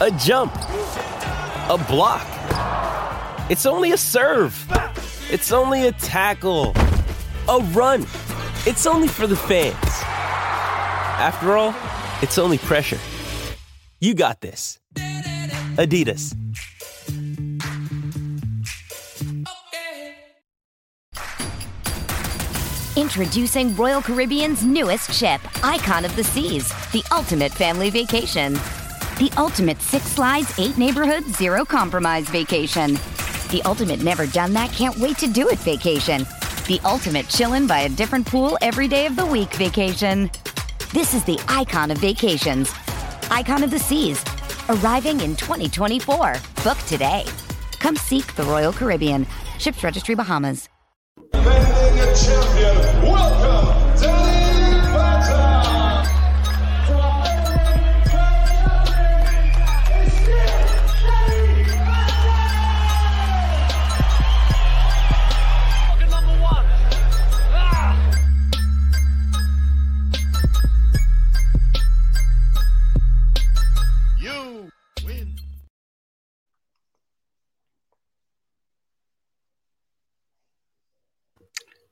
a jump, a block. It's only a serve. It's only a tackle, a run. It's only for the fans. After all, it's only pressure. You got this. Adidas. Introducing Royal Caribbean's newest ship, Icon of the Seas, the ultimate family vacation. The ultimate six slides, eight neighborhoods, zero compromise vacation. The ultimate never done that, can't wait to do it vacation. The ultimate chillin' by a different pool every day of the week vacation. This is the icon of vacations. Icon of the Seas. Arriving in 2024. Book today. Come seek the Royal Caribbean. Ships Registry Bahamas. Defending champion, welcome.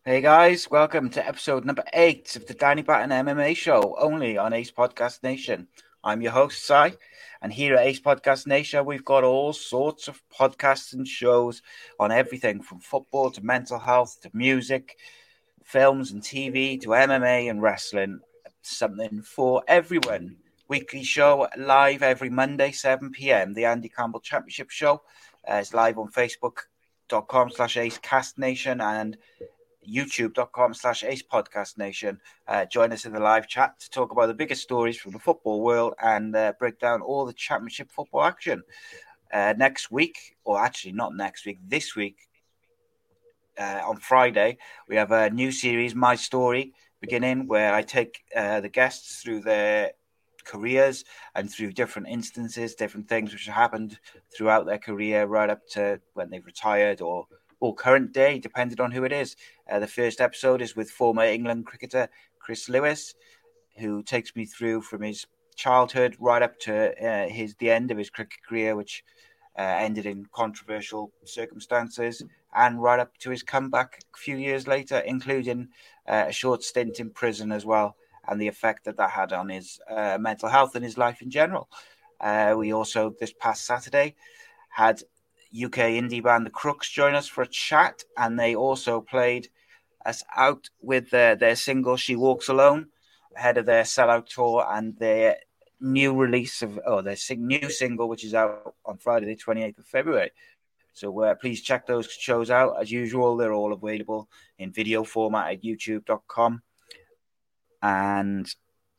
Hey guys, welcome to episode number eight of the Danny Batten MMA show, only on Ace Podcast Nation. I'm your host, Si, and here at Ace Podcast Nation, we've got all sorts of podcasts and shows on everything from football to mental health to music, films and TV to MMA and wrestling. Something for everyone. Weekly show live every Monday, 7 p.m. The Andy Campbell Championship Show uh, is live on Facebook.com slash Ace Cast Nation and youtube.com slash ace podcast nation uh, join us in the live chat to talk about the biggest stories from the football world and uh, break down all the championship football action. Uh, next week or actually not next week this week uh, on friday we have a new series my story beginning where i take uh, the guests through their careers and through different instances different things which have happened throughout their career right up to when they've retired or or current day, depending on who it is. Uh, the first episode is with former England cricketer Chris Lewis, who takes me through from his childhood right up to uh, his the end of his cricket career, which uh, ended in controversial circumstances, and right up to his comeback a few years later, including uh, a short stint in prison as well, and the effect that that had on his uh, mental health and his life in general. Uh, we also this past Saturday had UK indie band The Crooks join us for a chat, and they also played us out with their, their single "She Walks Alone" ahead of their sellout tour and their new release of oh their new single, which is out on Friday, the twenty eighth of February. So uh, please check those shows out. As usual, they're all available in video format at YouTube.com and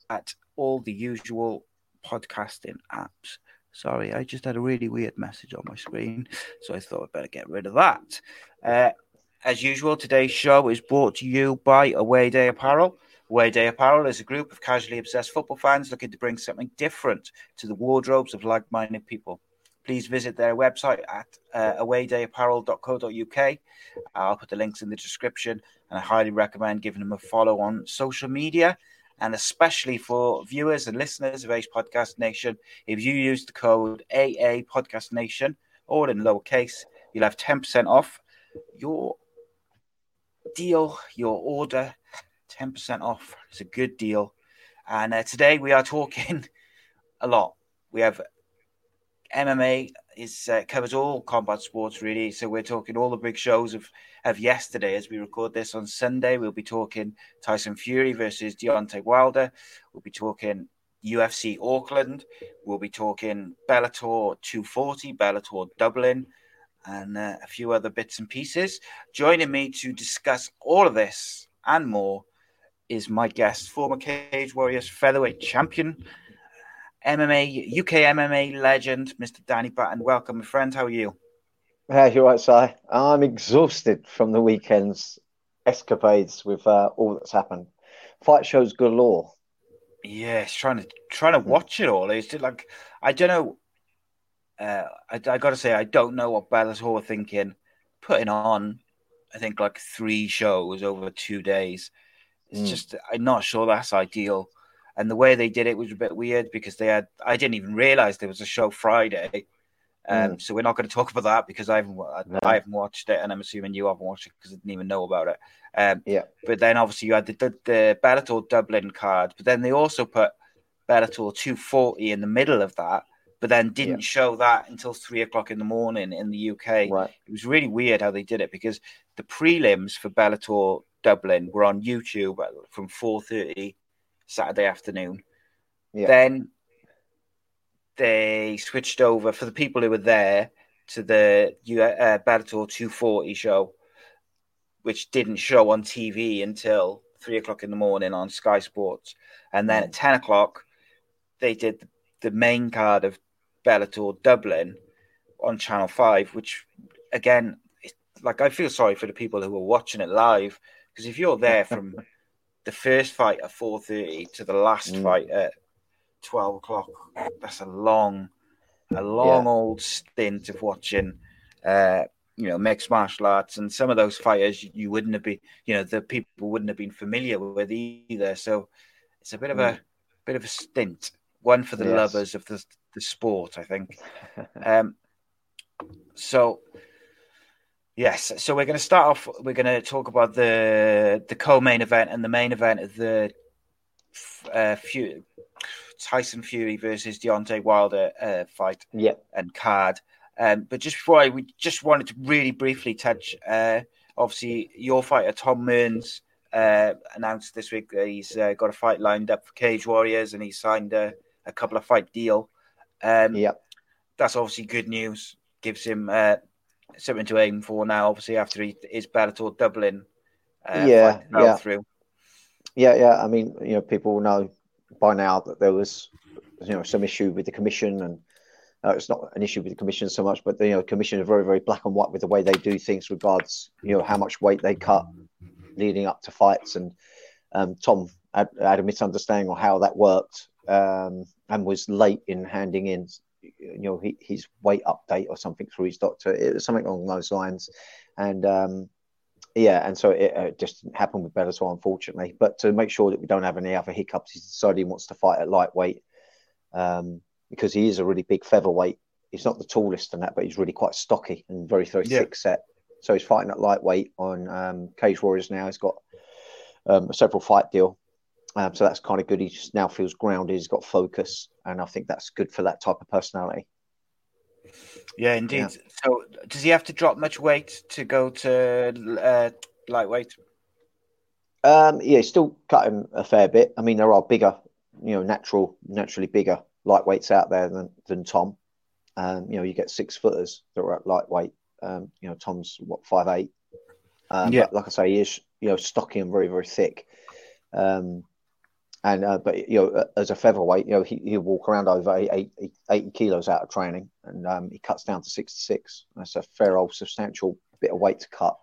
at all the usual podcasting apps. Sorry, I just had a really weird message on my screen, so I thought I'd better get rid of that. Uh, as usual, today's show is brought to you by Away Day Apparel. Away Day Apparel is a group of casually obsessed football fans looking to bring something different to the wardrobes of like minded people. Please visit their website at uh, awayDayApparel.co.uk. I'll put the links in the description, and I highly recommend giving them a follow on social media and especially for viewers and listeners of Ace Podcast Nation, if you use the code AA Podcast Nation, all in lowercase, you'll have 10% off your deal, your order. 10% off. It's a good deal. And uh, today we are talking a lot. We have MMA is uh, covers all combat sports really. So we're talking all the big shows of of yesterday as we record this on Sunday. We'll be talking Tyson Fury versus Deontay Wilder. We'll be talking UFC Auckland. We'll be talking Bellator 240, Bellator Dublin, and uh, a few other bits and pieces. Joining me to discuss all of this and more is my guest, former Cage Warriors featherweight champion, MMA UK MMA legend, Mr. Danny Batten. Welcome, my friend. How are you? Yeah, you're right, Si. I'm exhausted from the weekend's escapades with uh, all that's happened. Fight shows galore. Yes, trying to trying to watch it all. It's just like I don't know. Uh, I, I got to say, I don't know what Bellator were thinking, putting on. I think like three shows over two days. It's Mm. just I'm not sure that's ideal. And the way they did it was a bit weird because they had I didn't even realize there was a show Friday. Um, So we're not going to talk about that because I haven't wa- No. I haven't watched it, and I'm assuming you haven't watched it because I didn't even know about it. Um, Yeah. But then obviously you had the, the the Bellator Dublin card, but then they also put Bellator 240 in the middle of that, but then didn't show that until three o'clock in the morning in the UK. Right. It was really weird how they did it because the prelims for Bellator Dublin were on YouTube from 4:30 Saturday afternoon. Yeah. Then they switched over for the people who were there to the uh, Bellator 240 show, which didn't show on TV until three o'clock in the morning on Sky Sports, and then at 10 o'clock they did the main card of Bellator Dublin on Channel Five, which again, it- like I feel sorry for the people who were watching it live because if you're there from the first fight at four thirty to the last Mm. fight at twelve o'clock, that's a long, a long Yeah. old stint of watching. Uh, you know, mixed martial arts, and some of those fighters you, wouldn't have been, you know, the people wouldn't have been familiar with either. So it's a bit of a bit of a stint, one for the Yes. lovers of the the sport, I think. Um, so yes, so we're going to start off. We're going to talk about the the co-main event and the main event of the uh, Fu- Tyson Fury versus Deontay Wilder uh, fight Yeah. and card. Um, but just before I, we just wanted to really briefly touch. Uh, obviously, your fighter Tom Mearns uh, announced this week that he's uh, got a fight lined up for Cage Warriors, and he signed a, a couple of fight deal. Um, Yeah. that's obviously good news. Gives him uh, something to aim for now. Obviously, after he, his Bellator Dublin, uh, Yeah, yeah. through. Yeah, yeah. I mean, you know, people know by now that there was, you know, some issue with the commission, and uh, it's not an issue with the commission so much, but the you know, commission are very, very black and white with the way they do things, regards you know how much weight they cut leading up to fights, and um, Tom had, had a misunderstanding on how that worked, um, and was late in handing in, you know, he, his weight update or something through his doctor. It was something along those lines, and. Um, yeah, and so it uh, just didn't happen with Bellator, unfortunately. But to make sure that we don't have any other hiccups, he's decided he wants to fight at lightweight um, because he is a really big featherweight. He's not the tallest and that, but he's really quite stocky and very, very Yeah. thick set. So he's fighting at lightweight on um, Cage Warriors now. He's got um, a several fight deal. Um, so that's kind of good. He just now feels grounded. He's got focus, and I think that's good for that type of personality. Yeah, indeed. Yeah. So, does he have to drop much weight to go to uh, lightweight? Um, yeah, he's still cutting a fair bit. I mean, there are bigger, you know, natural, naturally bigger lightweights out there than than Tom. Um, you know, you get six footers that are at lightweight. Um, you know, Tom's what five eight. Um, Yeah. like I say, he is you know stocky and very very thick. Um, and uh, but you know, as a featherweight, you know, he he'll walk around over eight, eight, 80 kilos out of training, and um, he cuts down to sixty six. That's a fair old substantial bit of weight to cut.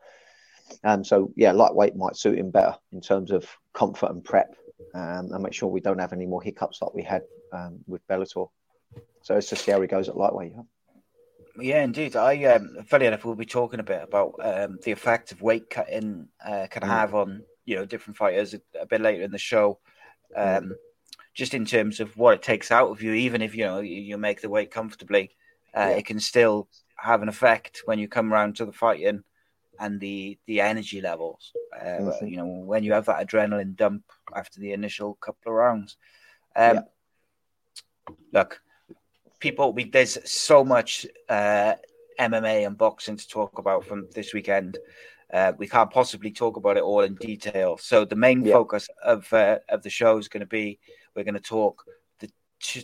Um, so yeah, lightweight might suit him better in terms of comfort and prep, um, and make sure we don't have any more hiccups like we had um, with Bellator. So it's just see how he goes at lightweight. Yeah. Yeah, indeed. I um, funny enough, we'll be talking a bit about um, the effect of weight cutting uh, can Mm. have on you know different fighters a, a bit later in the show. Um, Just in terms of what it takes out of you, even if you know you, you make the weight comfortably, uh, Yeah. it can still have an effect when you come around to the fighting and the the energy levels. Uh, Mhm. You know when you have that adrenaline dump after the initial couple of rounds. Um, Yeah. Look, people, we, there's so much uh, MMA and boxing to talk about from this weekend. Uh, we can't possibly talk about it all in detail. So the main Yeah. focus of uh, of the show is going to be we're going to talk the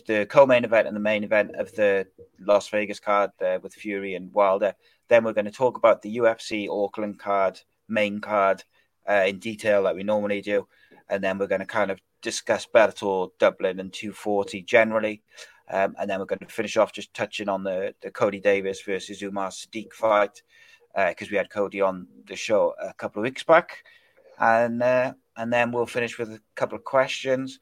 the co-main event and the main event of the Las Vegas card uh, with Fury and Wilder. Then we're going to talk about the UFC Auckland card, main card, uh, in detail like we normally do, and then we're going to kind of discuss Bellator Dublin and 240 generally. Um, and then we're going to finish off just touching on the, the Cody Davies versus Umar Sadiq fight because uh, we had Cody on the show a couple of weeks back. And uh, and then we'll finish with a couple of questions.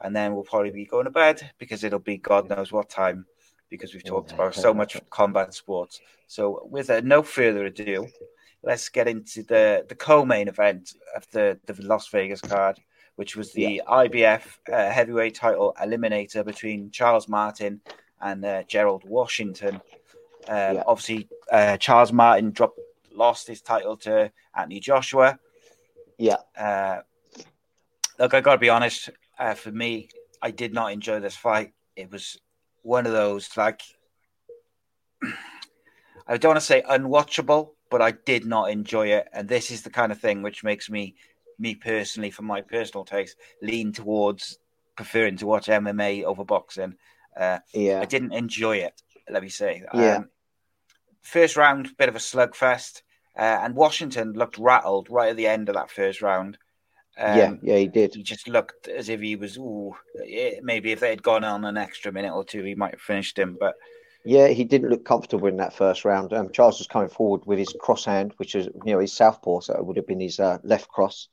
And then we'll probably be going to bed because it'll be God knows what time because we've talked about so much combat sports. So, with uh, no further ado, let's get into the, the co main event of the, the Las Vegas card which was the yeah. IBF uh, heavyweight title eliminator between Charles Martin and uh, Gerald Washington. Um, yeah. Obviously, uh, Charles Martin dropped, lost his title to Anthony Joshua. Yeah. Uh, look, I got to be honest. Uh, for me, I did not enjoy this fight. It was one of those like I don't want to say unwatchable, but I did not enjoy it. And this is the kind of thing which makes me me personally, for my personal taste, lean towards preferring to watch MMA over boxing. Uh, yeah, I didn't enjoy it. Let me say. Yeah. Um, first round, bit of a slugfest, uh, and Washington looked rattled right at the end of that first round. Um, yeah, yeah, he did. He just looked as if he was. Ooh, maybe if they had gone on an extra minute or two, he might have finished him. But yeah, he didn't look comfortable in that first round. Um, Charles was coming forward with his cross hand, which is you know his southpaw, so it would have been his uh, left cross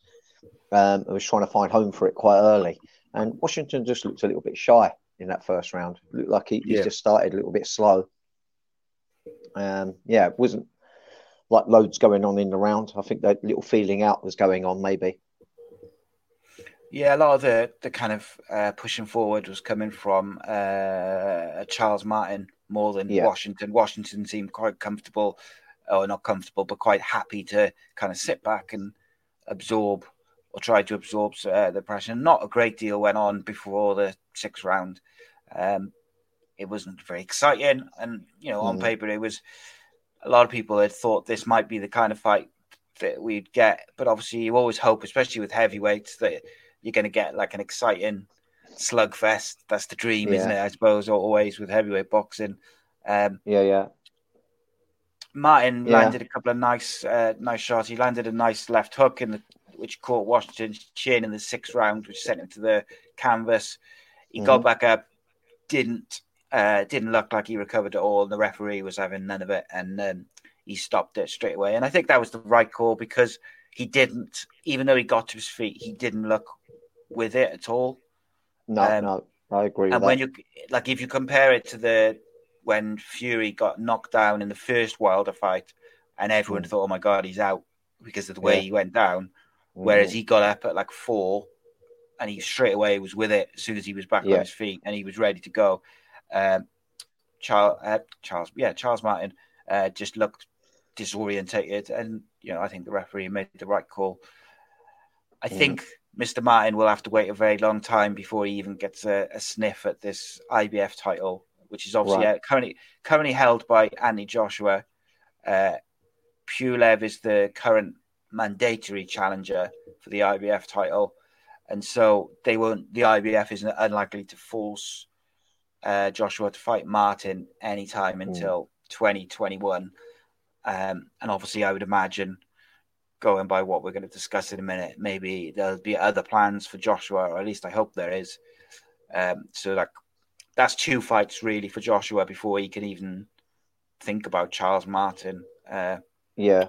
um, and was trying to find home for it quite early. And Washington just looked a little bit shy in that first round. Looked like he, yeah. just started a little bit slow. Um, yeah, it wasn't like loads going on in the round. I think that little feeling out was going on, maybe. Yeah, a lot of the the kind of uh, pushing forward was coming from uh, Charles Martin more than yeah. Washington. Washington seemed quite comfortable, or not comfortable, but quite happy to kind of sit back and absorb or try to absorb uh, the pressure. Not a great deal went on before the sixth round. Um, it wasn't very exciting, and you know, on mm. paper, it was. A lot of people had thought this might be the kind of fight that we'd get, but obviously, you always hope, especially with heavyweights, that you're going to get like an exciting slugfest. That's the dream, yeah. isn't it? I suppose always with heavyweight boxing. Um, yeah, yeah. Martin yeah. landed a couple of nice, uh, nice shots. He landed a nice left hook in the which caught Washington's chin in the sixth round, which sent him to the canvas. He mm-hmm. got back up, didn't uh, didn't look like he recovered at all. And the referee was having none of it, and um, he stopped it straight away. And I think that was the right call because he didn't, even though he got to his feet, he didn't look with it at all. No, um, no, I agree. And when you like, if you compare it to the when Fury got knocked down in the first Wilder fight, and everyone mm. thought, "Oh my God, he's out," because of the way yeah. he went down. Whereas he got up at like four and he straight away was with it as soon as he was back yeah. on his feet and he was ready to go. Um, Charles, uh, Charles, yeah, Charles Martin uh, just looked disorientated, and you know I think the referee made the right call. I mm. think Mr. Martin will have to wait a very long time before he even gets a, a sniff at this IBF title, which is obviously right. uh, currently currently held by Anthony Joshua. Uh, Pulev is the current mandatory challenger for the IBF title, and so they won't. The IBF is unlikely to force uh, Joshua to fight Martin anytime mm. until 2021. Um, and obviously, I would imagine, going by what we're going to discuss in a minute, maybe there'll be other plans for Joshua, or at least I hope there is. Um, so, like, that's two fights really for Joshua before he can even think about Charles Martin. Uh, yeah.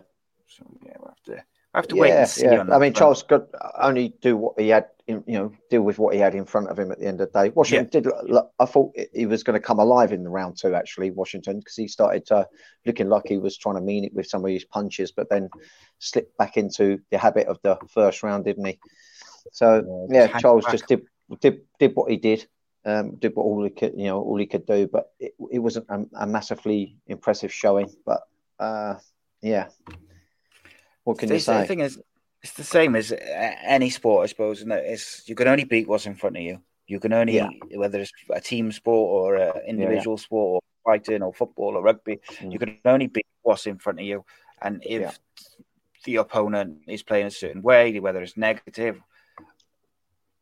So yeah, we'll have to I have to yeah, wait and see. Yeah. I mean, Charles could only do what he had, in, you know, deal with what he had in front of him at the end of the day. Washington yeah. did. Look, I thought he was going to come alive in the round two, actually, Washington, because he started uh, looking like he was trying to mean it with some of his punches, but then slipped back into the habit of the first round, didn't he? So yeah, yeah Charles back. just did did did what he did. Um, did what all he could, you know, all he could do, but it, it wasn't a, a massively impressive showing. But uh, yeah, what can the, you say? The thing is, it's the same as any sport, I suppose. And it's you can only beat what's in front of you. You can only, yeah. whether it's a team sport or an individual yeah, yeah. sport, or fighting or football or rugby, mm. you can only beat what's in front of you. And if the opponent is playing a certain way, whether it's negative,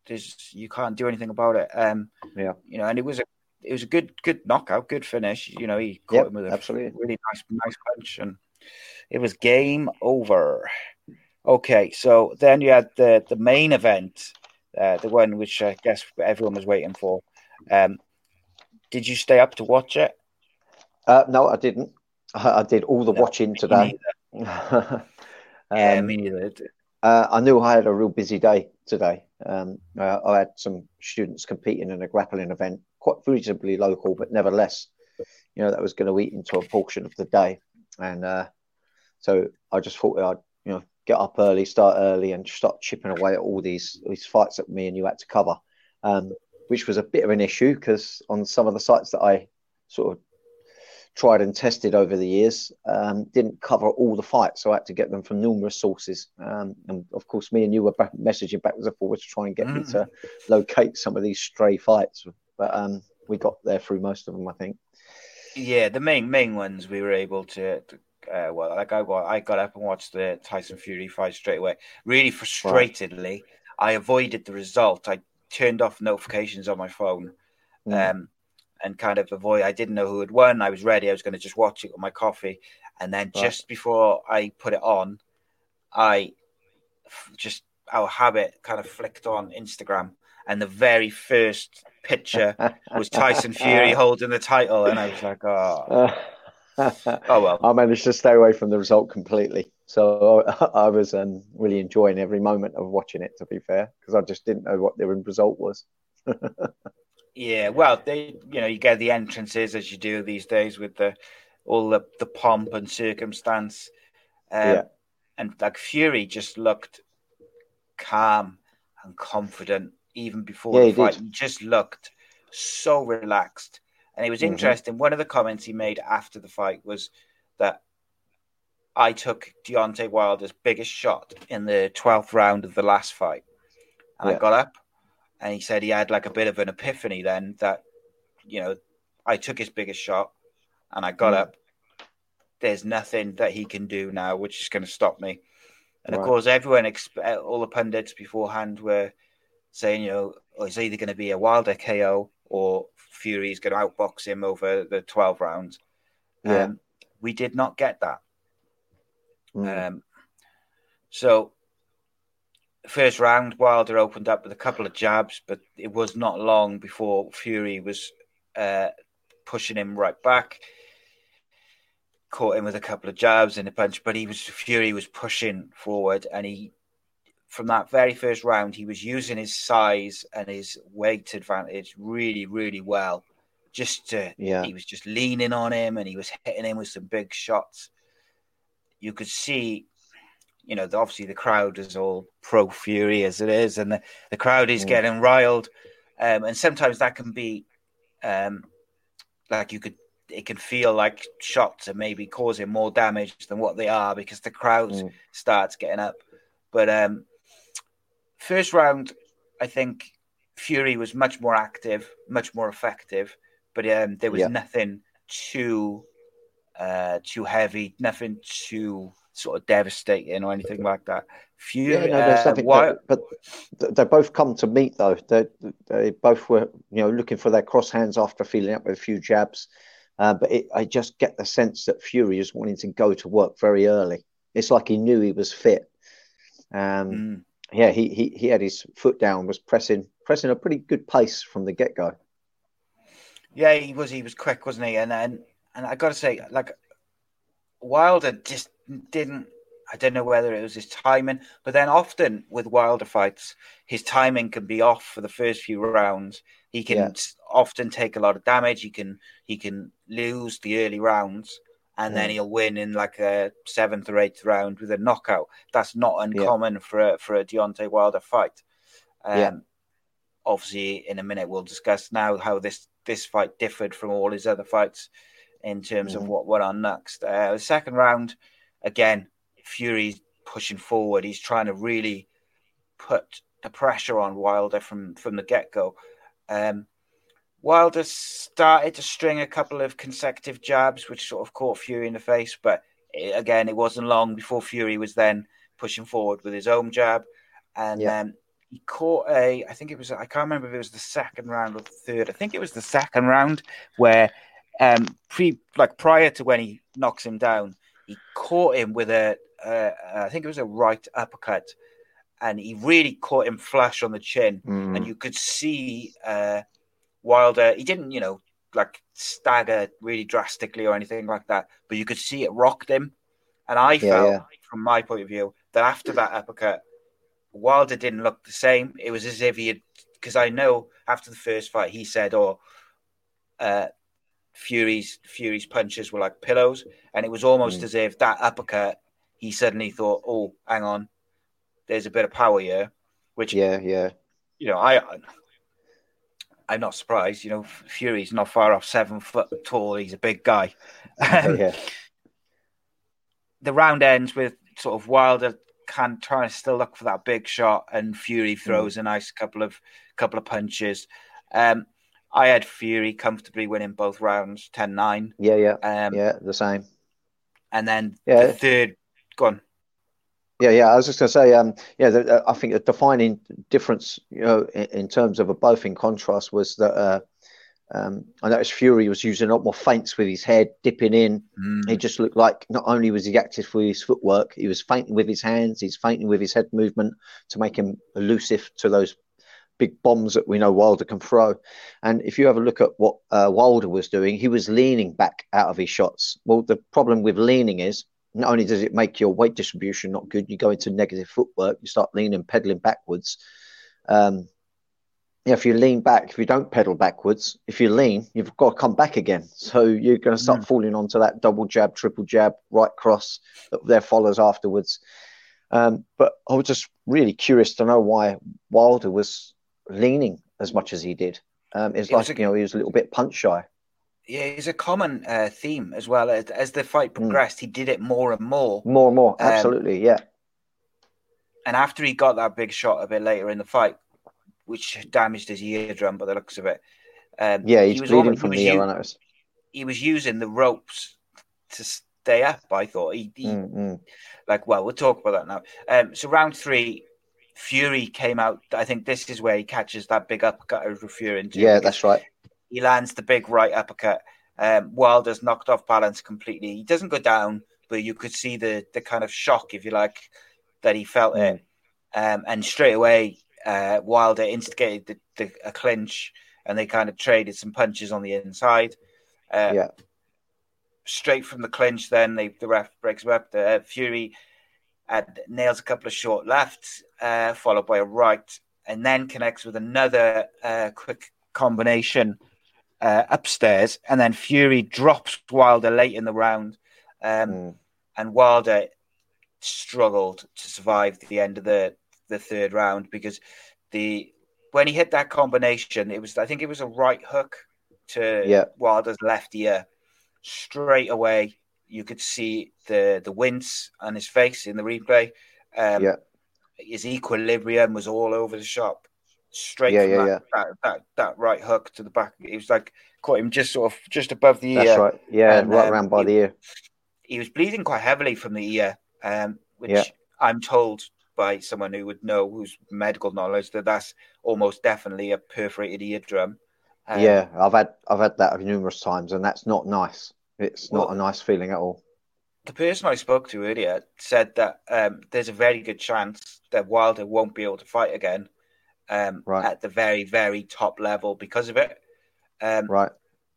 there's you can't do anything about it. Um, yeah, you know, and it was a it was a good good knockout, good finish. You know, he caught yep, him with a absolutely. really nice nice punch and it was game over. Okay, so then you had the, the main event uh, the one which I guess everyone was waiting for. Um, did you stay up to watch it? Uh, no, I didn't. I, I did all the No, watching today. yeah, Um, me neither. Uh, I knew I had a real busy day today. Um, uh, I had some students competing in a grappling event, quite reasonably local, but nevertheless, you know, that was going to eat into a portion of the day. And uh, so I just thought I'd, you know, get up early, start early, and start chipping away at all these these fights that me and you had to cover, um, which was a bit of an issue because on some of the sites that I sort of tried and tested over the years um, didn't cover all the fights, so I had to get them from numerous sources. Um, and of course, me and you were back, messaging backwards and forwards to try and get me Mm. to locate some of these stray fights. But um, we got there through most of them, I think. Yeah, the main main ones we were able to. to uh, well, like I got, I got up and watched the Tyson Fury fight straight away. Really frustratedly, I avoided the result. I turned off notifications on my phone, Mm. um, and kind of avoid. I didn't know who had won. I was ready. I was going to just watch it with my coffee, and then Right. just before I put it on, I f- just our habit kind of flicked on Instagram, and the very first picture was Tyson Fury holding the title, and I was like, oh, oh well. I managed to stay away from the result completely. So I, I was um, really enjoying every moment of watching it, to be fair, because I just didn't know what the end result was. Yeah, well, they, you know, you get the entrances as you do these days with the all the, the pomp and circumstance, um, Yeah. and like Fury just looked calm and confident even before Yeah, the fight. did. He just looked so relaxed, and it was Mhm. interesting. One of the comments he made after the fight was that I took Deontay Wilder's biggest shot in the twelfth round of the last fight, and Yeah. I got up and he said he had like a bit of an epiphany then that you know I took his biggest shot and I got Mm. up. There's nothing that he can do now which is going to stop me. And of course, everyone, all the pundits beforehand were saying, you know, oh, it's either going to be a Wilder KO or Fury's going to outbox him over the 12 rounds. Yeah. Um, we did not get that. Mm. Um, so, first round, Wilder opened up with a couple of jabs, but it was not long before Fury was uh, pushing him right back. Caught him with a couple of jabs and a punch, but he was Fury was pushing forward, and he from that very first round he was using his size and his weight advantage really, really well. Just to, Yeah. he was just leaning on him, and he was hitting him with some big shots. You could see you know, the, obviously the crowd is all pro Fury as it is, and the, the crowd is Mm. getting riled, um, and sometimes that can be, um, like you could, it can feel like shots are maybe causing more damage than what they are because the crowd Mm. starts getting up. But um, first round, I think Fury was much more active, much more effective, but um, there was Yeah. nothing too, uh, too heavy, nothing too sort of devastating or anything like that. Fury, Yeah, no, there's uh, nothing. But they both come to meet though. They they both were you know looking for their cross hands after feeling up with a few jabs. Uh, but it, I just get the sense that Fury is wanting to go to work very early. It's like he knew he was fit. Um, Mm. Yeah, he, he he had his foot down, was pressing pressing a pretty good pace from the get go. Yeah, he was. He was quick, wasn't he? And and and I got to say, like Wilder just didn't. I don't know whether it was his timing, but then often with Wilder fights, his timing can be off for the first few rounds. He can Yeah. often take a lot of damage. He can he can lose the early rounds, and then Mm. he'll win in like a seventh or eighth round with a knockout. That's not uncommon for a for a Deontay Wilder fight. Um, Yeah. Obviously, in a minute we'll discuss now how this this fight differed from all his other fights in terms of Mhm. what went on next. Uh, the second round, again, Fury's pushing forward. He's trying to really put the pressure on Wilder from from the get go. Um, Wilder started to string a couple of consecutive jabs, which sort of caught Fury in the face. But it, again, it wasn't long before Fury was then pushing forward with his own jab, and Yeah. um, he caught a. I think it was. I can't remember if it was the second round or the third. I think it was the second round where, um, pre like prior to when he knocks him down, he caught him with a. Uh, I think it was a right uppercut, and he really caught him flush on the chin, Mm. and you could see uh, Wilder. He didn't, you know, like stagger really drastically or anything like that, but you could see it rocked him. And I Yeah, felt, yeah. from my point of view, that after that uppercut, Wilder didn't look the same. It was as if he had, because I know after the first fight he said, "Oh, uh, Fury's Fury's punches were like pillows," and it was almost Mm. as if that uppercut, he suddenly thought, "Oh, hang on, there's a bit of power here," which Yeah, yeah. you know, I I'm not surprised. You know, Fury's not far off seven foot tall. He's a big guy. Um, yeah. The round ends with sort of Wilder can trying to still look for that big shot, and Fury throws a nice couple of couple of punches. Um, I had Fury comfortably winning both rounds, 10-9. Yeah, yeah. Um, yeah, the same. and then Yeah. the third, go on. Yeah, yeah. I was just going to say, um, yeah, the, uh, I think a defining difference, you know, in, in terms of a both in contrast was that uh, um, I noticed Fury was using a lot more feints with his head, dipping in. Mm. He just looked like not only was he active with his footwork, he was feinting with his hands, he's feinting with his head movement to make him elusive to those big bombs that we know Wilder can throw. And if you have a look at what uh, Wilder was doing, he was leaning back out of his shots. Well, the problem with leaning is not only does it make your weight distribution not good, you go into negative footwork, you start leaning, pedaling backwards. Um, yeah, if you lean back, if you don't pedal backwards, if you lean, you've got to come back again. So you're going to start falling onto that double jab, triple jab, right cross that there follows afterwards. Um, but I was just really curious to know why Wilder was leaning as much as he did. Um, it's It was like a- you know he was a little bit punch shy. Yeah, it's a common uh, theme as well. As, as the fight Hmm. progressed, he did it more and more. More and more, Um, absolutely, yeah, And after he got that big shot a bit later in the fight, which damaged his eardrum by the looks of it, um, yeah. he He's was bleeding almost- from he the ear. he was using the ropes to stay up. I thought he, he Mm, mm. like well, we'll talk about that now. Um, so round three, Fury came out. I think this is where he catches that big uppercut I was referring to. Yeah, that's right. He lands the big right uppercut. Um, Wilder's knocked off balance completely. He doesn't go down, but you could see the the kind of shock, if you like, that he felt Mm. it. Um, and straight away, uh, Wilder instigated the, the, a clinch, and they kind of traded some punches on the inside. Uh, Yeah. Straight from the clinch, then they, the ref breaks up. The uh, Fury uh, nails a couple of short lefts, uh, followed by a right, and then connects with another uh, quick combination uh, upstairs, and then Fury drops Wilder late in the round, um, Mm. and Wilder struggled to survive the end of the the third round because the when he hit that combination, it was I think it was a right hook to Yeah. Wilder's left ear. Straight away, you could see the the wince on his face in the replay. Um, Yeah. his equilibrium was all over the shop. Straight Yeah, from yeah, that, That, that that right hook to the back. It was like caught him just sort of just above the That's ear. right. Yeah, And, right um, around by he- the ear. He was bleeding quite heavily from the ear, um, which Yeah. I'm told by someone who would know who's medical knowledge that that's almost definitely a perforated eardrum. Um, yeah, I've had I've had that numerous times, and that's not nice. It's not a nice feeling at all. the person I spoke to earlier said that um, there's a very good chance that Wilder won't be able to fight again um, Right. at the very, very top level because of it. Um, Right.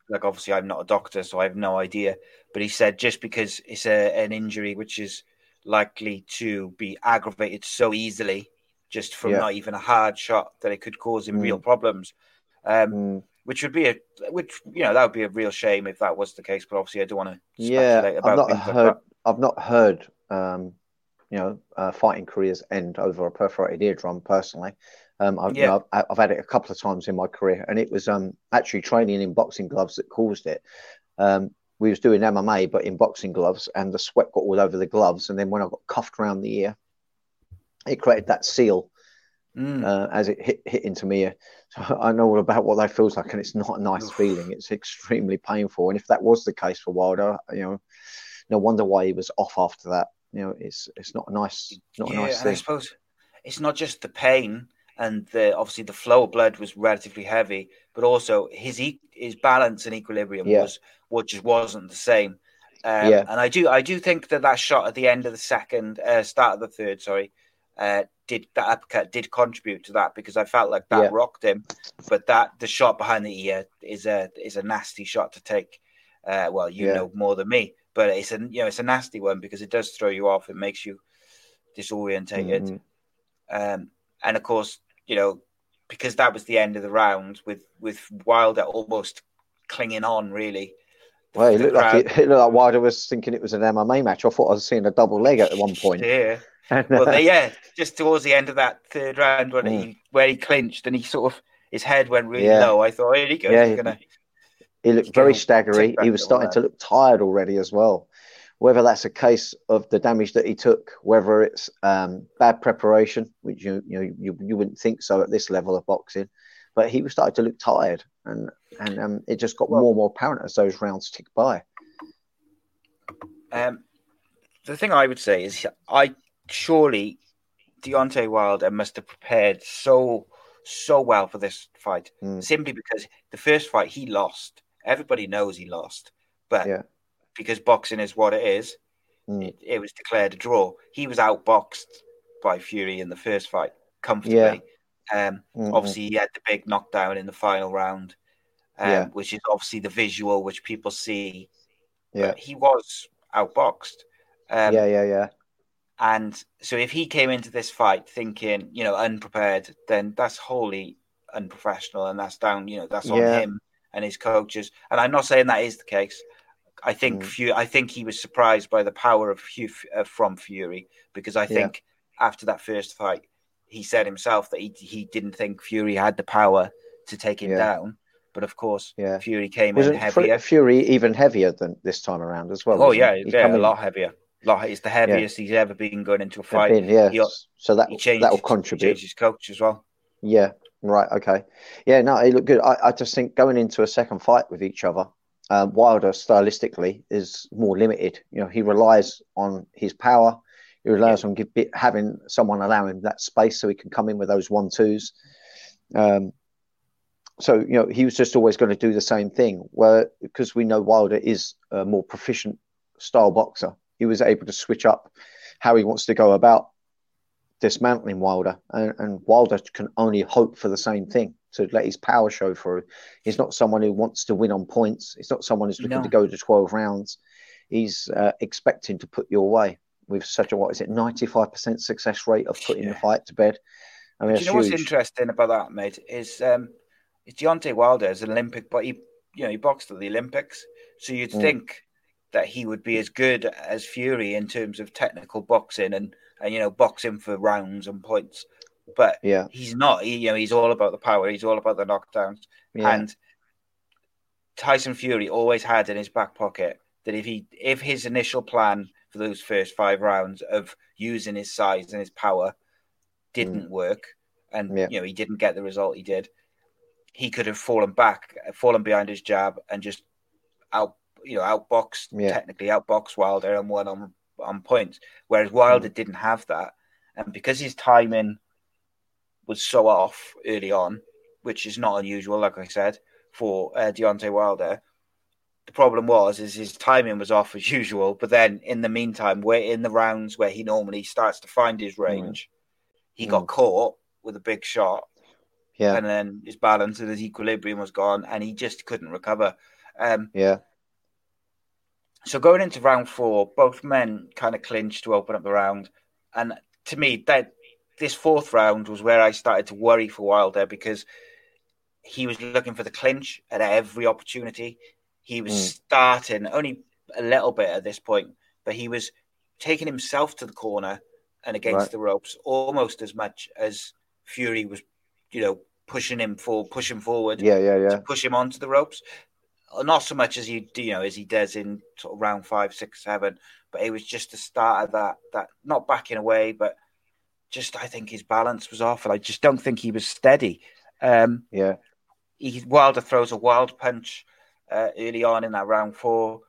Like, obviously, I'm not a doctor, so I have no idea. But he said just because it's a, an injury which is likely to be aggravated so easily, just from Yeah. not even a hard shot, that it could cause him Mm. real problems. Um, Mm. which would be a, which you know, that would be a real shame if that was the case. But obviously, I don't want to Yeah, speculate about I've not like heard. that. I've not heard. Um, you know, uh, fighting careers end over a perforated eardrum. Personally, um, I've, you know, I've, I've had it a couple of times in my career, and it was um actually training in boxing gloves that caused it. Um, we was doing MMA, but in boxing gloves, and the sweat got all over the gloves, and then when I got cuffed around the ear, it created that seal Mm. uh, as it hit, hit into me. So I know all about what that feels like, and it's not a nice feeling. It's extremely painful. And if that was the case for Wilder, you know, no wonder why he was off after that. You know, it's it's not a nice, not a nice and I suppose it's not just the pain and the obviously the flow of blood was relatively heavy, but also his his balance and equilibrium Yeah. was what just wasn't the same. Um, Yeah. and I do I do think that that shot at the end of the second, uh, start of the third, sorry, uh, did that uppercut did contribute to that because I felt like that Yeah. rocked him. But that the shot behind the ear is a is a nasty shot to take. Uh, well, you Yeah. know more than me, but it's a you know it's a nasty one because it does throw you off. It makes you disorientated. Mhm. Um, and of course, you know, because that was the end of the round with with Wilder almost clinging on, really. Well, it looked like it, it looked like Wilder was thinking it was an MMA match. I thought I was seeing a double leg at one point. Yeah. And, Well, uh, they, yeah, just towards the end of that third round when Mm. he where he clinched and he sort of his head went really Yeah. low. I thought, here he goes. Yeah, he's gonna. he looked very staggery. He was starting to look tired already as well. Whether that's a case of the damage that he took, whether it's um, bad preparation, which you you, know, you you wouldn't think so at this level of boxing, but he was starting to look tired, and and um, it just got more and more apparent as those rounds ticked by. Um, the thing I would say is, I surely Deontay Wilder must have prepared so so well for this fight, Mm. simply because the first fight he lost. Everybody knows he lost, but Yeah. Because boxing is what it is, Mm. it, it was declared a draw. He was outboxed by Fury in the first fight comfortably. Um, Mhm. obviously, he had the big knockdown in the final round, um, Yeah. which is obviously the visual which people see. Yeah. But he was outboxed. Um, yeah, yeah, yeah. and so if he came into this fight thinking, you know, unprepared, then that's wholly unprofessional and that's down, you know, that's on Yeah. him and his coaches. And I'm not saying that is the case. I think Mm. Fu- I think he was surprised by the power of Fu- uh, from Fury because I Yeah. think after that first fight, he said himself that he he didn't think Fury had the power to take him Yeah. down. But of course, Yeah. Fury came in Wasn't Fu- heavier. Fury even heavier than this time around as well? oh yeah, he? Yeah, a in- lot heavier. Lot, it's the heaviest he's ever been going into a fight. been, yeah. He- so that that will contribute. changed his coach as well. Yeah, right. Okay. Yeah, no, he looked good. I, I just think going into a second fight with each other, um, Wilder stylistically is more limited. You know, he relies on his power. He relies on give, having someone allow him that space so he can come in with those one twos. Um, so you know, he was just always going to do the same thing. Where because we know Wilder is a more proficient style boxer, he was able to switch up how he wants to go about dismantling Wilder, and, and Wilder can only hope for the same thing to let his power show through. He's not someone who wants to win on points. He's not someone who's looking No. to go to twelve rounds. He's uh, expecting to put you away with such a what is it ninety five percent success rate of putting the fight to bed. I mean, Do you it's know what's interesting about that, mate? Is um, is Deontay Wilder is an Olympic, but he, you know, he boxed at the Olympics, so you'd Mm. think that he would be as good as Fury in terms of technical boxing and and you know boxing for rounds and points, but Yeah, he's not. He, you know, he's all about the power. He's all about the knockdowns. yeah, And Tyson Fury always had in his back pocket that if he if his initial plan for those first five rounds of using his size and his power didn't work, and Mm. Yeah. you know he didn't get the result he did, he could have fallen back, fallen behind his jab, and just out you know outboxed Yeah. technically outboxed Wilder and won on on points. Whereas Wilder Mm. didn't have that, and because his timing was so off early on, which is not unusual, like I said, for uh, Deontay Wilder. The problem was is his timing was off as usual, but then in the meantime, we're in the rounds where he normally starts to find his range, he got Mm. caught with a big shot, yeah, and then his balance and his equilibrium was gone, and he just couldn't recover. Um, yeah, so going into round four, both men kind of clinched to open up the round, and to me, that this fourth round was where I started to worry for Wilder because he was looking for the clinch at every opportunity. He was Mm. starting only a little bit at this point, but he was taking himself to the corner and against Right. the ropes almost as much as Fury was, you know, pushing him for pushing forward yeah, yeah, to yeah, push him onto the ropes. Not so much as he, you know, as he does in sort of round five, six, seven, but it was just the start of that. That not backing away, but just I think his balance was off, and I just don't think he was steady. Um, yeah, he, Wilder throws a wild punch uh, early on in that round four,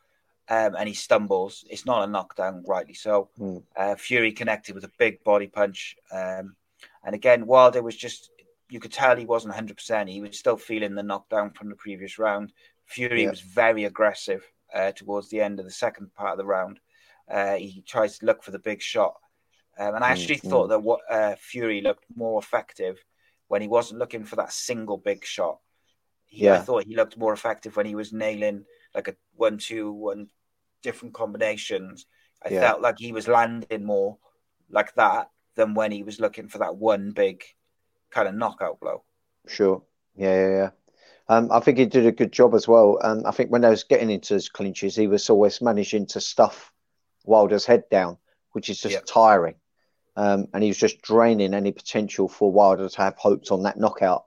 um, and he stumbles. It's not a knockdown, rightly so. Hmm. Uh, Fury connected with a big body punch, um, and again Wilder was just. You could tell he wasn't 100%. He was still feeling the knockdown from the previous round. Fury Yeah. was very aggressive uh, towards the end of the second part of the round. Uh, he tries to look for the big shot. Um, and I actually Mm, thought that what uh, Fury looked more effective when he wasn't looking for that single big shot. He, I thought he looked more effective when he was nailing like a one, two, one different combinations. I Yeah. felt like he was landing more like that than when he was looking for that one big kind of knockout blow. Sure. Yeah, yeah, yeah. Um, I think he did a good job as well. Um, I think when they was getting into his clinches, he was always managing to stuff Wilder's head down, which is just Yeah. tiring. Um, and he was just draining any potential for Wilder to have hopes on that knockout.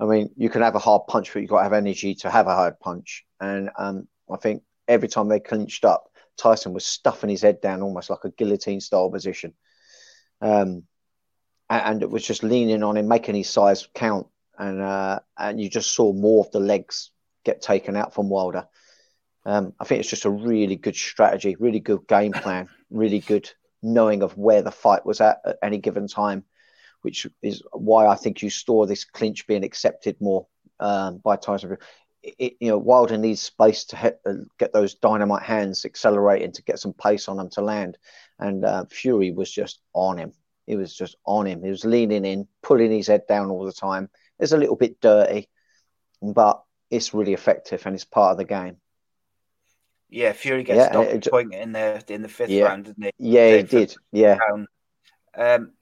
I mean, you can have a hard punch, but you've got to have energy to have a hard punch. And um, I think every time they clinched up, Tyson was stuffing his head down almost like a guillotine style position. Um, and it was just leaning on him, making his size count, and uh, and you just saw more of the legs get taken out from Wilder. Um, I think it's just a really good strategy, really good game plan, really good knowing of where the fight was at at any given time, which is why I think you saw this clinch being accepted more um, by Tyson. It, it- you know, Wilder needs space to uh, get those dynamite hands accelerating to get some pace on them to land, and uh, Fury was just on him. He was just on him. He was leaning in, pulling his head down all the time. It's a little bit dirty, but it's really effective and it's part of the game. Yeah, Fury gets Yeah, knocked point in the in the fifth Yeah. round, didn't he? Yeah, he did. Yeah. Um,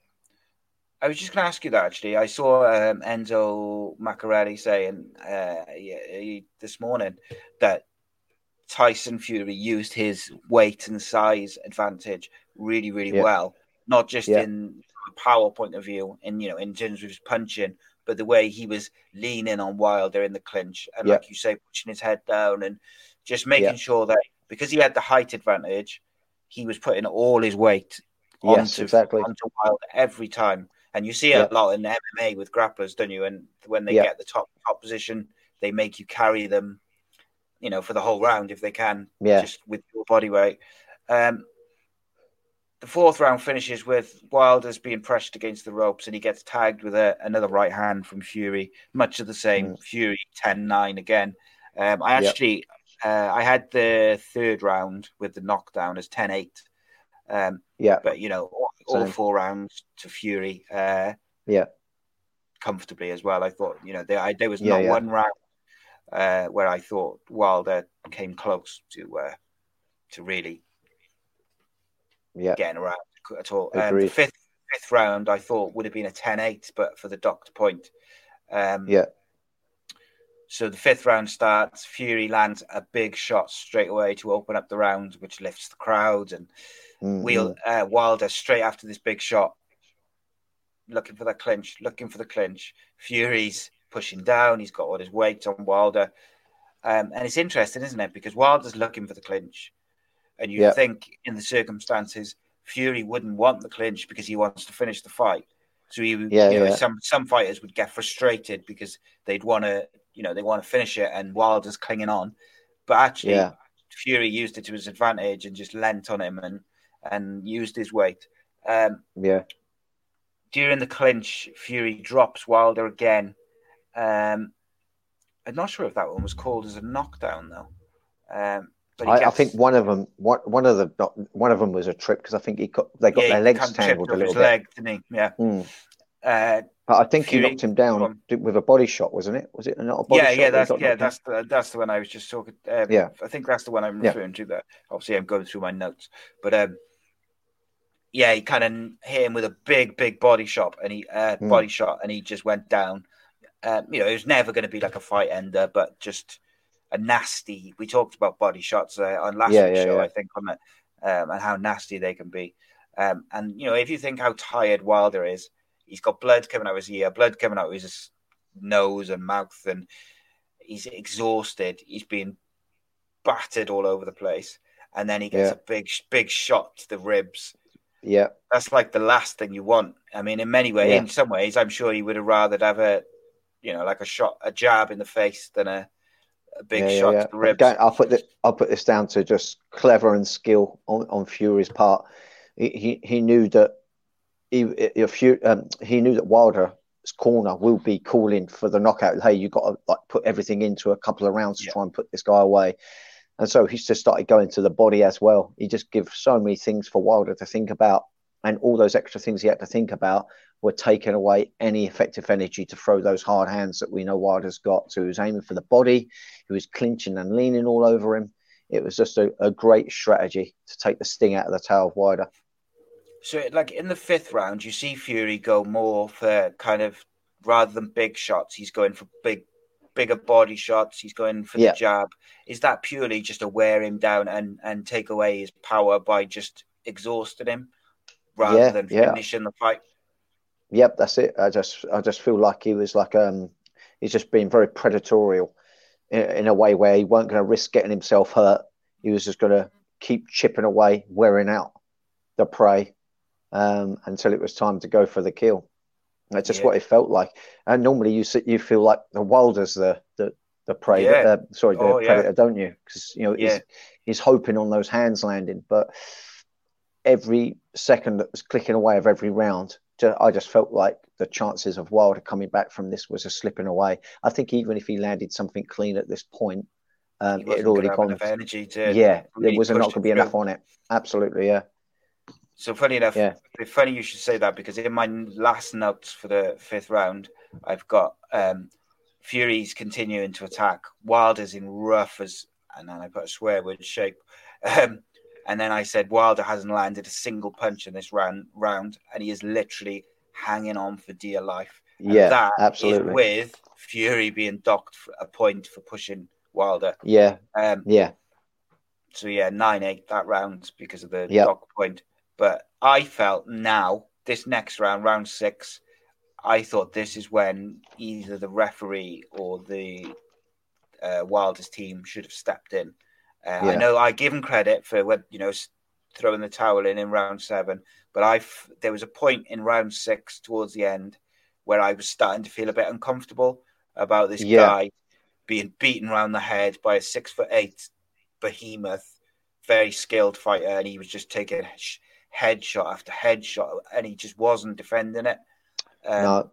I was just going to ask you that actually. I saw um, Enzo Maccarinelli saying uh, he, this morning that Tyson Fury used his weight and size advantage really, really Yeah. well. Not just in a power point of view, in you know, in terms of his punching, but the way he was leaning on Wilder in the clinch, and Yeah. like you say, pushing his head down and just making Yeah. sure that because he had the height advantage, he was putting all his weight Yes, onto, exactly. onto Wilder every time. And you see Yeah. a lot in MMA with grapplers, don't you? And when they get the top top position, they make you carry them, you know, for the whole round if they can, Yeah. just with your body weight. Um, the fourth round finishes with Wilder's being pressed against the ropes and he gets tagged with a, another right hand from Fury, much of the same. Fury 10 9 again. Um, I Mm. Yep. actually uh, I had the third round with the knockdown as 10 8. Um, yeah, but, you know, all, all four rounds to Fury uh, yeah, comfortably as well. I thought, you know, there, I, there was Yeah, not yeah. one round uh, where I thought Wilder came close to uh, to really yeah, getting around at all. Um, the fifth fifth round I thought would have been a 10-8, but for the docked point. Um, yeah, So the fifth round starts. Fury lands a big shot straight away to open up the round, which lifts the crowd. And Mm, Wheel uh, Wilder straight after this big shot, looking for that clinch, looking for the clinch. Fury's pushing down. He's got all his weight on Wilder, um, and it's interesting, isn't it? Because Wilder's looking for the clinch, and you Yeah. think in the circumstances Fury wouldn't want the clinch because he wants to finish the fight. So he, Yeah, you know, yeah. some some fighters would get frustrated because they'd want to, you know, they want to finish it, and Wilder's clinging on. But actually, Yeah. Fury used it to his advantage and just leant on him and and used his weight. Um, yeah, during the clinch, Fury drops Wilder again. Um, I'm not sure if that one was called as a knockdown though. Um, I, I think one of them, one, one of the, one of them was a trip because I think he got they got yeah, their legs tangled a little his bit. leg, didn't he? Yeah. Mm. Uh, But I think he knocked him down on. with a body shot, wasn't it? Was it not a body yeah, shot? yeah, that he yeah, that's the that's the one I was just talking. Um, Yeah. I think that's the one I'm Yeah. referring to. There, obviously, I'm going through my notes, but um, yeah, he kind of hit him with a big, big body shot, and he uh, Mm. body shot, and he just went down. Um, you know, it was never going to be like a fight ender, but just a nasty. We talked about body shots uh, on last Yeah, yeah, show, yeah. I think, on it, um, and how nasty they can be. Um, and you know, if you think how tired Wilder is, he's got blood coming out of his ear, blood coming out of his nose and mouth, and he's exhausted. He's been battered all over the place, and then he gets a big, big shot to the ribs. Yeah, That's like the last thing you want. I mean, in many ways, in some ways, I'm sure he would have rather have a, you know, like a shot, a jab in the face than a big yeah, yeah, shot yeah. to the ribs. again, I'll put this, I'll put this down to just clever and skill on, on Fury's part. He, he he knew that he if you um, he knew that Wilder's corner will be calling for the knockout. Hey, you got to like put everything into a couple of rounds to Yeah. try and put this guy away. And so he's just started going to the body as well. He just gives so many things for Wilder to think about. and all those extra things he had to think about were taking away any effective energy to throw those hard hands that we know Wilder's got. So he was aiming for the body, he was clinching and leaning all over him. It was just a, a great strategy to take the sting out of the tail of Wilder. So, like in the fifth round, you see Fury go more for kind of rather than big shots, he's going for big, bigger body shots. He's going for Yeah. the jab. Is that purely just to wear him down and and take away his power by just exhausting him rather Yeah, than yeah. finishing the fight? Yep, that's it. I just I just feel like he was like um he's just being very predatorial in, in a way where he weren't going to risk getting himself hurt. He was just going to keep chipping away, wearing out the prey um, until it was time to go for the kill. That's just Yeah. what it felt like. And normally you you feel like the Wilder's the the the prey, Yeah. uh, sorry, the Oh, yeah. predator, don't you? Because you know Yeah. he's he's hoping on those hands landing, but every second that was clicking away of every round, I just felt like the chances of Wilder coming back from this was just slipping away. I think even if he landed something clean at this point, um, it had already gone. enough energy to yeah, really there was not going to be enough on it. Absolutely, yeah. So funny enough, Yeah. funny you should say that because in my last notes for the fifth round, I've got um, Fury's continuing to attack. Wilder's in rough as, and then I put a swear word shape. Um, and then I said Wilder hasn't landed a single punch in this round, round and he is literally hanging on for dear life. And Yeah, that absolutely. with Fury being docked for a point for pushing Wilder. Yeah, Um, yeah, so yeah, nine eight that round because of the Yep. dock point. But I felt now this next round, round six, I thought this is when either the referee or the uh, Wilder's team should have stepped in. Uh, I know I give him credit for when you know throwing the towel in in round seven, but I there was a point in round six towards the end where I was starting to feel a bit uncomfortable about this Yeah. guy being beaten around the head by a six foot eight behemoth, very skilled fighter, and he was just taking headshot after headshot, and he just wasn't defending it. Um, no.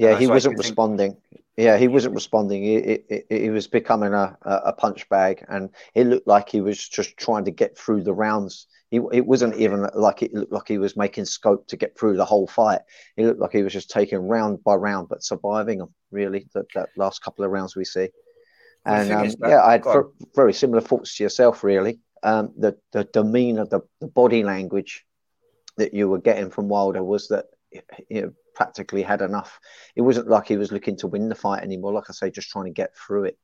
Yeah, he wasn't do think- responding. Yeah, he wasn't responding. He, he, he- was becoming a, a punch bag, and it looked like he was just trying to get through the rounds. He, it wasn't even like it looked like he was making scope to get through the whole fight. He looked like he was just taking round by round, but surviving them. Really, that, that last couple of rounds we see. And um, yeah, I had very similar thoughts to yourself. Really, um, the the demeanor, the, the body language that you were getting from Wilder was that you know, practically had enough. It wasn't like he was looking to win the fight anymore. Like I say, just trying to get through it.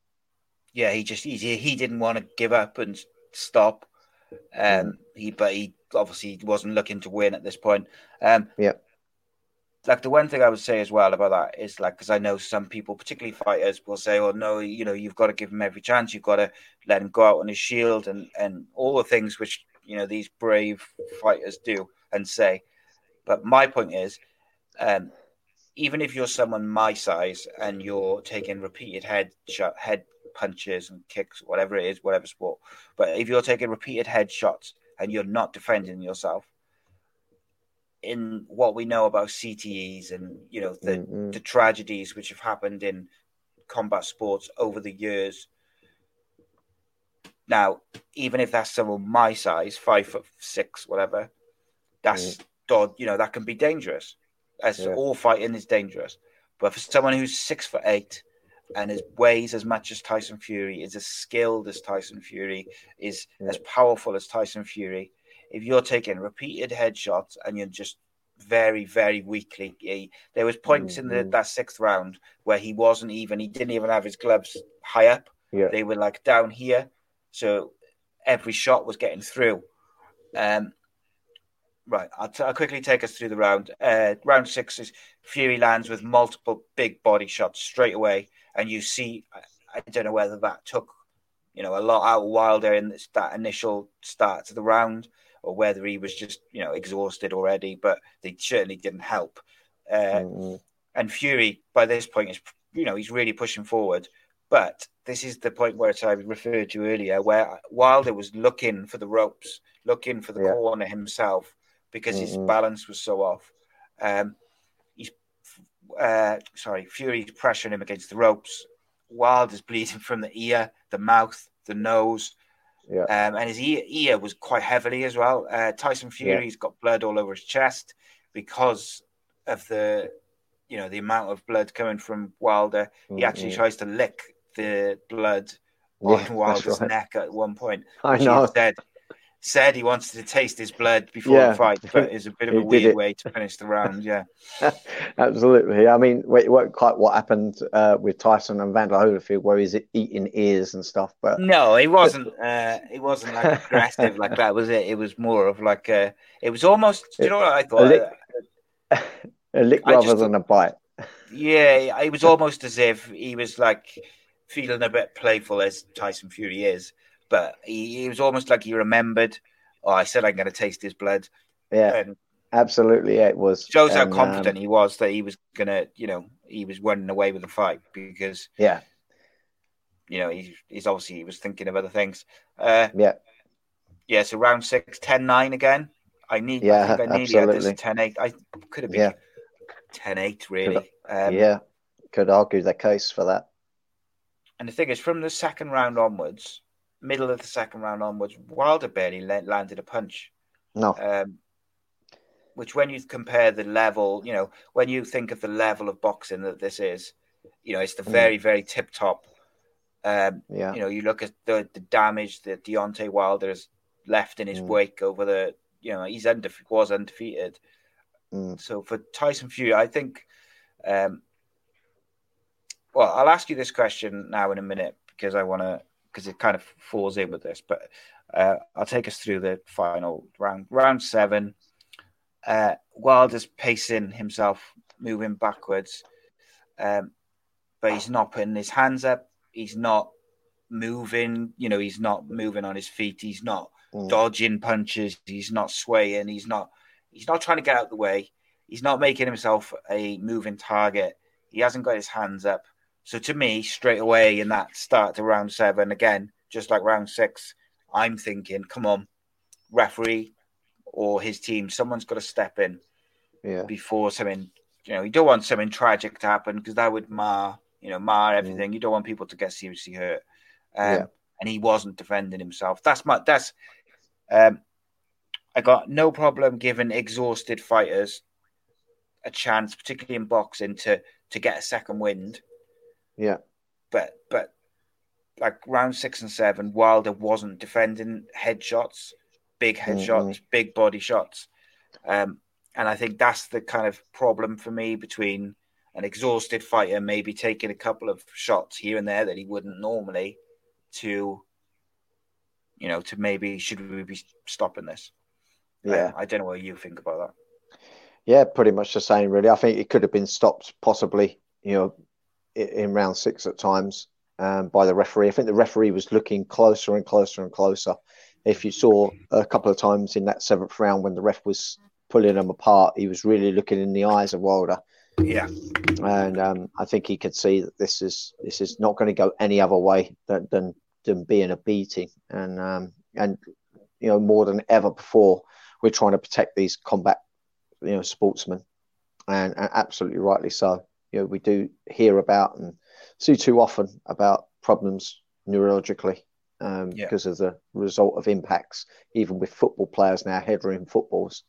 yeah, he just he, he didn't want to give up and stop. Um, he but he obviously wasn't looking to win at this point. Um, Yeah. Like the one thing I would say as well about that is like because I know some people, particularly fighters, will say, "Oh no, you know, you've got to give him every chance. You've got to let him go out on his shield and and all the things which you know these brave fighters do and say." But my point is, um, even if you're someone my size and you're taking repeated head shot, head punches and kicks, whatever it is, whatever sport, but if you're taking repeated head shots and you're not defending yourself, in what we know about CTEs and you know the Mm-mm. the tragedies which have happened in combat sports over the years. Now, even if that's someone my size, five foot six, whatever, that's dod- you know that can be dangerous. As Yeah. all fighting is dangerous, but for someone who's six foot eight and is weighs as much as Tyson Fury, is as skilled as Tyson Fury, is Yeah. as powerful as Tyson Fury, if you're taking repeated headshots and you're just very, very weakly, he- there was points in the, Mhm. that sixth round where he wasn't even, he didn't even have his gloves high up. Yeah. They were like down here, so every shot was getting through. Um, right, I'll, t- I'll quickly take us through the round. Uh, round six is Fury lands with multiple big body shots straight away, and you see, I, I don't know whether that took, you know, a lot out of Wilder in this, that initial start to the round, or whether he was just, you know, exhausted already, but they certainly didn't help. Uh, Mm-mm. and Fury by this point is you know he's really pushing forward. But this is the point where I referred to earlier, where Wilder was looking for the ropes, looking for the Yeah. corner himself because his Mhm. balance was so off. Um, he's uh, sorry, Fury's pressuring him against the ropes. Wilder's bleeding from the ear, the mouth, the nose. Yeah. Um, and his ear, ear was quite heavily as well. Uh, Tyson Fury's got blood all over his chest because of the, you know, the amount of blood coming from Wilder. He actually tries to lick the blood Yeah, on Wilder's right. neck at one point. I know. Said, he wanted to taste his blood before Yeah. the fight, but it's a bit of a weird it. way to finish the round. Yeah. Absolutely. I mean, it wasn't quite what happened uh, with Tyson and Vander Holyfield, where he's eating ears and stuff. But No, he wasn't. Uh, he wasn't like aggressive like that, was it? It was more of like a. It was almost. You know what I thought? lick- a lick rather just- than a bite. Yeah, it was almost as if he was like feeling a bit playful as Tyson Fury is, but he, he was almost like he remembered. Oh, I said I'm going to taste his blood, Yeah, and absolutely. Yeah, it was. shows how And, um, confident he was that he was going to, you know, he was running away with the fight because yeah, you know he, he's obviously he was thinking of other things. Uh, yeah, yeah, so round six, 10-9 again. I need. Yeah, I think I nearly had this absolutely. 10-8. I could have been Yeah. 10-8 really. Um, yeah. Could argue the case for that. And the thing is, from the second round onwards, middle of the second round onwards, Wilder barely landed a punch. No, Um, which, when you compare the level, you know, when you think of the level of boxing that this is, you know, it's the Mm. very, very tip top. Um, yeah, you know, you look at the, the damage that Deontay Wilder has left in his Mm. wake over the, you know, he's undefe- was undefeated. Mm. So for Tyson Fury, I think, um, well, I'll ask you this question now in a minute because I want to, because it kind of falls in with this, but uh, I'll take us through the final round. Round seven, uh, Wilder's pacing himself, moving backwards, um, but he's not putting his hands up. He's not moving, you know, he's not moving on his feet. He's not Mm. dodging punches. He's not swaying. He's not. He's not trying to get out of the way. He's not making himself a moving target. He hasn't got his hands up. So to me, straight away in that start to round seven, again, just like round six, I'm thinking, come on, referee or his team, someone's got to step in yeah, before something. You know, you don't want something tragic to happen because that would mar, you know, mar everything. You don't want people to get seriously hurt. Um, Yeah. And he wasn't defending himself. That's my. That's. Um, I got no problem giving exhausted fighters a chance, particularly in boxing, to to get a second wind. Yeah, But but like round six and seven, Wilder wasn't defending headshots, big headshots, big body shots. Um, and I think that's the kind of problem for me between an exhausted fighter maybe taking a couple of shots here and there that he wouldn't normally to, you know, to maybe should we be stopping this? yeah. Um, I don't know what you think about that. Yeah, pretty much the same, really. I think it could have been stopped possibly, you know, in round six at times um, by the referee. I think the referee was looking closer and closer and closer. If you saw a couple of times in that seventh round when the ref was pulling them apart, he was really looking in the eyes of Wilder, Yeah, and um, I think he could see that this is this is not going to go any other way than than, than being a beating, and um, and you know more than ever before, we're trying to protect these combat you know sportsmen, and, and absolutely rightly so. You know we do hear about and see too often about problems neurologically um, Yeah. because of the result of impacts, even with football players now headroom footballs.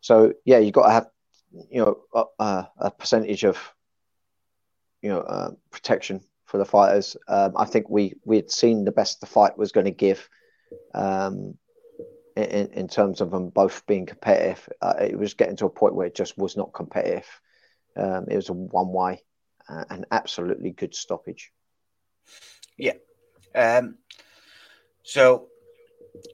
So yeah, you've got to have you know a, a, percentage of you know uh, protection for the fighters. Um, I think we we had seen the best the fight was going to give. Um, in, in terms of them both being competitive, uh, it was getting to a point where it just was not competitive. Um, it was a one way, uh, an absolutely good stoppage. Yeah. Um, so,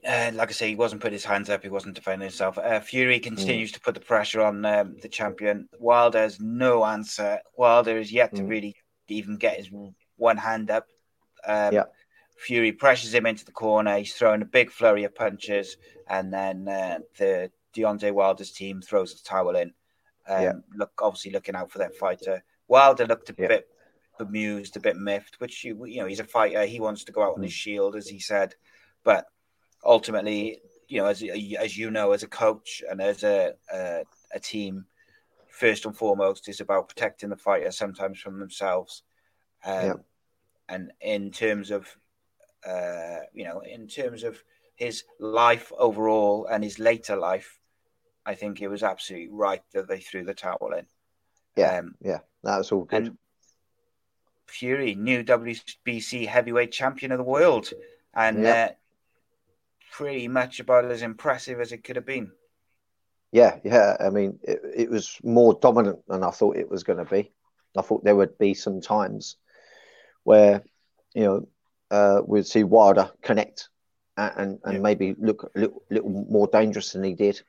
uh, like I say, he wasn't putting his hands up. He wasn't defending himself. Uh, Fury continues to put the pressure on um, the champion. Wilder has no answer. Wilder is yet to Mm. really even get his one hand up. Um, Yeah. Fury pressures him into the corner. He's throwing a big flurry of punches, and then uh, the Deontay Wilder's team throws the towel in. Um, Yeah. Look, obviously looking out for that fighter. Wilder looked a Yeah. bit bemused, a bit miffed, which you you know he's a fighter. He wants to go out on his Mm. shield, as he said. But ultimately, you know, as as you know, as a coach and as a a, a team, first and foremost is about protecting the fighter sometimes from themselves. Um, Yeah. And in terms of uh, you know, in terms of his life overall and his later life, I think it was absolutely right that they threw the towel in. Yeah, Um, yeah, that was all good. and Fury, new WBC heavyweight champion of the world, and Yeah. uh, pretty much about as impressive as it could have been. Yeah, yeah. I mean, it, it was more dominant than I thought it was going to be. I thought there would be some times where, you know, uh, we'd see Wilder connect and and, and Yeah. maybe look a little, little more dangerous than he did.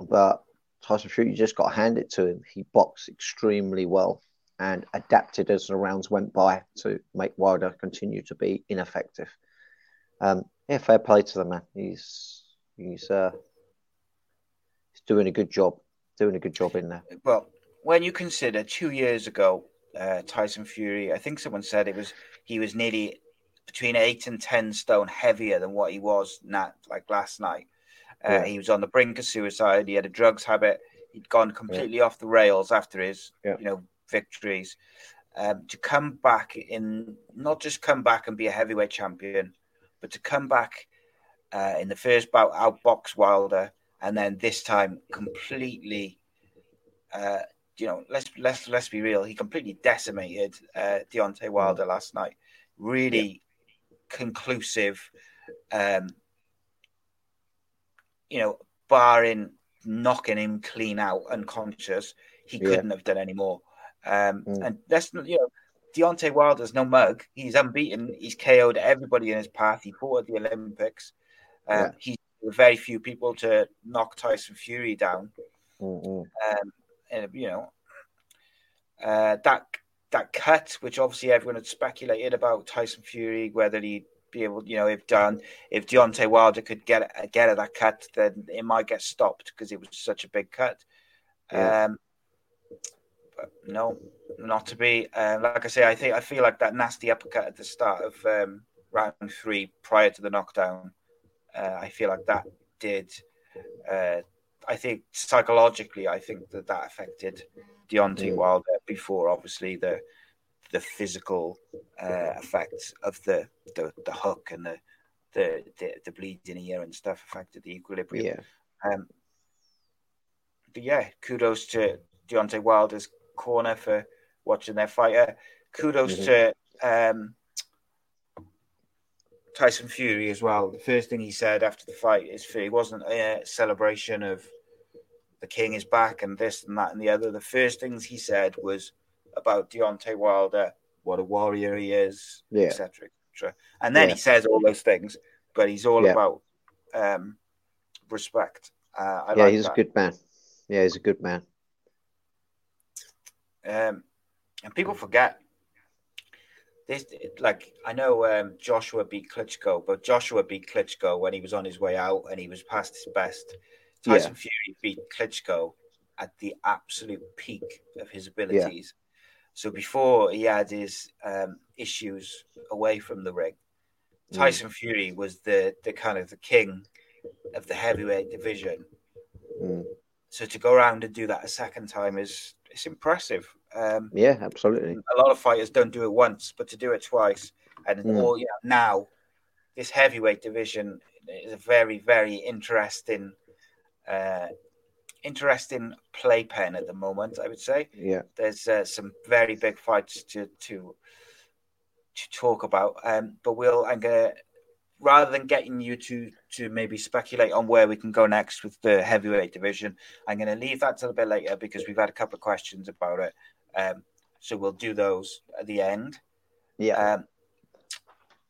But Tyson Fury, you just got to hand it to him. He boxed extremely well and adapted as the rounds went by to make Wilder continue to be ineffective. Um, yeah, fair play to the man. He's he's uh, he's doing a good job. Doing a good job in there. Well, when you consider two years ago, uh, Tyson Fury, I think someone said it was he was nearly between eight and ten stone heavier than what he was like last night. Uh, Yeah. He was on the brink of suicide. He had a drugs habit. He'd gone completely off the rails after his, Yeah. you know, victories. Um, to come back in, not just come back and be a heavyweight champion, but to come back uh, in the first bout, outbox Wilder, and then this time completely uh, you know, let's let's let's be real. He completely decimated uh, Deontay Wilder last night. Really conclusive. Um, you know, barring knocking him clean out, unconscious, he Yeah. couldn't have done any more. Um, Mm. And that's you know, Deontay Wilder's no mug. He's unbeaten. He's KO'd everybody in his path. He fought at the Olympics. Um, Yeah. He's very few people to knock Tyson Fury down Mm-mm. um, and you know uh, that that cut, which obviously everyone had speculated about Tyson Fury, whether he'd be able, you know, if done, if Deontay Wilder could get get at that cut, then it might get stopped because it was such a big cut. Yeah. Um, but no, not to be. Uh, like I say, I think I feel like that nasty uppercut at the start of um, round three, prior to the knockdown. Uh, I feel like that did. Uh, I think psychologically, I think that that affected Deontay. Wilder before, obviously the the physical uh, effects of the, the the hook and the the the, the bleeding ear and stuff affected the equilibrium. Yeah. Um, but yeah, kudos to Deontay Wilder's corner for watching their fighter. Kudos Mhm. to um, Tyson Fury as well. The first thing he said after the fight is it wasn't a celebration of the king is back and this and that and the other. The first things he said was about Deontay Wilder, what a warrior he is, Yeah. etc., etc. And then Yeah. he says all those things, but he's all Yeah. about um, respect. Uh, I yeah, like he's that. a good man. Yeah, he's a good man. Um, and people forget this. Like I know um, Joshua beat Klitschko, but Joshua beat Klitschko when he was on his way out and he was past his best. Tyson Fury beat Klitschko at the absolute peak of his abilities. So before he had his um, issues away from the ring, Mm. Tyson Fury was the the kind of the king of the heavyweight division. Mm. So to go around and do that a second time is it's impressive. Um, Yeah, absolutely. a lot of fighters don't do it once, but to do it twice, and Mm. all, know, now this heavyweight division is a very, very interesting, uh, interesting playpen at the moment. I would say Yeah. there's uh, some very big fights to to to talk about. Um, but we'll I'm gonna rather than getting you to to maybe speculate on where we can go next with the heavyweight division, I'm gonna leave that till a bit later because we've had a couple of questions about it. Um, so we'll do those at the end. Yeah. Um,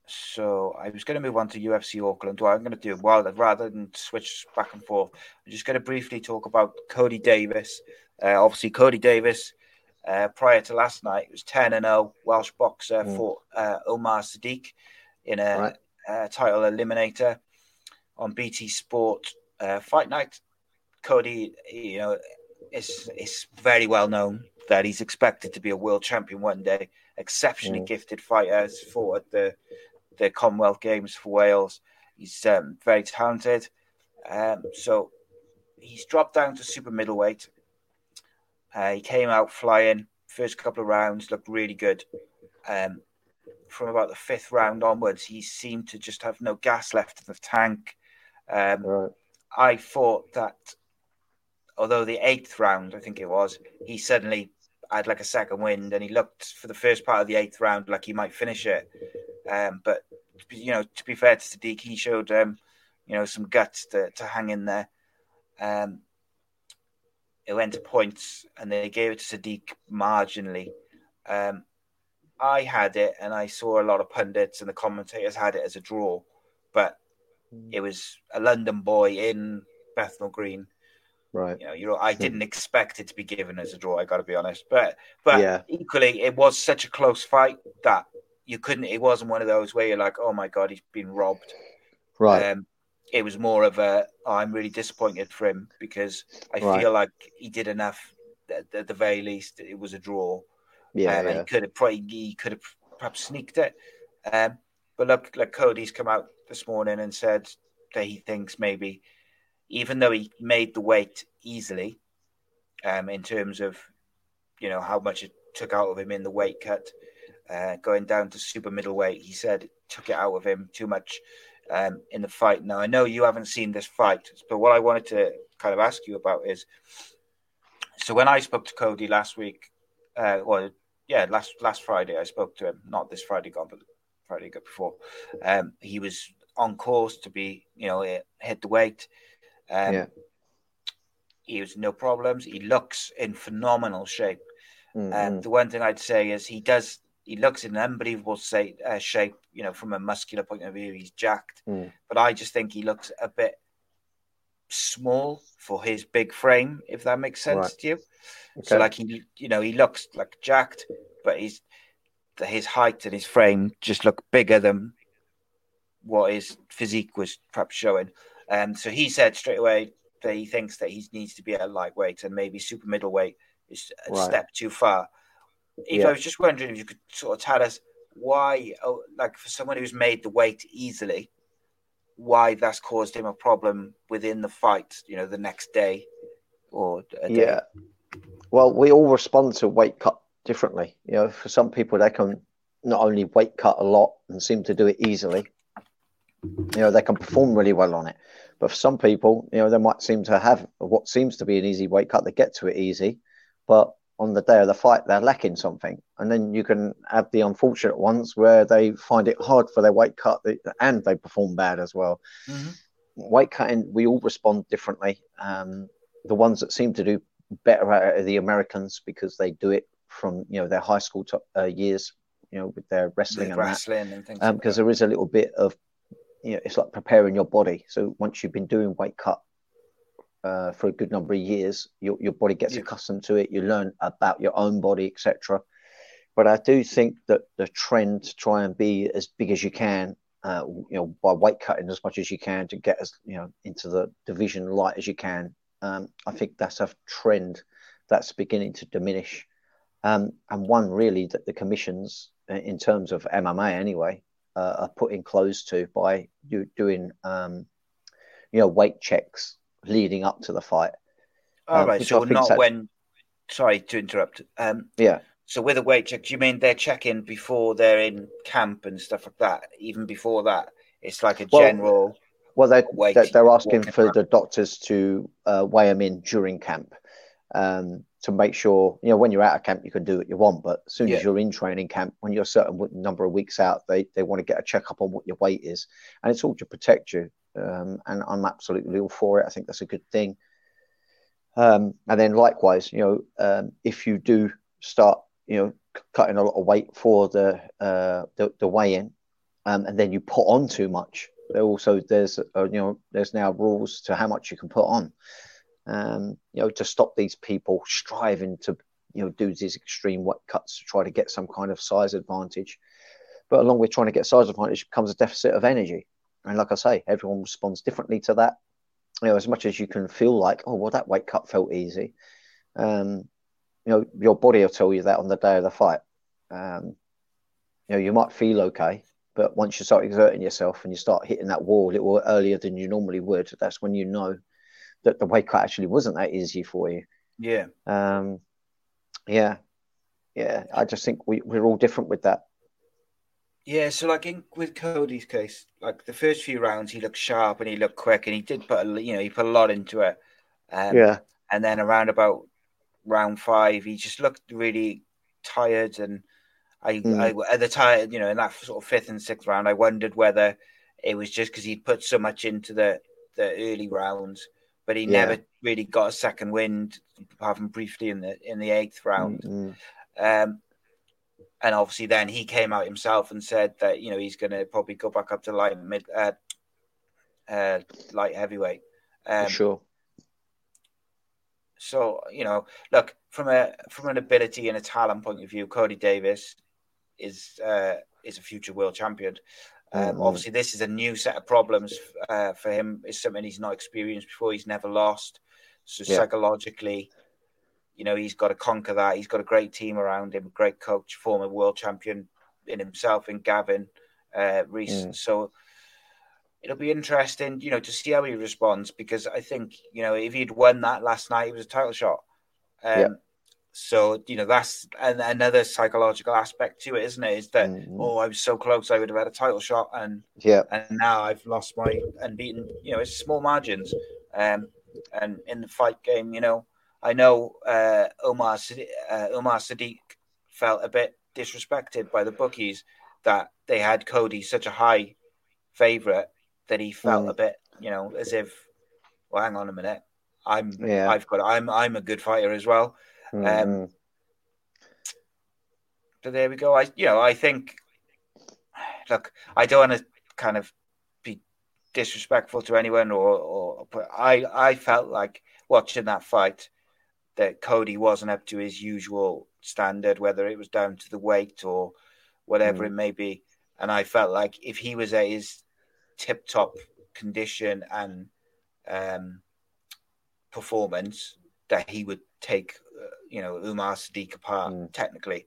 so I was going to move on to UFC Auckland. What I'm going to do, well, rather than switch back and forth, I'm just going to briefly talk about Cody Davies. Uh, obviously, Cody Davies, uh, prior to last night, was 10 and 0 Welsh boxer Mm. fought uh, Omar Sadiq in a, Right. a title eliminator on BT Sport uh, Fight Night. Cody, you know, is is very well known that he's expected to be a world champion one day. Exceptionally Mm. gifted fighter. Fought at the the Commonwealth Games for Wales. He's um, very talented. Um, so he's dropped down to super middleweight. Uh, he came out flying. First couple of rounds looked really good. Um, from about the fifth round onwards, he seemed to just have no gas left in the tank. Um, Right. I thought that although the eighth round, I think it was, he suddenly had like a second wind and he looked for the first part of the eighth round like he might finish it. Um, but you know, to be fair to Sadiq, he showed um, you know some guts to, to hang in there. Um, it went to points and they gave it to Sadiq marginally. Um, I had it, and I saw a lot of pundits and the commentators had it as a draw, but it was a London boy in Bethnal Green. Right. You know, you know, I didn't expect it to be given as a draw. I got to be honest, but but Yeah. equally, it was such a close fight that you couldn't. It wasn't one of those where you're like, oh my god, he's been robbed. Right. Um, it was more of a, oh, I'm really disappointed for him because I Right. feel like he did enough. At, at the very least, it was a draw. yeah. Um, yeah. he could have probably he could have perhaps sneaked it. Um, but look, like Cody's come out this morning and said that he thinks maybe, even though he made the weight easily, um, in terms of, you know, how much it took out of him in the weight cut, uh, going down to super middleweight, he said it took it out of him too much um, in the fight. Now I know you haven't seen this fight, but what I wanted to kind of ask you about is, so when I spoke to Cody last week, uh, well, yeah, last last Friday I spoke to him, not this Friday gone, but Friday go before. Um, he was on course to be, you know, hit the weight. Um, Yeah. He was no problems. He looks in phenomenal shape. Mm, And the one thing I'd say is he does. He looks in an unbelievable uh, shape. You know, from a muscular point of view, he's jacked. Mm. But I just think he looks a bit small for his big frame. If that makes sense Right. to you. So like he, you know, he looks like jacked, but he's his height and his frame just look bigger than what his physique was perhaps showing. Um, so he said straight away that he thinks that he needs to be a lightweight and maybe super middleweight is a Right. step too far. If Yeah. I was just wondering if you could sort of tell us why, oh, like for someone who's made the weight easily, why that's caused him a problem within the fight, you know, the next day or a day. Yeah. Well, we all respond to weight cut differently. You know, for some people, they can not only weight cut a lot and seem to do it easily, you know, they can perform really well on it. But for some people, you know, they might seem to have what seems to be an easy weight cut. They get to it easy, but on the day of the fight, they're lacking something. And then you can have the unfortunate ones where they find it hard for their weight cut and they perform bad as well. Mhm. Weight cutting, we all respond differently. Um, the ones that seem to do better are the Americans because they do it from you know their high school to, uh, years, you know, with their wrestling With and that wrestling and things um, like because there is a little bit of you know it's like preparing your body so once you've been doing weight cut uh, for a good number of years your, your body gets Yeah. accustomed to it you learn about your own body etc but i do think that the trend to try and be as big as you can uh, you know by weight cutting as much as you can to get as you know into the division light as you can um, i think that's a trend that's beginning to diminish um, and one really that the commissions uh, in terms of mma anyway uh, are putting close to by do, doing um, you know weight checks leading up to the fight. All um, right, so not act- when. Sorry to interrupt. Um, Yeah, so with a weight check, do you mean they're checking before they're in camp and stuff like that? Even before that, it's like a general. well they, Weight they they're asking for the doctors to uh, weigh them in during camp um, to make sure you know when you're out of camp you can do what you want, but as soon Yeah. as you're in training camp, when you're a certain number of weeks out, they they want to get a checkup on what your weight is, and it's all to protect you. Um, and I'm absolutely all for it. I think that's a good thing. Um, and then likewise, you know, um, if you do start, you know, c- cutting a lot of weight for the uh, the, the weigh-in, um, and then you put on too much, there also there's uh, you know there's now rules to how much you can put on, um, you know, to stop these people striving to you know do these extreme weight cuts to try to get some kind of size advantage. But along with trying to get size advantage comes a deficit of energy, and like I say, everyone responds differently to that you know, as much as you can feel like, oh, well, that weight cut felt easy, um, you know, your body will tell you that on the day of the fight. Um, you know, you might feel okay, but once you start exerting yourself and you start hitting that wall a little earlier than you normally would, that's when you know that the weight cut actually wasn't that easy for you. Yeah, Um, yeah, yeah. I just think we, we're all different with that. Yeah, so like in, with Cody's case, like the first few rounds, he looked sharp and he looked quick, and he did put a you know he put a lot into it. Um, Yeah. and then around about round five, he just looked really tired, and I, Mm. I at the time, you know, in that sort of fifth and sixth round, I wondered whether it was just because he'd put so much into the the early rounds, but he Yeah. never really got a second wind, apart from briefly in the in the eighth round. Mm, Um, and obviously, then he came out himself and said that you know he's going to probably go back up to light mid, uh, uh, light heavyweight. Um, sure. So you know, look from a from an ability and a talent point of view, Cody Davies is uh, is a future world champion. Um, Mhm. Obviously, this is a new set of problems uh, for him. It's something he's not experienced before. He's never lost, so Yeah. psychologically, you know, he's got to conquer that. He's got a great team around him, a great coach, former world champion in himself, in Gavin uh, Rees. Mm. So it'll be interesting, you know, to see how he responds because I think, you know, if he'd won that last night, it was a title shot. Um, Yeah. So, you know, that's an, another psychological aspect to it, isn't it? Is that, Mhm. oh, I was so close, I would have had a title shot. And Yeah. and now I've lost my unbeaten. You know, it's small margins. Um, and in the fight game, you know, I know uh, Omar Sadiq, uh, Omar Sadiq felt a bit disrespected by the bookies that they had Cody such a high favorite that he felt Mm. a bit, you know, as if, well, hang on a minute, I'm, Yeah. I've got, I'm, I'm a good fighter as well. Mm, But there we go. I, you know, I think, look, I don't want to kind of be disrespectful to anyone, or, or, but I, I felt like watching that fight that Cody wasn't up to his usual standard, whether it was down to the weight or whatever Mm. it may be. And I felt like if he was at his tip top condition and um, performance, that he would take, you know, Omar Sadiq apart Mm. technically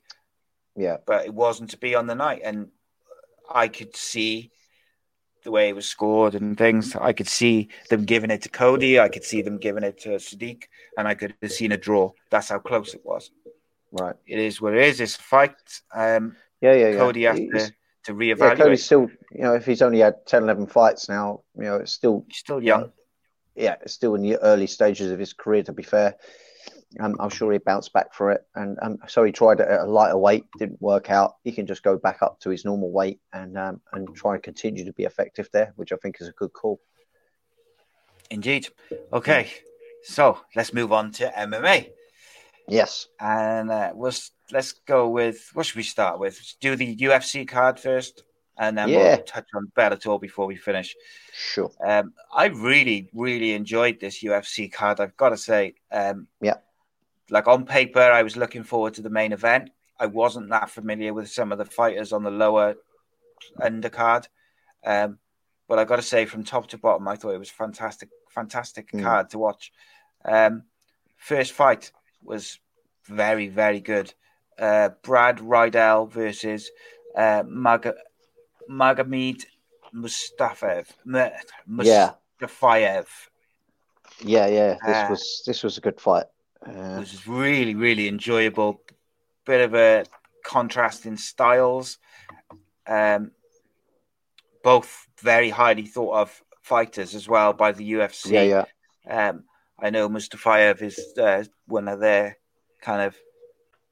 yeah. but it wasn't to be on the night. And I could see the way it was scored and things. I could see them giving it to Cody. I could see them giving it to Sadiq, and I could have seen a draw. That's how close it was. Right. It is what it is. It's a fight. Um, Yeah. Yeah. yeah. Cody has He's- to, to yeah, reevaluate. Cody's still, you know, if he's only had 10, 11 fights now, you know, it's still, He's still young. yeah, it's still in the early stages of his career, to be fair. Um, I'm sure he bounced back for it. And um, so he tried at a lighter weight, didn't work out. He can just go back up to his normal weight and um, and try and continue to be effective there, which I think is a good call. Indeed. Okay, so let's move on to MMA. Yes. And uh, we'll, let's go with what should we start with? Let's do the UFC card first, and then Yeah. we'll touch on Bellator before we finish. Sure. Um, I really, really enjoyed this UFC card. I've got to say, um, Yeah. Like on paper, I was looking forward to the main event. I wasn't that familiar with some of the fighters on the lower undercard, um, but I got to say, from top to bottom, I thought it was fantastic, fantastic Mm. card to watch. Um, first fight was very, very good. Uh, Brad Riddell versus uh, Mag- Magomed Mustafaev. M- Yeah. Mustafaev. Yeah, yeah. This Ah. was this was a good fight. It Uh, was really, really enjoyable. Bit of a contrast in styles. Um, both very highly thought of fighters as well by the UFC. yeah, yeah. Um, I know Mustafaev is uh, one of their kind of,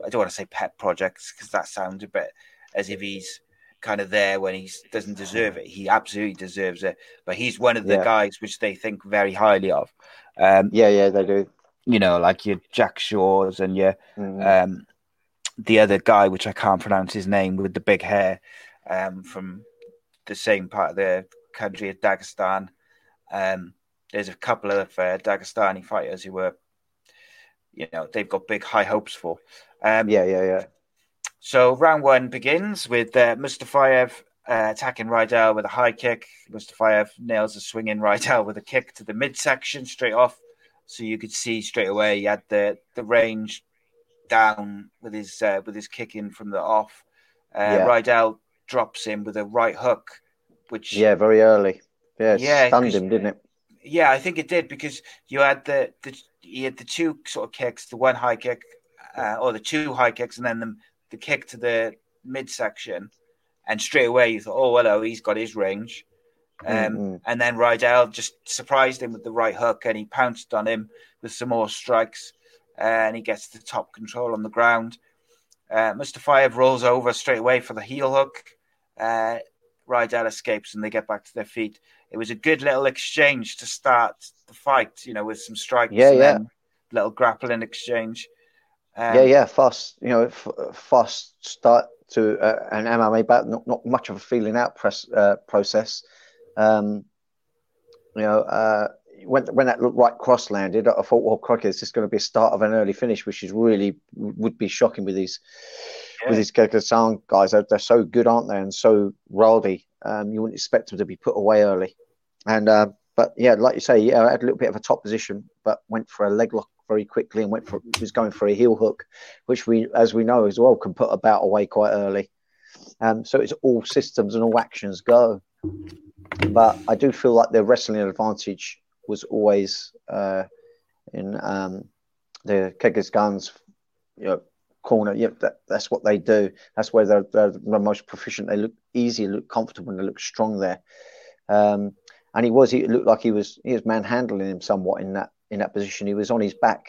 I don't want to say pet projects because that sounds a bit as if he's kind of there when he doesn't deserve it. He absolutely deserves it, but he's one of the Yeah. guys which they think very highly of. Um, Yeah, yeah, they do. You know, like your Jack Shaws and your Mm. um, the other guy, which I can't pronounce his name, with the big hair, um, from the same part of the country of Dagestan. Um, there's a couple of uh, Dagestani fighters who were, you know, they've got big high hopes for. Um, yeah, yeah, yeah. So round one begins with uh, Mustafaev uh, attacking Riddell with a high kick. Mustafaev nails a swinging Riddell with a kick to the midsection straight off. So you could see straight away he had the, the range down with his uh, with his kicking from the off. Uh, Yeah. Riddell drops him with a right hook, which Yeah, very early. Yeah, it Yeah, stunned him, didn't it? yeah, I think it did because you had the, the he had the two sort of kicks, the one high kick, uh, or the two high kicks, and then the, the kick to the midsection, and straight away you thought, oh hello, he's got his range. Um, Mm-hmm. And then Riddell just surprised him with the right hook, and he pounced on him with some more strikes, uh, and he gets the top control on the ground. Uh, Mustafaev rolls over straight away for the heel hook. Uh, Riddell escapes, and they get back to their feet. It was a good little exchange to start the fight, you know, with some strikes. Yeah, and yeah. little grappling exchange. Um, yeah, yeah, fast. You know, f- fast start to uh, an MMA bout. Not not much of a feeling out press uh, process. Um, you know, uh, when when that looked right cross landed, I thought, well, crikey, is this going to be a start of an early finish, which is really would be shocking with these Yeah. with these Kyrgyzstan guys. They're, they're so good, aren't they? And so rowdy. Um, you wouldn't expect them to be put away early. And uh, but yeah, like you say, yeah, I had a little bit of a top position, but went for a leg lock very quickly and went for was going for a heel hook, which we, as we know as well, can put a bout away quite early. Um, so it's all systems and all actions go. But I do feel like their wrestling advantage was always uh, in um, the Kyrgyzstan's you know, corner. Yeah, that, that's what they do. That's where they're, they're the most proficient. They look easy, look comfortable, and they look strong there. Um, and he was. He looked like he was. He was manhandling him somewhat in that in that position. He was on his back,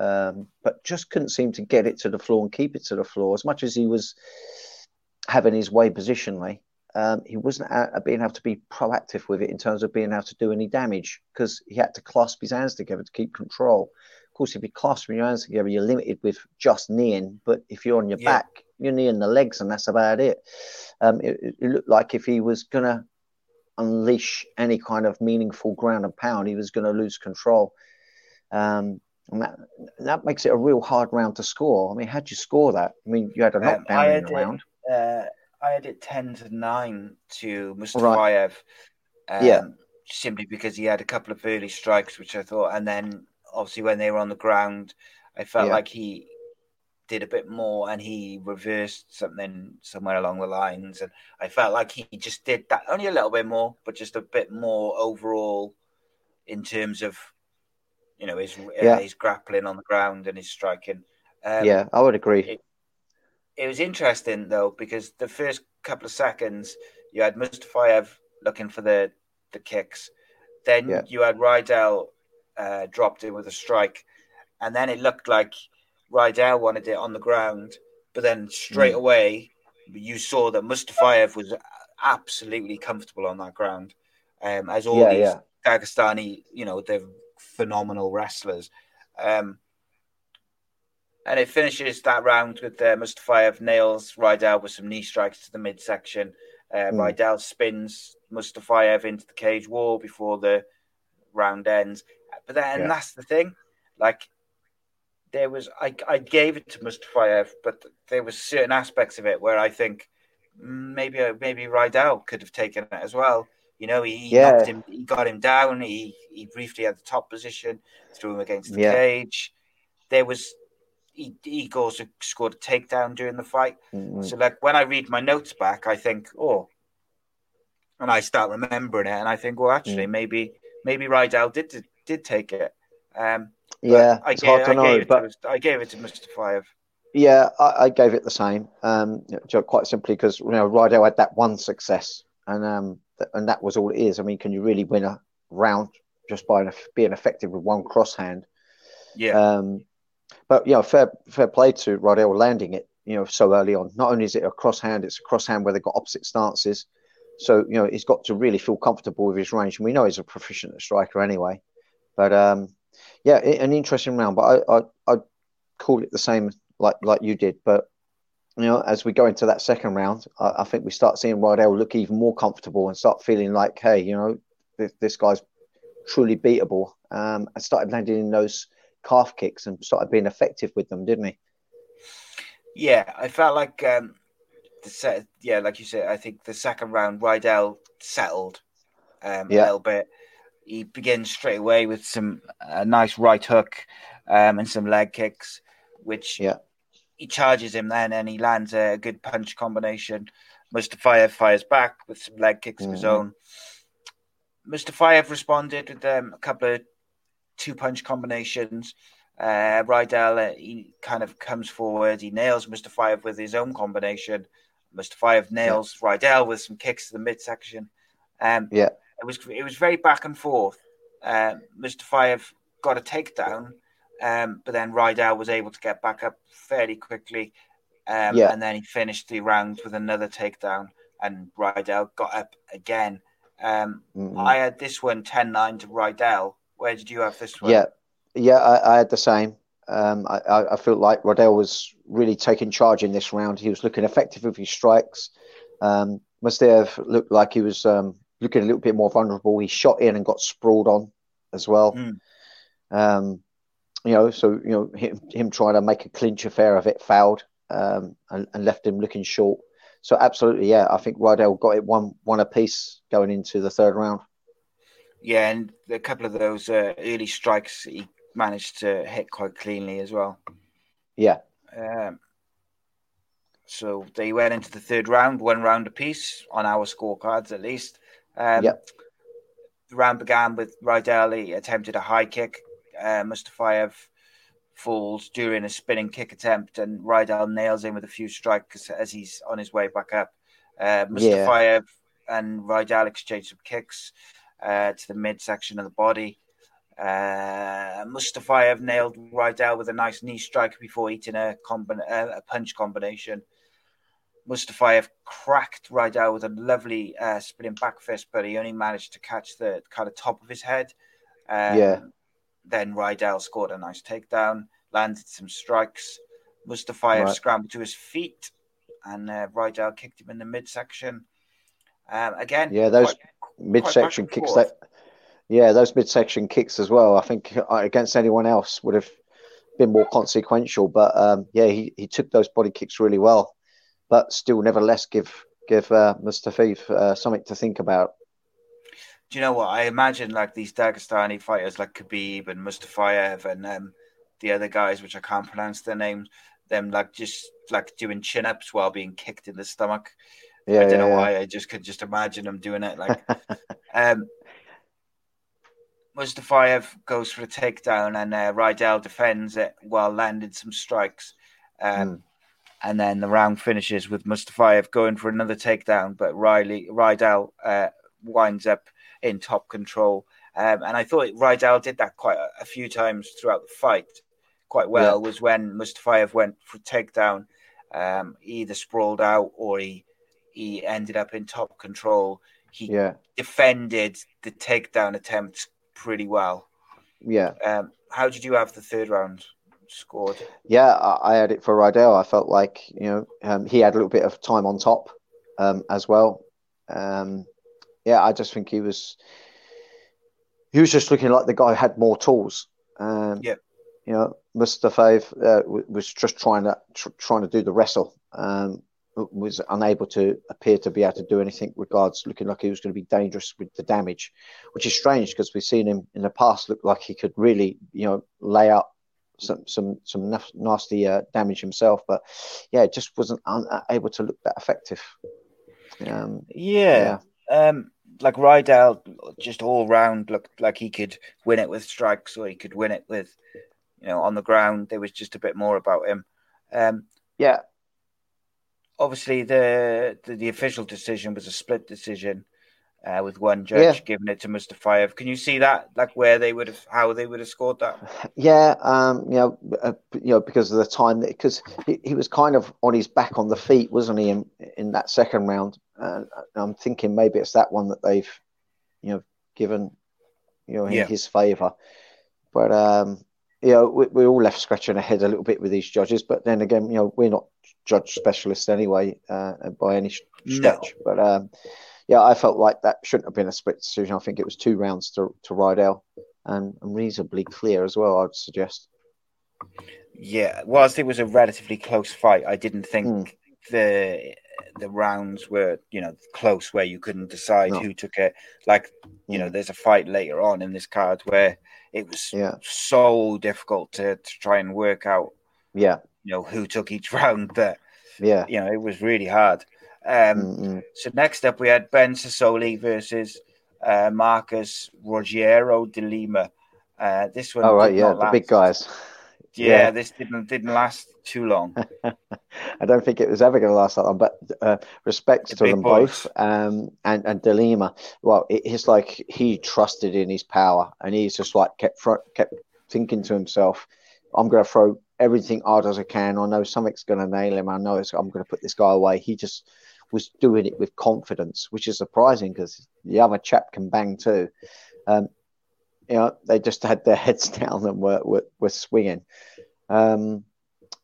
um, but just couldn't seem to get it to the floor and keep it to the floor. As much as he was having his way positionally, um, he wasn't being able to be proactive with it in terms of being able to do any damage because he had to clasp his hands together to keep control. Of course, if you clasp your hands together, you're limited with just kneeing. But if you're on your Yeah. back, you're kneeing the legs, and that's about it. Um, it, it- looked like if he was gonna unleash any kind of meaningful ground and pound, he was going to lose control. Um, and that that makes it a real hard round to score. I mean, how'd you score that? I mean, you had a Um, knockdown in the round. uh, I had it 10 to 9 to Mustafaev. Um, Yeah. Simply because he had a couple of early strikes, which I thought, and then obviously when they were on the ground, I felt Yeah. like he did a bit more and he reversed something somewhere along the lines. And I felt like he just did that only a little bit more, but just a bit more overall in terms of, you know, his, Yeah. uh, his grappling on the ground and his striking. Um, yeah, I would agree. it- it was interesting though because the first couple of seconds you had Mustafaev looking for the the kicks, then Yeah. you had Riddell uh, dropped in with a strike, and then it looked like Riddell wanted it on the ground, but then straight Mm. away you saw that Mustafaev was absolutely comfortable on that ground, um, as all Yeah, these yeah. Dagestani, you know, they're phenomenal wrestlers. Um, and it finishes that round with uh, Mustafaev nails Riddell with some knee strikes to the midsection. Uh, Mm. Riddell spins Mustafaev into the cage wall before the round ends. But then Yeah. that's the thing, like there was I I gave it to Mustafaev, but there was certain aspects of it where I think maybe maybe Riddell could have taken it as well. You know, he, Yeah. knocked him, he got him down. He he briefly had the top position, threw him against the Yeah. cage. There was he, he also scored a takedown during the fight. Mm, So like when I read my notes back, I think, oh, and I start remembering it, and I think, well, actually, Mm. maybe maybe Riddell did did, did take it. Um, yeah, I it's gave, hard to I know, gave it but to, I gave it to Mustafaev. yeah, I, I gave it the same. Um, quite simply because you know Riddell had that one success, and um, th- and that was all it is. I mean, can you really win a round just by being effective with one cross hand? Yeah, Um, but you know, fair fair play to Riddell landing it. You know, so early on. Not only is it a cross hand, it's a cross hand where they've got opposite stances. So you know, he's got to really feel comfortable with his range. And we know he's a proficient striker anyway. But um, yeah, i- an interesting round. But I I I'd call it the same like like you did. But you know, as we go into that second round, I, I think we start seeing Riddell look even more comfortable and start feeling like, hey, you know, this, this guy's truly beatable. Um, and started landing in those calf kicks and started being effective with them, didn't he? yeah. I felt like um, the set, yeah, like you said, I think the second round, Riddell settled um, a little bit. He begins straight away with some uh, nice right hook um, and some leg kicks, which Yeah. he charges him then and he lands a good punch combination. Mustafaev fires back with some leg kicks of his Mhm. own. Mustafaev responded with um, a couple of two punch combinations. Uh, Riddell, uh, he kind of comes forward, he nails Mustafaev with his own combination, Mustafaev nails Riddell with some kicks to the midsection. Um, Yeah. it was it was very back and forth. Um, Mustafaev got a takedown, um, but then Riddell was able to get back up fairly quickly, um, Yeah. and then he finished the round with another takedown, and Riddell got up again. Um, Mm-mm. I had this one 10-9 to Riddell. Where did you have this one? Yeah, yeah, I, I had the same. Um, I, I, felt like Riddell was really taking charge in this round. He was looking effective with his strikes. Um, Mustaev looked like he was um, looking a little bit more vulnerable. He shot in and got sprawled on as well. Mm. Um, you know, so you know him, him trying to make a clinch affair of it fouled um, and, and left him looking short. So absolutely, yeah, I think Riddell got it one one apiece going into the third round. Yeah, and a couple of those uh, early strikes he managed to hit quite cleanly as well. Yeah, Um, so they went into the third round, one round apiece on our scorecards at least. Um, Yep. The round began with Riddell. He attempted a high kick. Uh, Mustafaev falls during a spinning kick attempt, and Riddell nails him with a few strikes as he's on his way back up. Uh, Mustafaev and Riddell exchange some kicks uh, to the midsection of the body. Uh, Mustafaev nailed Riddell with a nice knee strike before eating a, combi- uh, a punch combination. Mustafaev cracked Riddell with a lovely uh, spinning back fist, but he only managed to catch the kind of top of his head. Um, Yeah. Then Riddell scored a nice takedown, landed some strikes. Mustafaev Right. scrambled to his feet, and uh, Riddell kicked him in the midsection. Um, again, Yeah, those quite- midsection back kicks forth. that yeah those midsection kicks as well i think uh, against anyone else would have been more consequential but um yeah he, he took those body kicks really well but still nevertheless give give uh Mustafaev uh, something to think about Do you know what? I imagine like these Dagestani fighters like Khabib and Mustafaev and um, the other guys, which I can't pronounce their names, them like just like doing chin ups while being kicked in the stomach. Yeah I don't yeah, know yeah. why. I just could just imagine him doing it. Like, um, Mustafaev goes for a takedown and uh, Riddell defends it while landing some strikes. Um, Mm. And then the round finishes with Mustafaev going for another takedown, but Riley Riddell uh, winds up in top control. Um, and I thought Riddell did that quite a, a few times throughout the fight, quite well. Was when Mustafaev went for takedown, um, he either sprawled out or he he ended up in top control. He yeah defended the takedown attempts pretty well. yeah Um, how did you have the third round scored? yeah I, I had it for Riddell. i felt like you know um, he had a little bit of time on top um as well um yeah i just think he was he was just looking like the guy who had more tools um Yep. you know, Mustafaev uh, was just trying to tr- trying to do the wrestle. Um, was unable to appear to be able to do anything regards looking like he was going to be dangerous with the damage, which is strange because we've seen him in the past look like he could really, you know, lay out some some some nasty uh, damage himself. But yeah, it just wasn't un- able to look that effective. Um, Yeah. Um, like Riddell, just all round looked like he could win it with strikes or he could win it with, you know, on the ground. There was just a bit more about him. Um, yeah, obviously, the, the the official decision was a split decision, uh, with one judge Yeah. giving it to Mustafaev. Can you see that, like where they would have, how they would have scored that? Yeah, um, you know, uh, you know, because of the time that because he, he was kind of on his back on the feet, wasn't he, in, in that second round? And I'm thinking maybe it's that one that they've, you know, given, you know, in Yeah. his favour. But um, you know, we, we're all left scratching our head a little bit with these judges. But then again, you know, we're not judge specialists anyway uh, by any sh- No. stretch. But um, yeah, I felt like that shouldn't have been a split decision. I think it was two rounds to to Riddell and, and reasonably clear as well. I'd suggest. Yeah, whilst it was a relatively close fight, I didn't think Hmm. the the rounds were you know close where you couldn't decide No. who took it. Like you Hmm. know, there's a fight later on in this card where it was Yeah. so difficult to to try and work out Yeah, you know who took each round that yeah. you know it was really hard. Um, Mm-mm. so next up we had Ben Sosoli versus uh, Marcus Rogério de Lima. Uh, this one, All right, yeah, the big guys. Yeah, Yeah. this didn't didn't last too long. I don't think it was ever going to last that long. But uh, respects The to them boys. both, um, and and de Lima. Well, it, it's like he trusted in his power, and he's just like kept fro- kept thinking to himself, "I'm going to throw everything hard as I can. I know something's going to nail him. I know it's, I'm going to put this guy away." He just was doing it with confidence, which is surprising because the other chap can bang too. Um, you know, they just had their heads down and were were, were swinging. Um,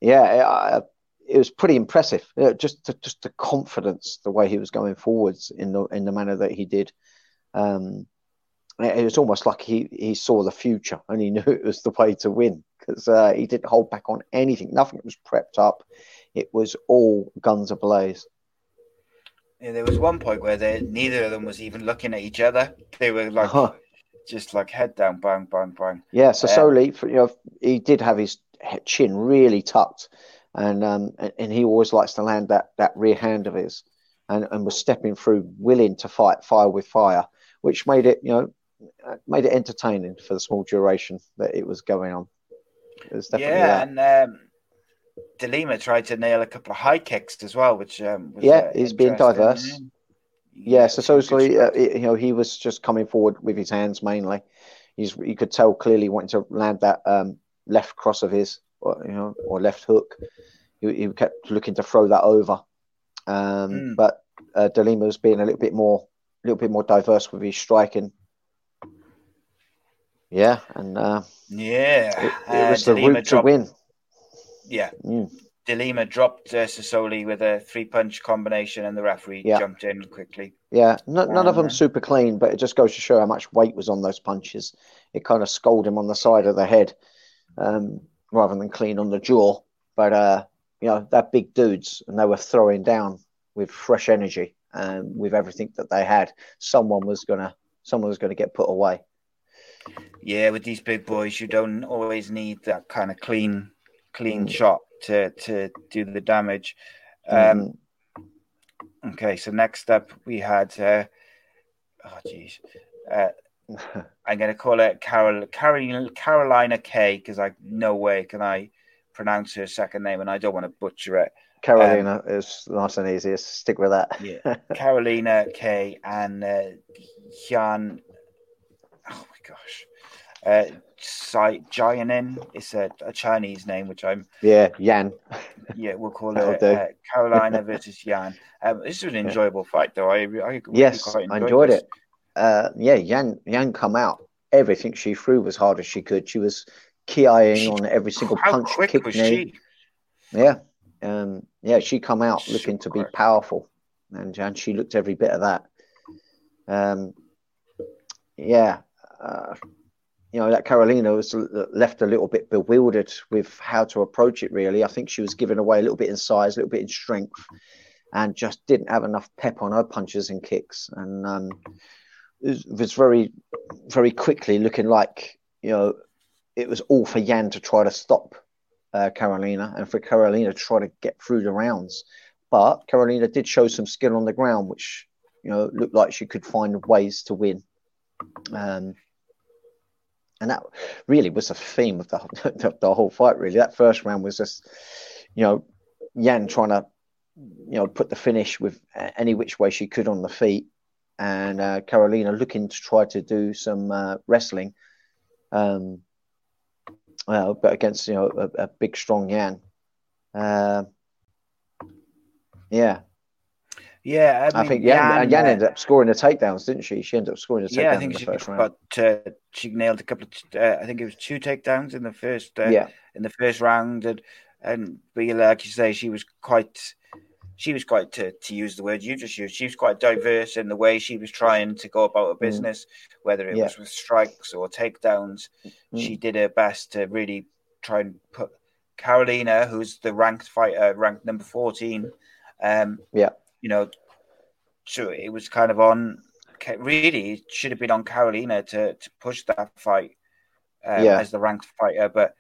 yeah, I, it was pretty impressive. Yeah, just the, just the confidence, the way he was going forwards in the in the manner that he did. Um, it it was almost like he he saw the future and he knew it was the way to win because uh, he didn't hold back on anything. Nothing was prepped up. It was all guns ablaze. Yeah, there was one point where they neither of them was even looking at each other. They were like Huh. Just like head down, bang, bang, bang. Yeah, so Yeah. Soli, you know, he did have his chin really tucked, and um, and, he always likes to land that that rear hand of his, and, and was stepping through, willing to fight fire with fire, which made it, you know, uh, made it entertaining for the small duration that it was going on. It was definitely yeah, that. and um, de Lima tried to nail a couple of high kicks as well, which um, Yeah, uh, he's being interesting. Diverse. Yeah, so some good Soli, stuff. uh, you know, he was just coming forward with his hands mainly. He's you could tell clearly wanting to land that um, left cross of his, or, you know, or left hook. He, he kept looking to throw that over, um, Mm. but uh, de Lima was being a little bit more, a little bit more diverse with his striking. Yeah, and uh, yeah, it, it uh, was the de Lima route to win. Yeah, Mm. Delima dropped uh, Sosoli with a three punch combination, and the referee Yeah. jumped in quickly. Yeah, no, none of them Um, super clean, but it just goes to show how much weight was on those punches. It kind of scolded him on the side of the head um, rather than clean on the jaw. But, uh, you know, they're big dudes and they were throwing down with fresh energy and with everything that they had. Someone was going to. Someone was going to get put away. Yeah, with these big boys, you don't always need that kind of clean, clean Mm. shot to to do the damage. Mm-hmm. Um, Okay, so next up we had, uh, oh jeez, uh, I'm going to call it Carol, Carol, Carolina K because I no way can I pronounce her second name and I don't want to butcher it. Carolina is nice and easy. Stick with that. Yeah, Carolina K and uh, Jan. Oh my gosh, uh, Sai Jianin. It's a, a Chinese name, which I'm yeah, Yan. yeah we'll call it uh, Carolina versus Yan. Um, this was an enjoyable fight though. I, I really Yes, quite I enjoyed this. it. Uh, yeah, Yan Yan come out. Everything she threw was hard as she could. She was keying on every single punch, kick, knee. she? Yeah, um, yeah, she come out looking to be quick. powerful, and and she looked every bit of that. Um, yeah, uh, you know that Carolina was left a little bit bewildered with how to approach it. Really, I think she was giving away a little bit in size, a little bit in strength, and just didn't have enough pep on her punches and kicks, and um, it was, was very, very quickly looking like you know it was all for Yan to try to stop uh, Carolina and for Carolina to try to get through the rounds. But Carolina did show some skill on the ground, which you know looked like she could find ways to win. Um, and that really was the theme of the, the whole fight. Really, that first round was just you know Yan trying to you know put the finish with any which way she could on the feet, and uh, Carolina looking to try to do some uh, wrestling. Um, well, but against you know a, a big strong Yan. Uh, yeah, Yeah, I, I, think Yan, Yan, and Yan uh, ended up scoring the takedowns, didn't she? She ended up scoring the takedowns Yeah, I in the she first round. got uh, she nailed a couple of. Uh, I think it was two takedowns in the first. Uh, yeah, in the first round, and and but like you say, she was quite. She was quite to, to use the word you just used. She was quite diverse in the way she was trying to go about her business, whether it Mm. Yeah. was with strikes or takedowns. Mm. She did her best to really try and put Carolina, who's the ranked fighter, ranked number fourteen. Um, Yeah. You know, so it was kind of on. Really, it should have been on Carolina to to push that fight um, Yeah. as the ranked fighter, but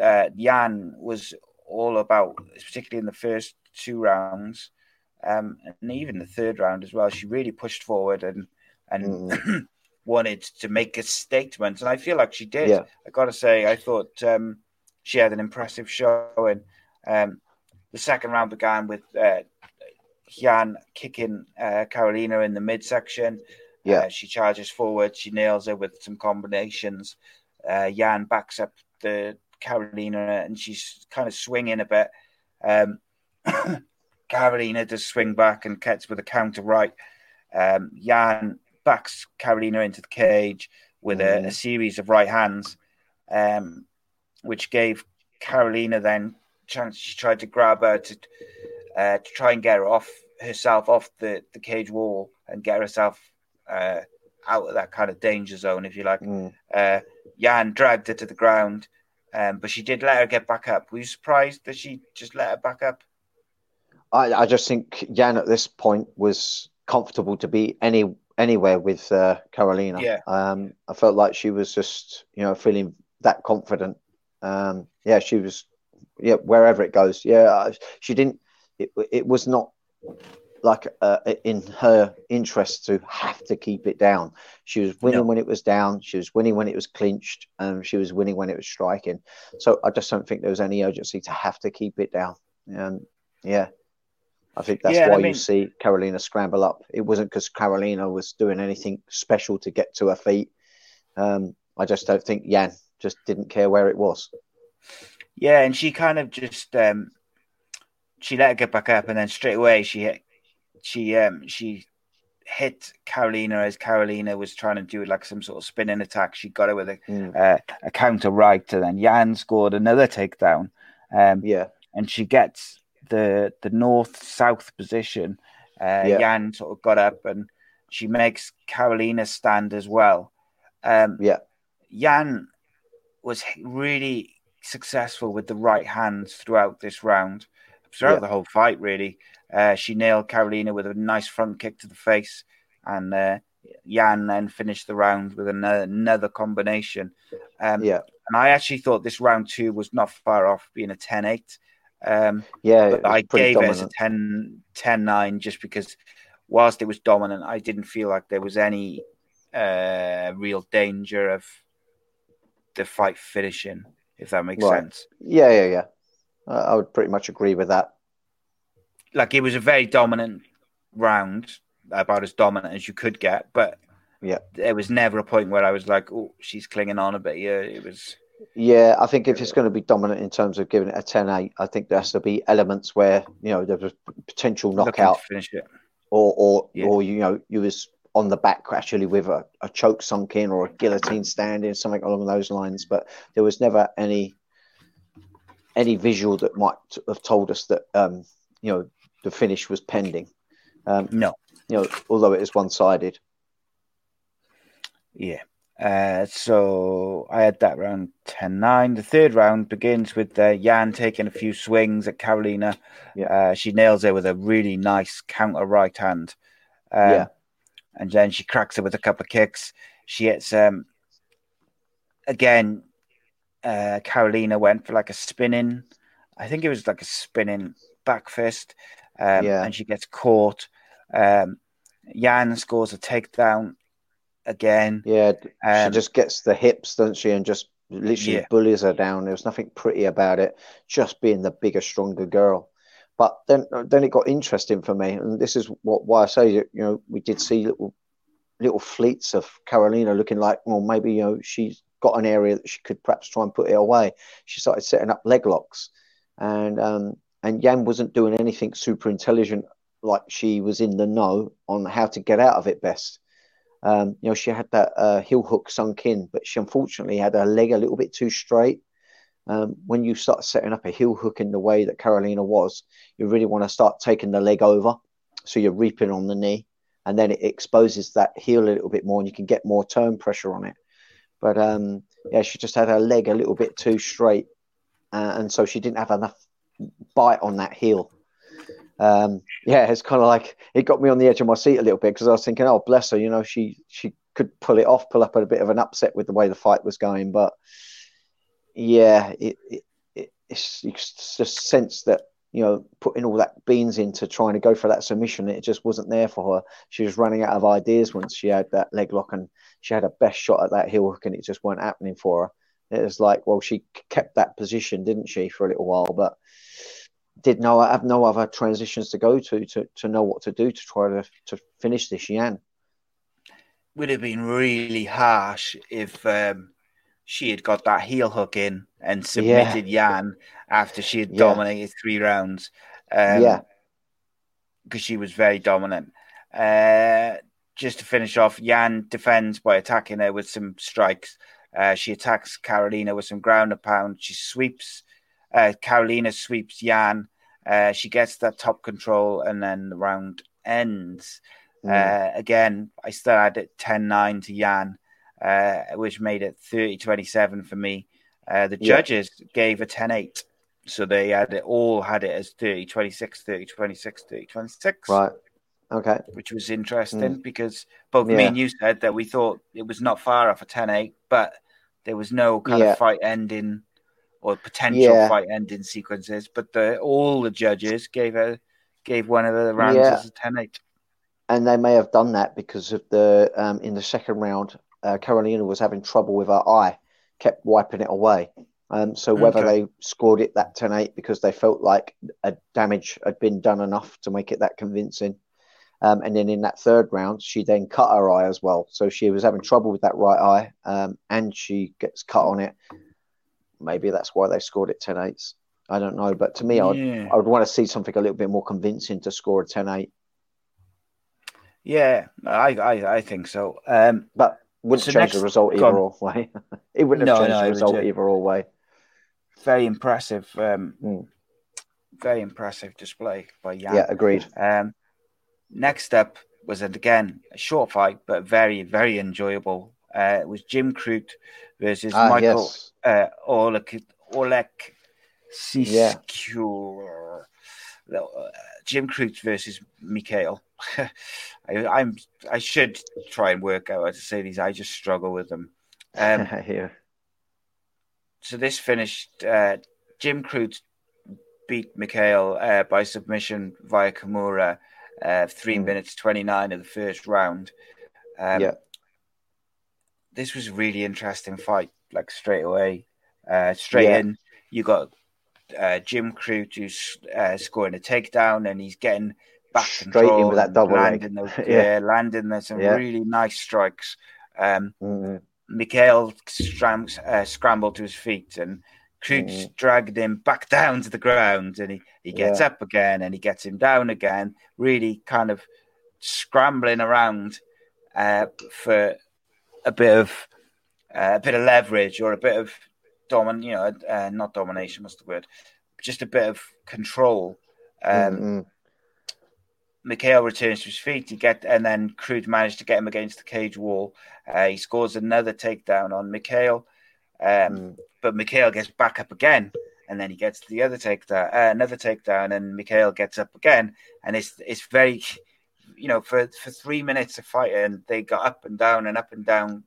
uh, Jan was all about, particularly in the first two rounds, um, and even the third round as well. She really pushed forward and and wanted to make a statement, and I feel like she did. Yeah. I got to say, I thought um, she had an impressive showing. Um, the second round began with uh, Yan kicking uh, Carolina in the midsection. Yeah. Uh, she charges forward. She nails her with some combinations. Uh, Yan backs up the Carolina and she's kind of swinging a bit. Um, Carolina does swing back and gets with a counter right. Um, Yan backs Carolina into the cage with a, a series of right hands, um, which gave Carolina then chance. She tried to grab her to uh, to try and get her off herself off the, the cage wall and get herself uh, out of that kind of danger zone, if you like. Mm. Uh, Yan dragged her to the ground, um, but she did let her get back up. Were you surprised that she just let her back up? I, I just think Jan at this point was comfortable to be any anywhere with uh, Carolina. Yeah. Um, I felt like she was just you know feeling that confident. Um, yeah, she was. Yeah, wherever it goes. Yeah, I- she didn't. It, it was not like uh, in her interest to have to keep it down. She was winning No. when it was down. She was winning when it was clinched, and she was winning when it was striking. So I just don't think there was any urgency to have to keep it down. Yeah, I think that's Yeah, why I mean- you see Carolina scramble up. It wasn't because Carolina was doing anything special to get to her feet. Um, I just don't think Yan just didn't care where it was. Yeah, and she kind of just um, she let her get back up, and then straight away she hit, she um she hit Carolina as Carolina was trying to do like some sort of spinning attack. She got her with a Mm. uh, a counter right, and then Yan scored another takedown. Um, Yeah, and she gets the the north south position. Uh, Yeah. Yan sort of got up and she makes Carolina stand as well. Um, yeah, Yan was really successful with the right hands throughout this round, throughout Yeah. the whole fight. Really, uh, she nailed Carolina with a nice front kick to the face, and uh, Yan then finished the round with another, another combination. Um, yeah, and I actually thought this round two was not far off being a 10 8. Um, yeah. but it was I gave it as a dominant. 10, 10 9 just because, whilst it was dominant, I didn't feel like there was any uh, real danger of the fight finishing, if that makes Right. sense. Yeah, yeah, yeah. I I would pretty much agree with that. Like it was a very dominant round, about as dominant as you could get, but Yeah. there was never a point where I was like, oh, she's clinging on a bit Yeah, It was, Yeah, I think if it's going to be dominant in terms of giving it a 10 8, I think there has to be elements where, you know, there was potential knockout finish it. or, or, Yeah. or you know, you was on the back actually with a, a choke sunk in or a guillotine standing, something along those lines. But there was never any any visual that might have told us that, um, you know, the finish was pending. Um, No. you know, although it is one sided. Yeah. Uh, so I had that round 10 9. The third round begins with uh, Yan taking a few swings at Carolina. Yeah. Uh, she nails her with a really nice counter right hand. Um, Yeah. And then she cracks her with a couple of kicks. She hits, um, again, uh, Carolina went for like a spinning, I think it was like a spinning back fist. Um, Yeah. And she gets caught. Um, Yan scores a takedown again. Yeah, Um, she just gets the hips, doesn't she, and just literally Yeah. bullies her down. There was nothing pretty about it, just being the bigger, stronger girl. But then, then it got interesting for me, and this is what why I say you know we did see little little fleets of Carolina looking like, well, maybe you know she's got an area that she could perhaps try and put it away. She started setting up leg locks, and um, and Yan wasn't doing anything super intelligent, like she was in the know on how to get out of it best. Um, you know, she had that uh, heel hook sunk in, but she unfortunately had her leg a little bit too straight. Um, when you start setting up a heel hook in the way that Carolina was, you really want to start taking the leg over. So you're reaping on the knee, and then it exposes that heel a little bit more, and you can get more turn pressure on it. But um, yeah, she just had her leg a little bit too straight, uh, and so she didn't have enough bite on that heel. Um, yeah, it's kind of like it got me on the edge of my seat a little bit because I was thinking, oh, bless her, you know, she she could pull it off, pull up a bit of an upset with the way the fight was going, but yeah, it, it, it it's you just sense that you know putting all that beans into trying to go for that submission, it just wasn't there for her. She was running out of ideas once she had that leg lock and she had her best shot at that heel hook, and it just weren't happening for her. It was like, well, she kept that position, didn't she, for a little while, but did no have no other transitions to go to to, to know what to do to try to, to finish this Yan. Would have been really harsh if um, she had got that heel hook in and submitted Yan after she had Yeah. dominated three rounds. Um, yeah, because she was very dominant. Uh, just to finish off, Yan defends by attacking her with some strikes. Uh, she attacks Carolina with some ground and pound. She sweeps. Uh, Carolina sweeps Yan. Uh, she gets that top control, and then the round ends. Mm. Uh, again, I still had it 10 9 to Yan, uh, which made it 30 27 for me. Uh, the Yeah. judges gave a 10 8. So they had it all had it as 30 26, 30 26, 30 26, right. Okay. which was interesting because both me Mm. And you said that we thought it was not far off a 10 8, but there was no kind Yeah. of fight ending or potential Yeah. fight ending sequences. But the, all the judges gave a gave one of the rounds Yeah. as a 10 8. and they may have done that because of the um, in the second round, uh, Carolina was having trouble with her eye, kept wiping it away. Um, so whether Okay. they scored it that 10-8 because they felt like a damage had been done enough to make it that convincing. Um, and then in that third round, she then cut her eye as well. So she was having trouble with that right eye, um, and she gets cut on it. Maybe that's why they scored it 10-8. I don't know, but to me, I'd, Yeah. I would want to see something a little bit more convincing to score a 10-8. Yeah, I, I, I think so. Um, But wouldn't So change next- the result either or way. it wouldn't have No, changed no, the result either or way. very impressive, um, Mm. very impressive display by Jan. Yeah, agreed. Um, next up was again a short fight, but very very enjoyable. Uh, it was Jim Crute versus Ah, Michael yes. uh, Olek Yeah. Siskure. Uh, Jim Crute versus Mikhail. I, I'm I should try and work out how to say these. I just struggle with them. Um, yeah. so this finished uh, Jim Crute beat Mikhail uh, by submission via Kimura, uh, three Mm. minutes twenty nine of the first round. Um, Yeah. this was a really interesting fight. Like straight away, uh, straight Yeah. in, you got uh, Jim Crute who's uh, scoring a takedown and he's getting back Straight in with that double leg. landing those, Yeah. yeah. landing there some Yeah. really nice strikes. Um, Mm, Mikhail scram- uh, scrambled to his feet and Crute Mhm. dragged him back down to the ground and he, he gets Yeah. up again and he gets him down again, really kind of scrambling around uh, for a bit of uh, a bit of leverage or a bit of domin, you know, uh, not domination, what's the word? Just a bit of control. Um, mm, mm. Mikhail returns to his feet. He get and then Crute managed to get him against the cage wall. Uh, he scores another takedown on Mikhail, um, Mm. but Mikhail gets back up again, and then he gets the other takedown, uh, another takedown, and Mikhail gets up again, and it's it's very, you know, for for three minutes of fighting, they got up and down and up and down,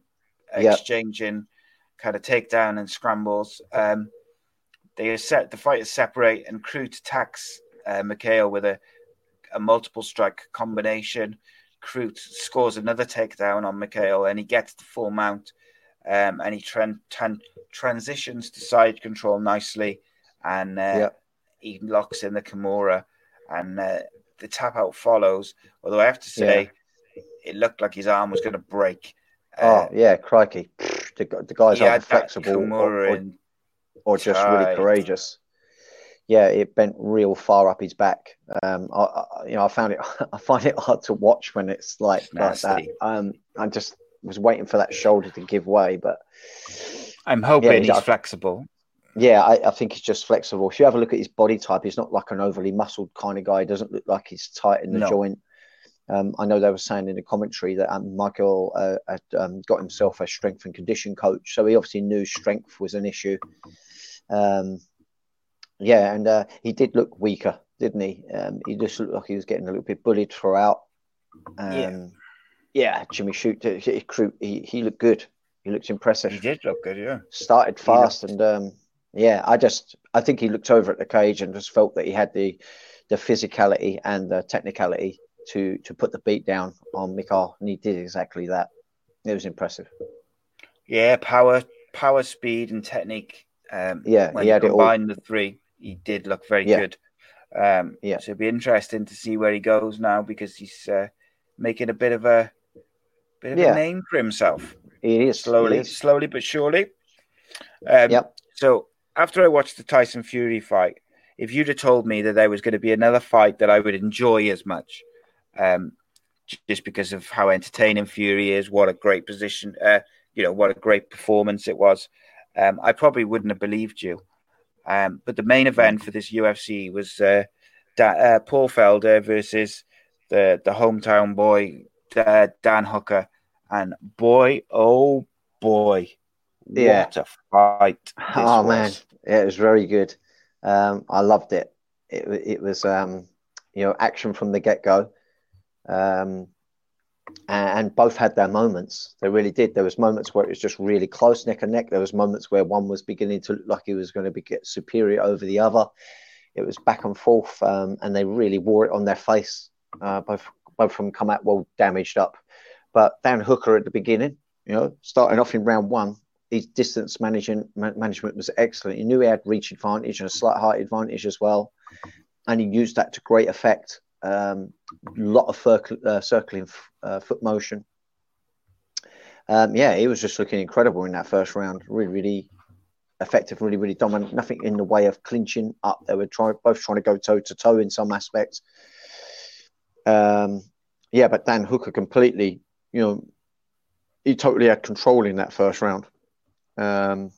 Yeah. exchanging kind of takedown and scrambles. Um, they set the fighters separate, and Crute attacks uh, Mikhail with a a multiple strike combination. Crute scores another takedown on Mikhail and he gets the full mount um, and he tran- tran- transitions to side control nicely and uh, Yeah. he locks in the Kimura and uh, the tap out follows. Although I have to say, it looked like his arm was going to break. Uh, oh, yeah, crikey. The, the guy's he either had flexible or, or, or just really courageous. Yeah, it bent real far up his back. Um, I, I, you know, I found it. I find it hard to watch when it's like, It's like that. Um, I just was waiting for that shoulder to give way, but I'm hoping Yeah, he's he's- flexible. Yeah, I, I think he's just flexible. If you have a look at his body type, he's not like an overly muscled kind of guy. He doesn't look like he's tight in the No. joint. Um, I know they were saying in the commentary that um, Michael uh, had um, got himself a strength and condition coach, so he obviously knew strength was an issue. Um, yeah, and uh, he did look weaker, didn't he? Um, he just looked like he was getting a little bit bullied throughout. Um, Yeah. yeah, Jimmy Shoot, he, he, he looked good. He looked impressive He did look good, yeah. started fast and um yeah i just i think he looked over at the cage and just felt that he had the the physicality and the technicality to to put the beat down on Mikhail and he did exactly that it was impressive Yeah, power power, speed, and technique. Um, Yeah, when he had it all. the three, he did look very Yeah. good. Um, Yeah. So it'd be interesting to see where he goes now because he's uh, making a bit of a bit of Yeah. a name for himself He is slowly, is. slowly but surely. Um, Yep. So after I watched the Tyson Fury fight, if you'd have told me that there was going to be another fight that I would enjoy as much, um, just because of how entertaining Fury is, what a great position, uh, you know, what a great performance it was, um, I probably wouldn't have believed you. Um, but the main event for this UFC was uh, da- uh, Paul Felder versus the the hometown boy uh, Dan Hooker, and boy, oh boy, Yeah. what a fight! Oh was. man, yeah, it was very good. Um, I loved it. It it was um, you know action from the get go, um, and, both had their moments. They really did. There was moments where it was just really close, neck and neck. There was moments where one was beginning to look like he was going to be get superior over the other. It was back and forth, um, and they really wore it on their face. Uh, both both of them come out well damaged up, but Dan Hooker at the beginning, you know, starting off in round one, his distance managing, ma- management was excellent. He knew he had reach advantage and a slight height advantage as well, and he used that to great effect. Um, a lot of circle, uh, circling uh, foot motion. Um, yeah, he was just looking incredible in that first round. Really, really effective. Really, really dominant. Nothing in the way of clinching up. They were trying, both trying to go toe to toe in some aspects. Um, yeah, but Dan Hooker completely, you know, he totally had control in that first round. Um,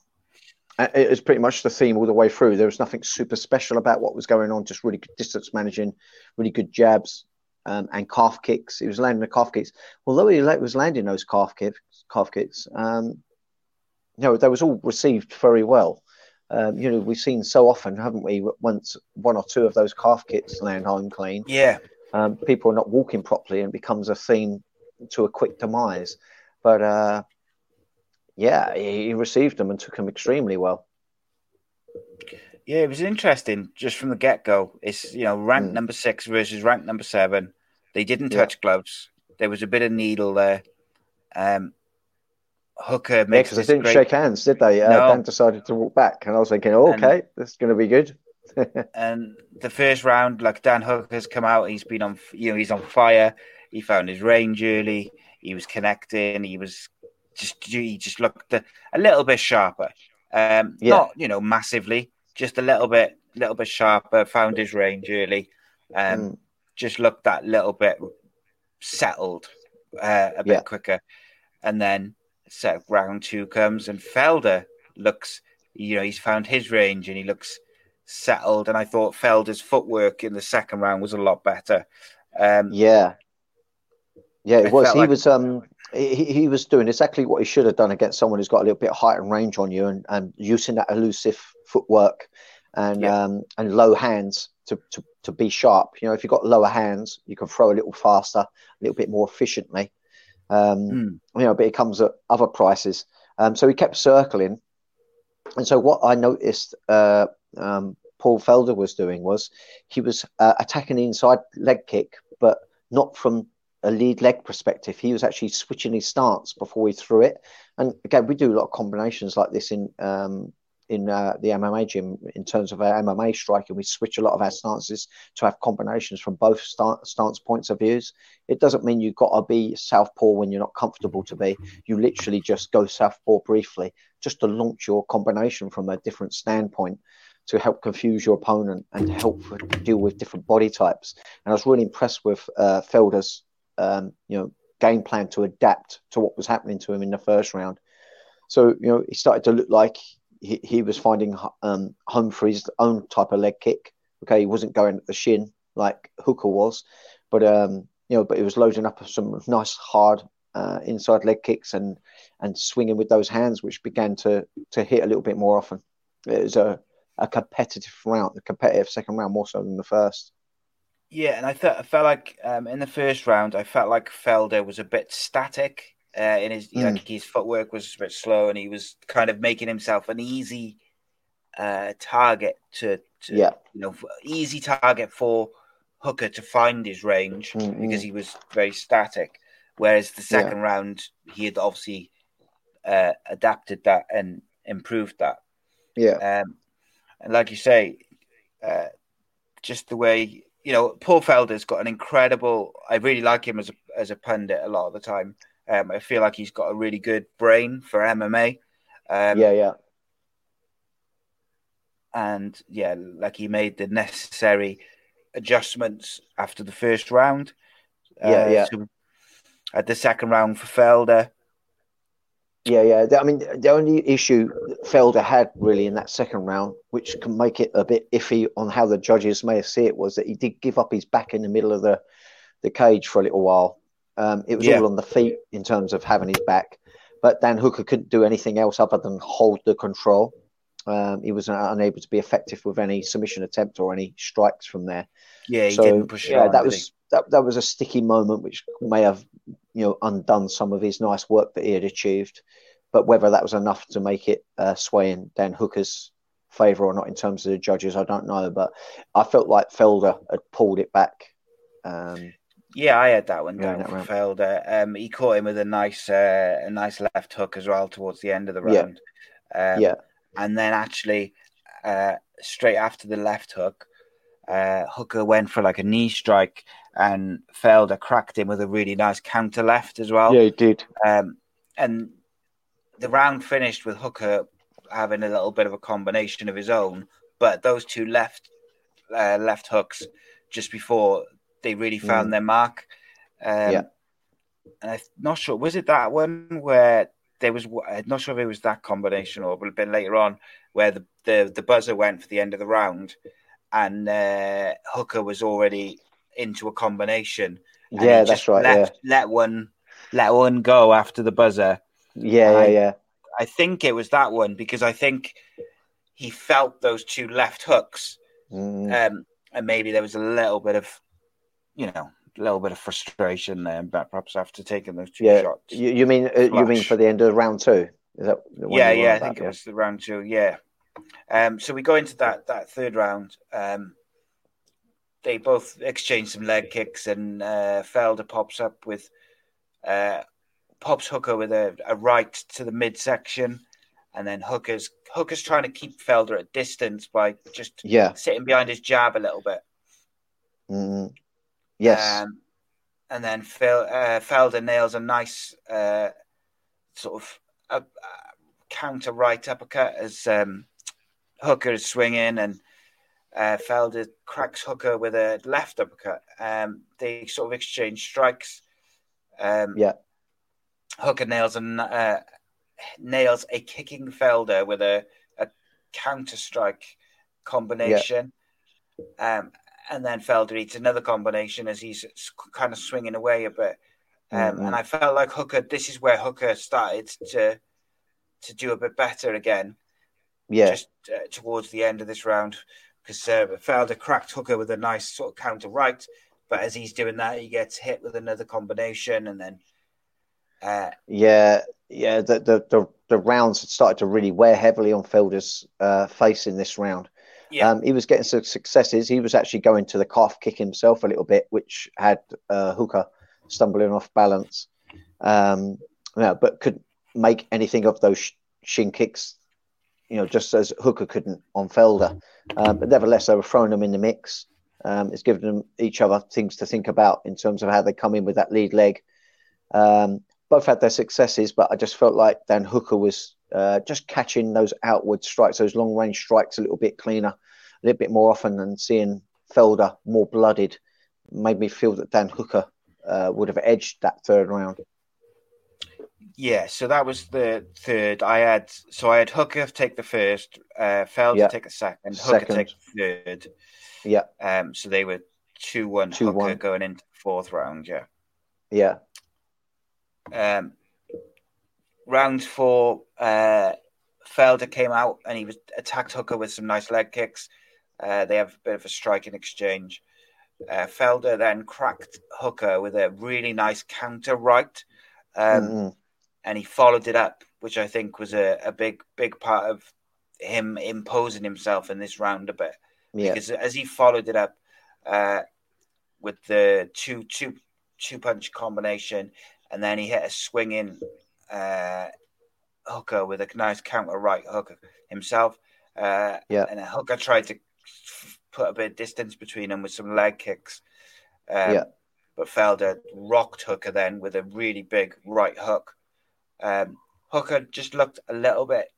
it was pretty much the theme all the way through. There was nothing super special about what was going on. Just really good distance managing, really good jabs, um, and calf kicks. He was landing the calf kicks. Although he was landing those calf kicks, calf kicks, um, you know, they was all received very well. Um, you know, we've seen so often, haven't we? Once one or two of those calf kicks land home clean, Yeah, um, people are not walking properly and it becomes a theme to a quick demise. But uh, yeah, he, received them and took them extremely well. yeah, it was interesting just from the get go. It's you know ranked Mm. number six versus ranked number seven. They didn't Yeah. touch gloves. There was a bit of needle there. Um, Hooker Yeah, makes because they didn't great shake hands, did they? Uh, No. Dan decided to walk back, and I was thinking, oh, And- okay, this is going to be good. and the first round, like Dan Hooker's come out, he's been on, you know, he's on fire. He found his range early. He was connecting. He was just, he just looked a, a little bit sharper. Um, Yeah. not you know massively, just a little bit, little bit sharper. Found his range early. Um, Mm. just looked that little bit settled, uh, a bit Yeah. quicker, and then so round two comes and Felder looks, you know, he's found his range and he looks settled. And I thought Felder's footwork in the second round was a lot better. Um, Yeah, yeah, I it was. He like- was um he, he was doing exactly what he should have done against someone who's got a little bit of height and range on you, and, and using that elusive footwork and Yeah. um and low hands to, to to be sharp. You know, if you've got lower hands, you can throw a little faster, a little bit more efficiently. Um, mm, you know, but it comes at other prices. Um, so he kept circling, and so what I noticed uh, um, Paul Felder was doing was he was uh, attacking the inside leg kick, but not from a lead leg perspective. He was actually switching his stance before he threw it. And again, we do a lot of combinations like this in um, in uh, the MMA gym in terms of our MMA striking. We switch a lot of our stances to have combinations from both sta- stance points of views. It doesn't mean you've got to be southpaw when you're not comfortable to be. You literally just go southpaw briefly, just to launch your combination from a different standpoint to help confuse your opponent and help deal with different body types. And I was really impressed with uh, Felder's, um, you know, game plan to adapt to what was happening to him in the first round. So you know, he started to look like he, he was finding um, home for his own type of leg kick. Okay, he wasn't going at the shin like Hooker was, but um, you know, but he was loading up some nice hard uh, inside leg kicks and and swinging with those hands, which began to to hit a little bit more often. It was a a competitive round, a competitive second round more so than the first. Yeah, and I thought I felt like um, in the first round, I felt like Felder was a bit static. Uh, in his, Mm. like his footwork was a bit slow, and he was kind of making himself an easy uh, target to, to Yeah. you know, easy target for Hooker to find his range Mm, because he was very static. Whereas the Yeah. second round, he had obviously uh, adapted that and improved that. Yeah, Um, and like you say, uh, just the way you know, Paul Felder's got an incredible. I really like him as a as a pundit a lot of the time. Um, I feel like he's got a really good brain for MMA. Um, yeah, yeah, and yeah, like he made the necessary adjustments after the first round. Yeah, yeah. so at the second round for Felder, yeah, yeah. I mean, the only issue Felder had really in that second round, which can make it a bit iffy on how the judges may see it, was that he did give up his back in the middle of the the cage for a little while. Um, it was Yeah. all on the feet in terms of having his back, but Dan Hooker couldn't do anything else other than hold the control. Um, he was unable to be effective with any submission attempt or any strikes from there. yeah, he so didn't push it yeah, on. that was that, that was a sticky moment which may have you know undone some of his nice work that he had achieved. But whether that was enough to make it uh, sway in Dan Hooker's favour or not in terms of the judges, I don't know. But I felt like Felder had pulled it back. Um. Yeah, I had that one Yeah, down that for round. Felder. Um, he caught him with a nice, uh, a nice left hook as well towards the end of the Yeah. round. Um, yeah, and then actually, uh, straight after the left hook, uh, Hooker went for like a knee strike, and Felder cracked him with a really nice counter left as well. yeah, he did. Um, and the round finished with Hooker having a little bit of a combination of his own, but those two left uh, left hooks just before they really found their mark. Um, Mm. Yeah. And I'm not sure was it that one where there was I'm not sure if it was that combination or a bit later on where the, the, the buzzer went for the end of the round and uh, Hooker was already into a combination. Yeah, that's right. Let, let one let one go after the buzzer. Yeah, yeah, I- yeah, I think it was that one because I think he felt those two left hooks. Mm, um, and maybe there was a little bit of, you know, a little bit of frustration there, but perhaps after taking those two yeah. shots. You, you mean uh, you mean for the end of round two? Is that yeah, yeah, I about? think it was the round two. Yeah. Um, so we go into that that third round. Um, they both exchange some leg kicks, and uh, Felder pops up with uh, pops Hooker with a, a right to the midsection, and then Hooker's Hooker's trying to keep Felder at distance by just Yeah. sitting behind his jab a little bit. Mm, yes. Um, and then Phil, uh, Felder nails a nice uh, sort of a, a counter right uppercut as um, Hooker is swinging, and uh, Felder cracks Hooker with a left uppercut. Um, they sort of exchange strikes. Um, Yeah. Hooker nails a n- uh, nails a kicking Felder with a, a counter strike combination. Um, and then Felder eats another combination as he's kind of swinging away a bit. Um, Mhm. And I felt like Hooker. This is where Hooker started to to do a bit better again, yeah. just uh, towards the end of this round, because uh, Felder cracked Hooker with a nice sort of counter right. But as he's doing that, he gets hit with another combination, and then uh, Yeah, yeah. The, the the the rounds had started to really wear heavily on Felder's uh, face in this round. Yeah. Um, he was getting some successes. He was actually going to the calf kick himself a little bit, which had uh, Hooker stumbling off balance. Um, yeah, but couldn't make anything of those sh- shin kicks. You know, just as Hooker couldn't on Felder. Um, but nevertheless, they were throwing them in the mix. Um, it's given them each other things to think about in terms of how they come in with that lead leg. Um, both had their successes, but I just felt like Dan Hooker was uh, just catching those outward strikes, those long range strikes, a little bit cleaner, a little bit more often, and seeing Felder more blooded made me feel that Dan Hooker uh, would have edged that third round. Yeah, so that was the third. I had so I had Hooker take the first, uh, Felder Yeah. take the second, Hooker Second. take the third. Yeah, Um, so they were two one Hooker 2-1. going into the fourth round. Yeah. yeah, Um, round four, uh, Felder came out and he was attacked Hooker with some nice leg kicks. Uh, they have a bit of a striking exchange. Uh, Felder then cracked Hooker with a really nice counter right. Um, Mm-mm. And he followed it up, which I think was a, a big, big part of him imposing himself in this round a bit. yeah, Because as he followed it up uh, with the two, two, two punch combination, and then he hit a swinging uh, Hooker with a nice counter right hook himself. Uh, Yeah. And then Hooker tried to put a bit of distance between them with some leg kicks. Um, Yeah. But Felder rocked Hooker then with a really big right hook. Um, Hooker just looked a little bit,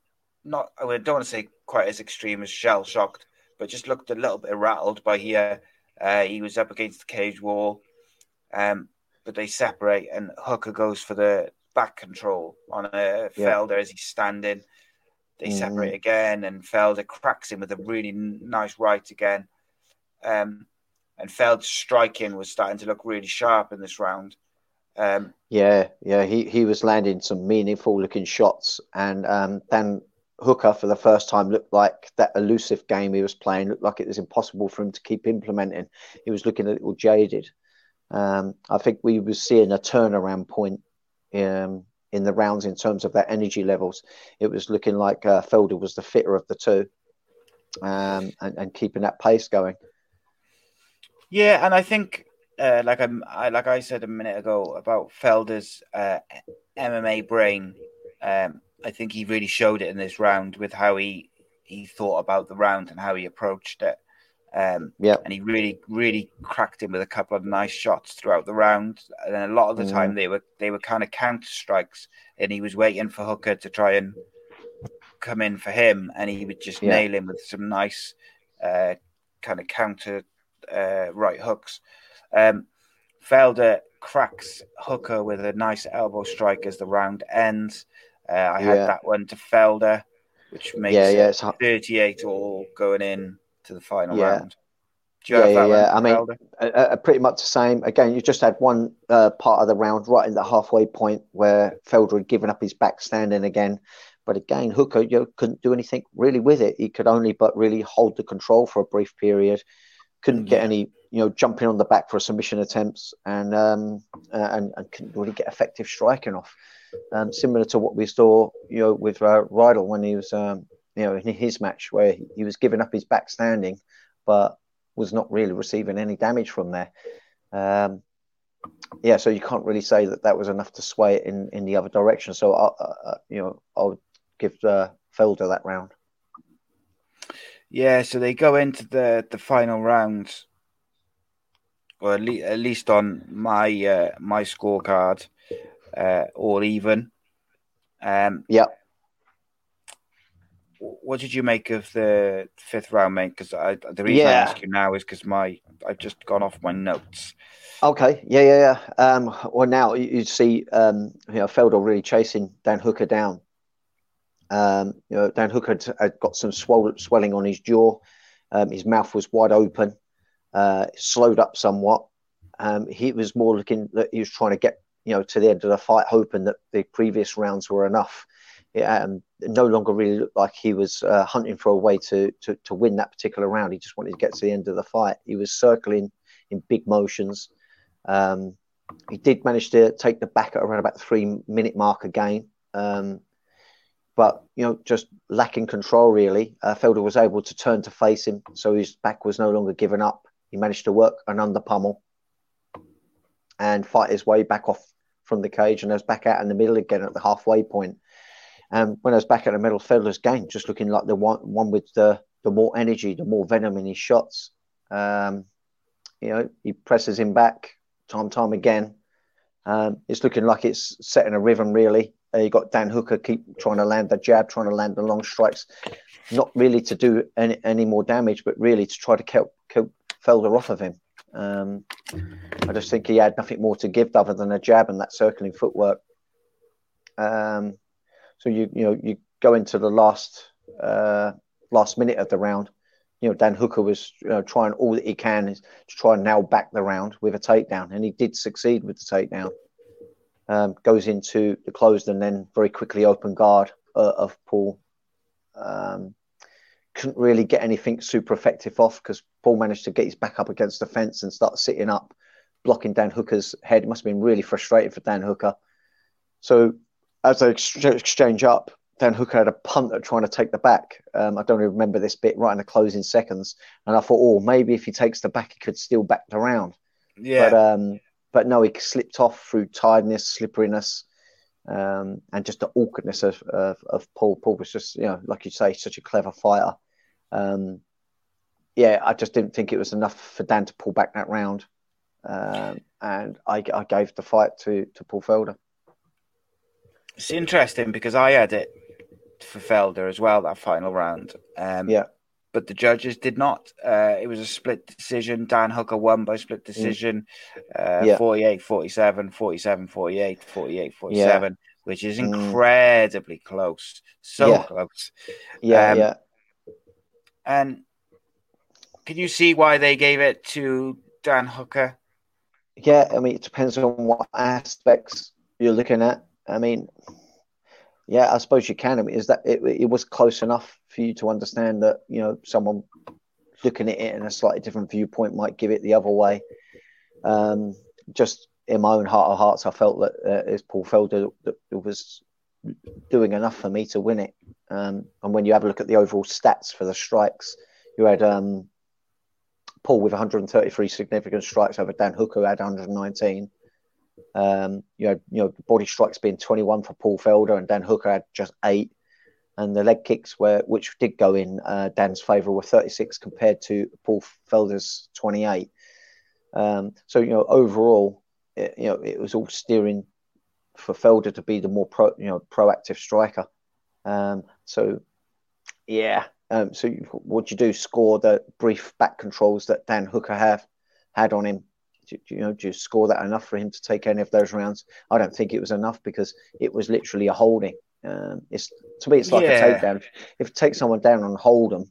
not, I don't want to say quite as extreme as shell shocked, but just looked a little bit rattled by here. Uh, he was up against the cage wall, um, but they separate, and Hooker goes for the back control on a Yeah. Felder as he's standing. They Mhm. separate again, and Felder cracks him with a really n- nice right again. Um, and Feld's striking was starting to look really sharp in this round. Um, Yeah, yeah, he, he was landing some meaningful looking shots, and um, Dan Hooker for the first time looked like that elusive game he was playing looked like it was impossible for him to keep implementing. He was looking a little jaded. Um, I think we were seeing a turnaround point um, in the rounds in terms of their energy levels. It was looking like uh, Felder was the fitter of the two, um, and, and keeping that pace going. Yeah, and I think, uh, like I'm, I like I said a minute ago about Felder's uh, MMA brain. Um, I think he really showed it in this round with how he he thought about the round and how he approached it. Um, Yeah. and he really, really cracked him with a couple of nice shots throughout the round. And a lot of the Mm. time they were they were kind of counter strikes, and he was waiting for Hooker to try and come in for him, and he would just Yeah. nail him with some nice uh, kind of counter uh, right hooks. Um, Felder cracks Hooker with a nice elbow strike as the round ends. Uh, I had Yeah. that one to Felder, which makes Yeah, yeah, it it's hu- 38 all going in to the final Yeah. round. Yeah, yeah, yeah. I mean, uh, pretty much the same. Again, you just had one uh, part of the round right in the halfway point where Felder had given up his back standing again. But again, Hooker you know, couldn't do anything really with it. He could only but really hold the control for a brief period. Couldn't get any, you know, jumping on the back for submission attempts, and um, uh, and, and couldn't really get effective striking off. Um, similar to what we saw, you know, with uh, Riddell when he was, um, you know, in his match where he, was giving up his back standing, but was not really receiving any damage from there. Um, yeah, so you can't really say that that was enough to sway it in, in the other direction. So, I, uh, you know, I would give uh, Felder that round. Yeah, so they go into the, the final round, or at, le- at least on my uh, my scorecard, uh, all even. Um, Yeah. what did you make of the fifth round, mate? Because the reason I ask you now is because my I've just gone off my notes. Okay, yeah, yeah, yeah. Um, well, now you, you see, um, you know, Felder really chasing Dan Hooker down. Um, you know, Dan Hooker had, had got some swell, swelling on his jaw. Um, his mouth was wide open, uh, slowed up somewhat. Um, he was more looking that he was trying to get, you know, to the end of the fight, hoping that the previous rounds were enough. It um, no longer really looked like he was uh, hunting for a way to, to to win that particular round. He just wanted to get to the end of the fight. He was circling in big motions. Um, he did manage to take the back at around about the three minute mark again. Um, but, you know, just lacking control really. Uh, Felder was able to turn to face him, so his back was no longer given up. He managed to work an under pummel and fight his way back off from the cage and I was back out in the middle again at the halfway point. And when I was back at the middle, Felder's game just looking like the one, one with the, the more energy, the more venom in his shots. Um, you know, he presses him back time time again. Um, it's looking like it's setting a rhythm really. Uh, you got Dan Hooker keep trying to land the jab, trying to land the long strikes, not really to do any, any more damage, but really to try to keep, keep Felder off of him. Um, I just think he had nothing more to give other than a jab and that circling footwork. Um, so you you know you go into the last uh, last minute of the round. You know Dan Hooker was you know, trying all that he can to try and nail back the round with a takedown, and he did succeed with the takedown. Um, goes into the closed and then very quickly open guard uh, of Paul. Um, couldn't really get anything super effective off because Paul managed to get his back up against the fence and start sitting up, blocking Dan Hooker's head. It must have been really frustrating for Dan Hooker. So as they ex- exchange up, Dan Hooker had a punt at trying to take the back. Um, I don't even remember this bit right in the closing seconds, and I thought, oh, maybe if he takes the back, he could steal back the round. Yeah, But um, but no, he slipped off through tiredness, slipperiness, um, and just the awkwardness of, of, of Paul. Paul was just, you know, like you say, such a clever fighter. Um, yeah, I just didn't think it was enough for Dan to pull back that round, um, and I, I, gave the fight to to Paul Felder. It's interesting because I had it for Felder as well that final round. Um, yeah, but the judges did not. Uh, it was a split decision. Dan Hooker won by split decision mm. uh, yeah. 48 47, 47 48, 48 47, yeah. which is mm. incredibly mm. close. So yeah. close. Yeah, um, yeah. And can you see why they gave it to Dan Hooker? Yeah, I mean, it depends on what aspects you're looking at. I mean, yeah, I suppose you can. I mean, is that it, it was close enough for you to understand that you know someone looking at it in a slightly different viewpoint might give it the other way. Um, just in my own heart of hearts, I felt that uh, as Paul Felder that it was doing enough for me to win it. Um, and when you have a look at the overall stats for the strikes, you had um, Paul with 133 significant strikes over Dan Hooker, who had 119. Um, you know, you know, body strikes being 21 for Paul Felder, and Dan Hooker had just eight. And the leg kicks were, which did go in uh, Dan's favour, were 36 compared to Paul Felder's 28. Um, so you know, overall, it, you know, it was all steering for Felder to be the more pro, you know, proactive striker. Um, so, yeah. Um, so what you do? Score the brief back controls that Dan Hooker have had on him do, you know, do you score that enough for him to take any of those rounds? I don't think it was enough because it was literally a holding. Um, it's to me, it's like yeah. a takedown. If, if you take someone down and hold them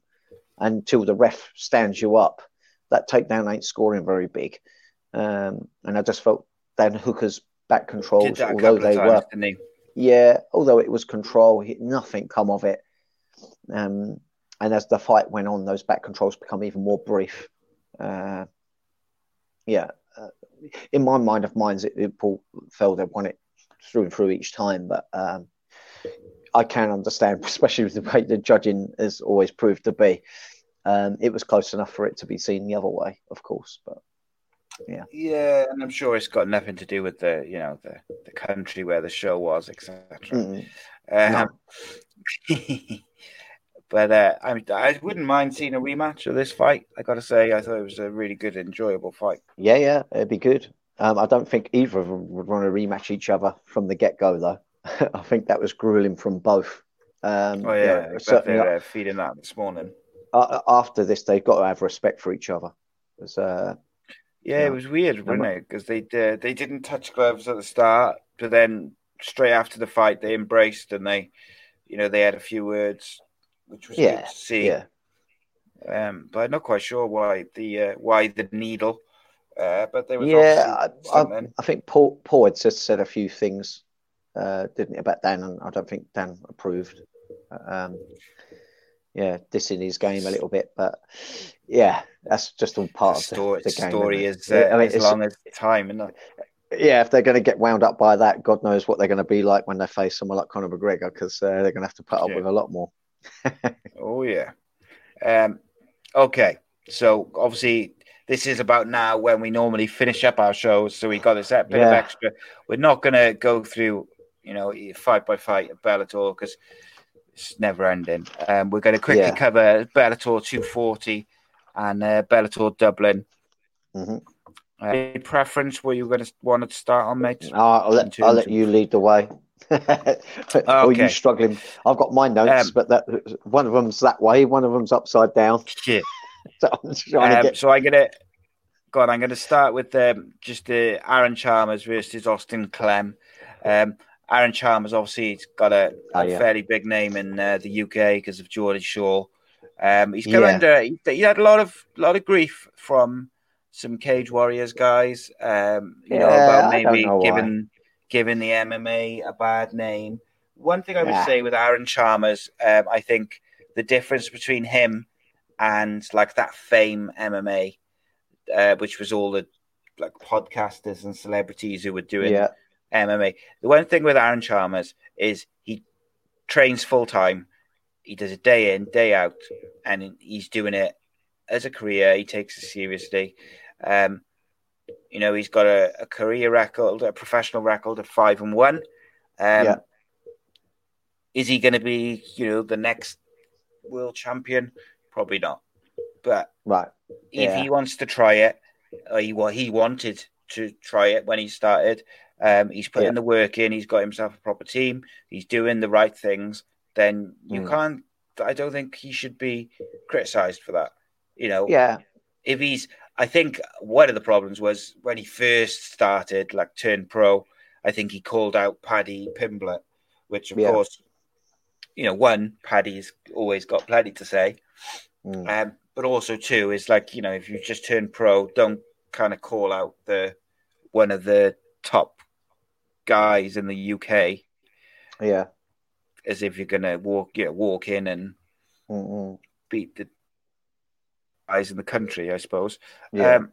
until the ref stands you up, that takedown ain't scoring very big. Um, and I just felt Dan Hooker's back controls, although they times, were, yeah, although it was control, nothing come of it. Um, and as the fight went on, those back controls become even more brief. Uh, yeah, uh, in my mind of minds, it, it, Paul Felder won it through and through each time. But um, I can understand, especially with the way the judging has always proved to be. Um, it was close enough for it to be seen the other way, of course. But yeah, yeah, and I'm sure it's got nothing to do with the you know the the country where the show was, etc. Mm. Um, no. But uh, I, I wouldn't mind seeing a rematch of this fight. I got to say, I thought it was a really good, enjoyable fight. Yeah, yeah, it'd be good. Um, I don't think either of them would want to rematch each other from the get go, though. I think that was grueling from both. Um, oh yeah, certainly uh, feeding that this morning. Uh, after this, they've got to have respect for each other. Uh, yeah, it was weird, wasn't it? Because they uh, they didn't touch gloves at the start, but then straight after the fight, they embraced and they, you know, they had a few words which was yeah, good to see. Yeah. Um, but I'm not quite sure why the uh, why the needle. Uh, but there was yeah, I, I, I, think Paul Paul had just said a few things, uh, didn't he, about Dan, and I don't think Dan approved. Um, yeah, dissing his game a little bit, but yeah, that's just all part the story, of the, the game. Story is uh, I mean, as long as time, isn't it? Yeah, if they're going to get wound up by that, God knows what they're going to be like when they face someone like Conor McGregor, because uh, they're going to have to put up yeah. with a lot more. oh yeah. Um, okay, so obviously this is about now when we normally finish up our shows. So we got this bit yeah. of extra. We're not going to go through, you know, fight by fight Bellator because it's never ending. Um, we're going to quickly yeah. cover Bellator 240 and uh, Bellator Dublin. Mm-hmm. Uh, any preference where you're going to want to start on, mate? I'll let, I'll let you lead the way. okay. Or you struggling? I've got my notes, um, but that one of them's that way, one of them's upside down. Shit. so I'm um, to get. So I'm gonna. God, I'm going to start with um, just the uh, Aaron Chalmers versus Austin Clem. Um, Aaron Chalmers obviously he's got a, oh, yeah. fairly big name in uh, the UK because of Geordie Shore. Um, he's come yeah. under. He, he, had a lot of lot of grief from some Cage Warriors guys. Um, you yeah, know about maybe giving giving the MMA a bad name. One thing I would say with Aaron Chalmers, um, I think the difference between him and like that fame MMA, uh, which was all the like podcasters and celebrities who were doing yeah. MMA. The one thing with Aaron Chalmers is he trains full time. He does it day in, day out, and he's doing it as a career. He takes it seriously. Um, you know, he's got a, a career record, a professional record of five and one. Um, Yeah. Is he going to be, you know, the next world champion? Probably not. But Right. if Yeah. he wants to try it, or he what he wanted to try it when he started, um, he's putting Yeah. the work in. He's got himself a proper team. He's doing the right things. Then you Mm. can't. I don't think he should be criticised for that. You know, Yeah. if he's I think one of the problems was when he first started, like turned pro, I think he called out Paddy Pimblett, which of Yeah. course, you know, one, Paddy's always got plenty to say. Mm. Um, but also two is like, you know, if you just turn pro, don't kind of call out the one of the top guys in the UK Yeah. as if you're gonna walk you know, walk in and Mm-mm. beat the guys in the country, I suppose. Yeah. Um,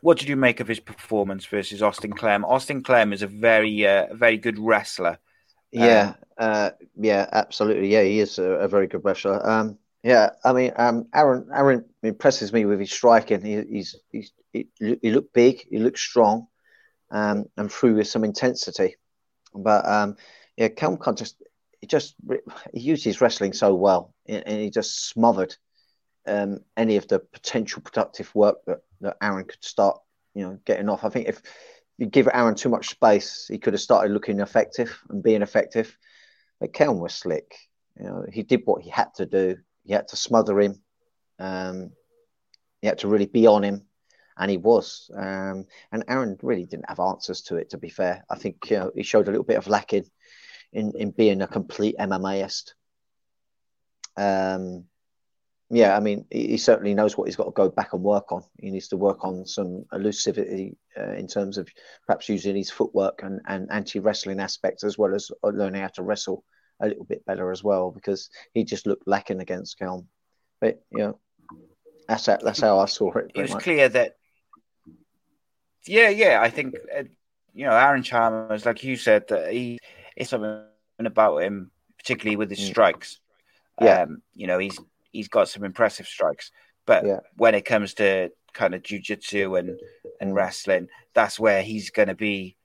what did you make of his performance versus Austin Clem? Austin Clem is a very, uh, very good wrestler. Yeah, uh, yeah, absolutely. Yeah, he is a, a very good wrestler. Um, yeah, I mean, um, Aaron Aaron impresses me with his striking. He, he's he's he, he looked big, he looked strong, um, and through with some intensity. But um, yeah, Kelmcon just he just he used his wrestling so well, and and he just smothered um, any of the potential productive work that, that Aaron could start, you know, getting off. I think if you give Aaron too much space, he could have started looking effective and being effective. But Kelm was slick. You know, he did what he had to do. He had to smother him. Um, he had to really be on him, and he was. Um, and Aaron really didn't have answers to it. To be fair, I think you know he showed a little bit of lacking in in being a complete MMAist. Um, yeah, I mean, he, he certainly knows what he's got to go back and work on. He needs to work on some elusivity uh, in terms of perhaps using his footwork and, and anti wrestling aspects as well as learning how to wrestle a little bit better as well because he just looked lacking against Kelm. But you know, that's how, that's how I saw it. It was much. clear that, yeah, yeah, I think, uh, you know, Aaron Chalmers, like you said, that he, it's something about him, particularly with his Mm. strikes. Yeah. Um, you know, he's he's got some impressive strikes, but Yeah. when it comes to kind of jujitsu and and Mm. wrestling, that's where he's going to be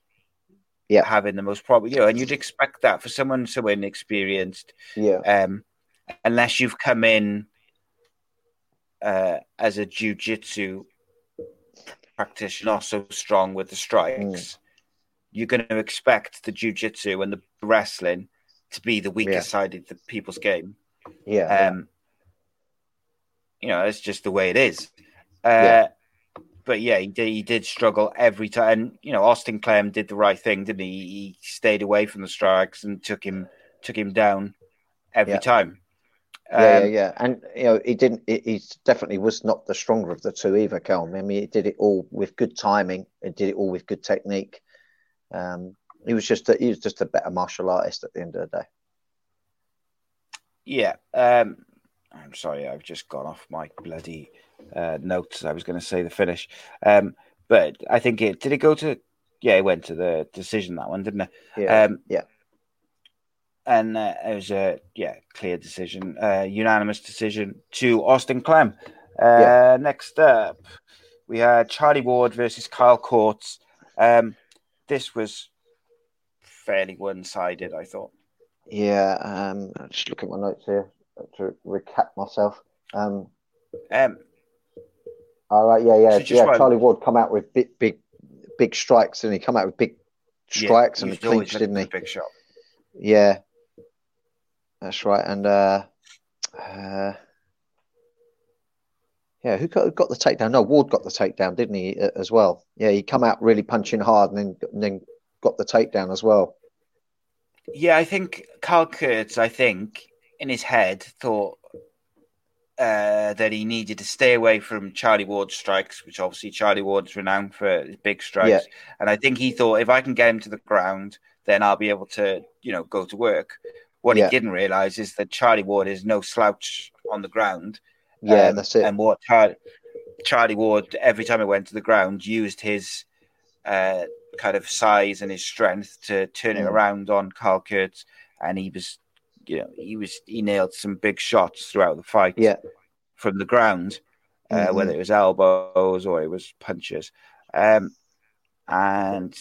Yeah. having the most problem. You know, and you'd expect that for someone so inexperienced, Yeah, um, unless you've come in uh, as a jujitsu practitioner, so strong with the strikes. You're going to expect the jujitsu and the wrestling to be the weaker Yeah. side of the people's game. yeah, Um, you know, it's just the way it is. Uh, Yeah. But yeah, he did, he did struggle every time. And, you know, Austin Clem did the right thing, didn't he? He stayed away from the strikes and took him took him down every Yeah. time. Yeah, yeah, Um, yeah. And you know, he didn't. He, he definitely was not the stronger of the two either, Kelm. I mean, he did it all with good timing. He did it all with good technique. Um, he was just a, he was just a better martial artist at the end of the day. Yeah. Um, I'm sorry, I've just gone off my bloody uh, notes. I was going to say the finish, um, but I think it did. It go to yeah, it went to the decision that one, didn't it? Yeah, Um, yeah. And uh, it was a yeah clear decision, uh, unanimous decision to Austin Clem. Uh, Yeah. Next up, we had Charlie Ward versus Kyle Courts. Um, this was fairly one-sided, I thought. Yeah, um, I'll just look at my notes here to recap myself. Um, Um, all right, yeah, yeah, So yeah. Charlie Ward come out with big, big, big strikes, and he come out with big strikes yeah, and always clinched, didn't he? Big shot. Yeah, that's right. And uh, uh, yeah, who got, got the takedown? No, Ward got the takedown, didn't he, uh, as well? Yeah, he come out really punching hard, and then and then got the takedown as well. Yeah, I think Carl Kurtz, I think, in his head thought uh, that he needed to stay away from Charlie Ward's strikes, which obviously Charlie Ward's renowned for his big strikes. Yeah. And I think he thought if I can get him to the ground, then I'll be able to, you know, go to work. What Yeah. he didn't realize is that Charlie Ward is no slouch on the ground. Yeah, Um, that's it. And what Char- Charlie Ward, every time he went to the ground, used his uh, kind of size and his strength to turn it Mm. around on Carl Kurtz, and he was, you know, he was he nailed some big shots throughout the fight Yeah, from the ground, uh, Mhm. whether it was elbows or it was punches, um, and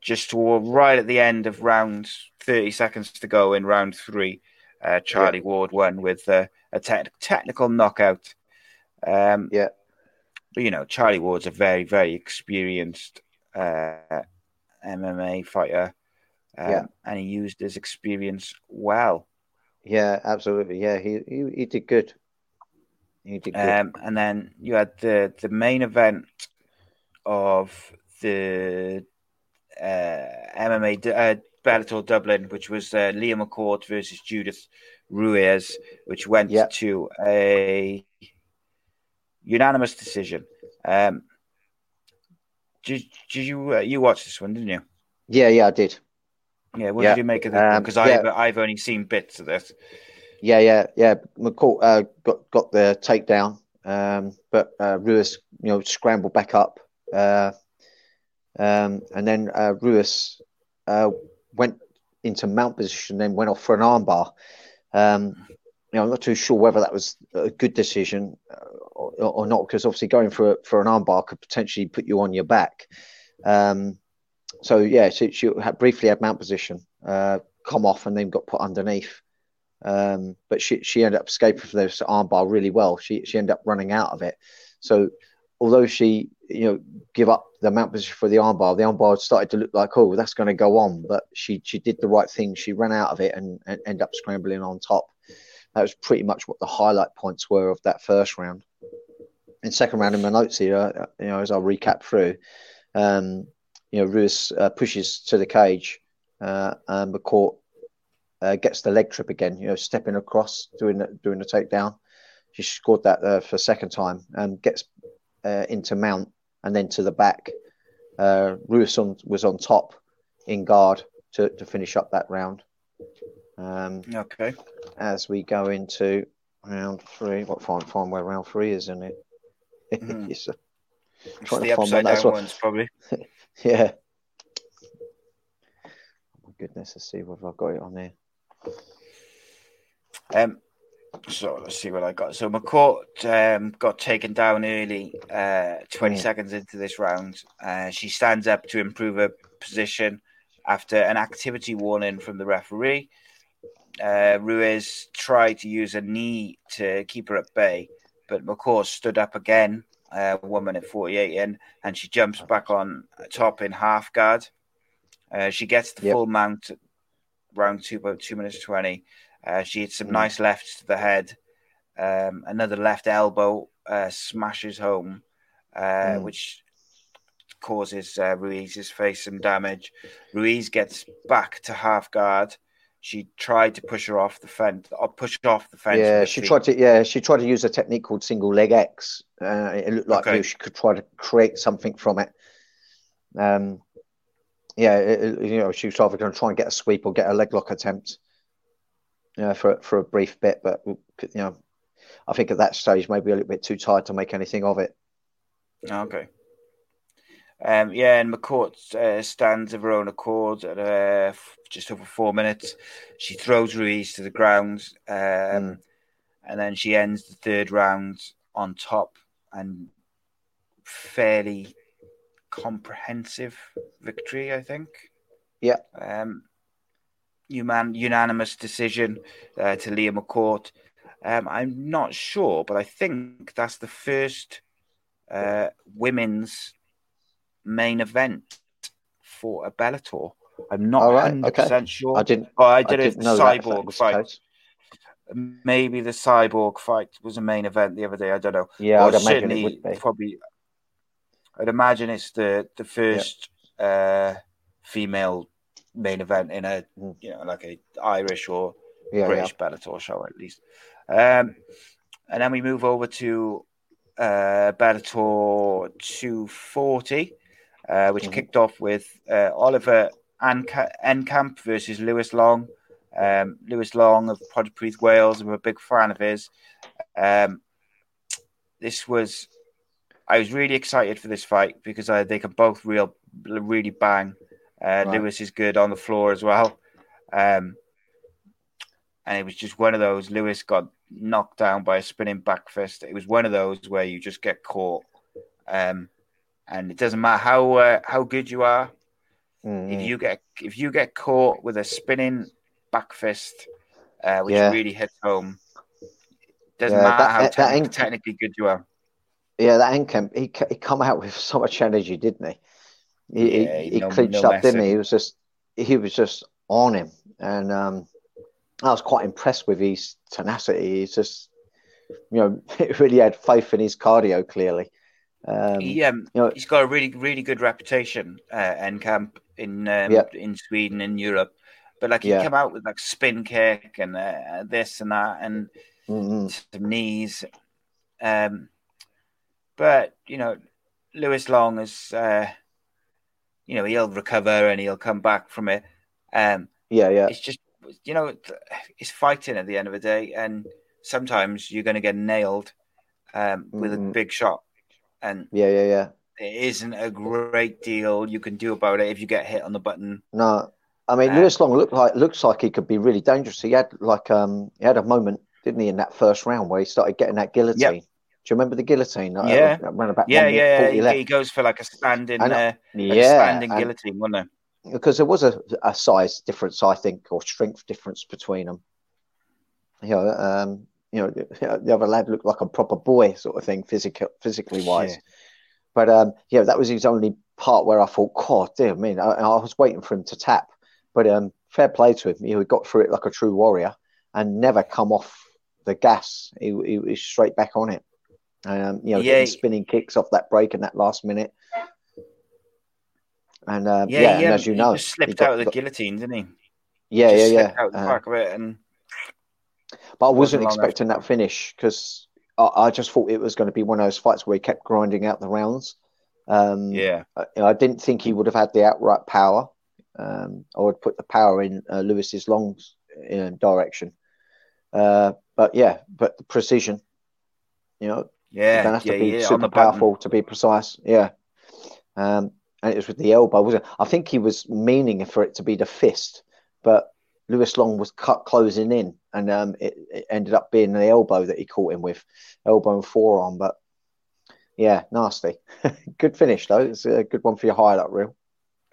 just toward, right at the end of round 30 seconds to go in round three, uh, Charlie Ward won with uh, a te- technical knockout. Um, Yeah. but you know, Charlie Ward's a very, very experienced uh, MMA fighter, um, Yeah. and he used his experience well. Yeah, absolutely. Yeah, he he, he did good. He did good. Um, and then you had the the main event of the MMA D- uh, Bellator Dublin, which was uh, Leah McCourt versus Judith Ruiz, which went Yeah. to a unanimous decision. Um, did, did you uh, you watch this one? Didn't you? yeah, yeah, I did. Yeah. What Yeah. did you make of? Um, Because yeah. I've I've only seen bits of this. Yeah, yeah, yeah. McCourt uh, got got the takedown, um, but uh, Ruiz, you know, scrambled back up, uh, um, and then uh, Ruiz uh, went into mount position, then went off for an armbar. Um, you know, I'm not too sure whether that was a good decision uh, or, or not, because obviously going for for an armbar could potentially put you on your back. Um, so yeah, she, she had briefly had mount position, uh, come off, and then got put underneath. Um, but she she ended up escaping from this armbar really well. She she ended up running out of it. So although she you know give up the mount position for the armbar, the armbar started to look like oh that's going to go on. But she she did the right thing. She ran out of it and, and up scrambling on top. That was pretty much what the highlight points were of that first round. In second round in my notes here, uh, you know, as I'll recap through, um, you know, Ruiz uh, pushes to the cage, uh, and McCourt uh, gets the leg trip again. You know, stepping across, doing the, doing the takedown. She scored that uh, for a second time and gets uh, into mount and then to the back. Uh, Ruiz on, was on top in guard to, to finish up that round. Um, Okay. as we go into round three, what find find where round three is in it. Mhm. Yes, sir. It's Trying the to find upside down ones, probably. yeah. Oh my goodness, let's see whether I've got it on there. Um, so let's see what I got. So McCourt um, got taken down early, uh, 20 Mm. seconds into this round. Uh, she stands up to improve her position after an activity warning from the referee. Uh, Ruiz tried to use a knee to keep her at bay, but McCourt stood up again, uh, one minute 48 in, and she jumps back on top in half guard. Uh, she gets the Yep. full mount round two, about two minutes 20. Uh, she hit some Mm. nice lefts to the head. Um, another left elbow uh, smashes home, uh, Mm. which causes uh, Ruiz's face some damage. Ruiz gets back to half guard. She tried to push her off the fence, or push off the fence. Yeah, she her tried to. Yeah, she tried to use a technique called single leg X. Uh, it looked like Okay. she could try to create something from it. Um, yeah, it- you know, she was either going to try and get a sweep or get a leg lock attempt. You know, for for a brief bit, but you know, I think at that stage maybe a little bit too tired to make anything of it. Okay. Um, yeah, and McCourt uh, stands of her own accord at uh, f- just over four minutes. She throws Ruiz to the ground, um, Mm. and then she ends the third round on top and fairly comprehensive victory, I think. Yeah. Um, human, unanimous decision uh, to Leah McCourt. Um, I'm not sure, but I think that's the first uh, women's main event for a Bellator. I'm not right, 100% okay. sure. I didn't. Oh, I I did a didn't that cyborg fight. Maybe the cyborg fight was a main event the other day. I don't know. Yeah, Or I'd imagine it would be. Probably, I'd imagine it's the the first uh, female main event in a Mm. you know like a Irish or Yeah, yeah. British Bellator show at least. Um, and then we move over to uh, Bellator 240, uh, which Mhm. kicked off with uh, Oliver Enkamp versus Lewis Long. Um, Lewis Long of Pontypridd, Wales. I'm a big fan of his. Um, this was, I was really excited for this fight because uh, they can both real, really bang. Uh, Right. Lewis is good on the floor as well. Um, and it was just one of those. Lewis got knocked down by a spinning back fist. It was one of those where you just get caught, um, and it doesn't matter how uh, how good you are. Mm. if you get if you get caught with a spinning back fist, uh, which Yeah. really hits home, doesn't Yeah, matter that- how that- that techni- technically good you are. Yeah, that Enkamp, he he come out with so much energy, didn't he? He, Yeah, he, he no- clinched no up, didn't he? He was just he was just on him, and um, I was quite impressed with his tenacity. He's just, you know, it really had faith in his cardio. Clearly, um, he, um, you know- he's got a really really good reputation, uh, Enkamp in um, Yeah. in Sweden and Europe. But like he Yeah. came out with like spin kick and uh, this and that and mm, some knees. Um, but you know, Lewis Long is, uh, you know, he'll recover and he'll come back from it. Um, yeah, yeah, it's just, you know, it's fighting at the end of the day, and sometimes you're going to get nailed um, with a Mhm. big shot, and yeah, yeah, yeah. there isn't a great deal you can do about it if you get hit on the button. No, I mean Uh, Lewis Long looked like looks like he could be really dangerous. He had like um he had a moment, didn't he, in that first round where he started getting that guillotine. Do you remember the guillotine? Yeah. around about Yeah, minute yeah, he, he goes for like a standing, know. uh, like yeah, standing and- guillotine, wasn't it? because there was a, a size difference, I think, or strength difference between them. You know, um, you know, the, the other lad looked like a proper boy, sort of thing, physical, physically wise. Yeah. But um, yeah, that was his only part where I thought, God, dear me, I, I was waiting for him to tap. But um, fair play to him. You know, he got through it like a true warrior and never come off the gas. He, he was straight back on it. Um, you know, Yeah. spinning kicks off that break in that last minute. And um, Yeah, yeah, yeah, and as you he know, just he slipped got- out of the got- guillotine, didn't he? yeah, yeah, Just yeah. slipped out the Uh, back of it, and but I wasn't expecting that finish because I, I just thought it was going to be one of those fights where he kept grinding out the rounds. Um, yeah, I, I didn't think he would have had the outright power. Um, I would put the power in uh, Lewis's long uh, direction. Uh, but yeah, but the precision, you know, yeah, you have yeah, to be yeah, super button. powerful to be precise. Yeah. Um, and it was with the elbow, wasn't it? I think he was meaning for it to be the fist, but Lewis Long was cut closing in, and um, it, it ended up being the elbow that he caught him with, elbow and forearm. But yeah, nasty. good finish though. It's a good one for your highlight reel.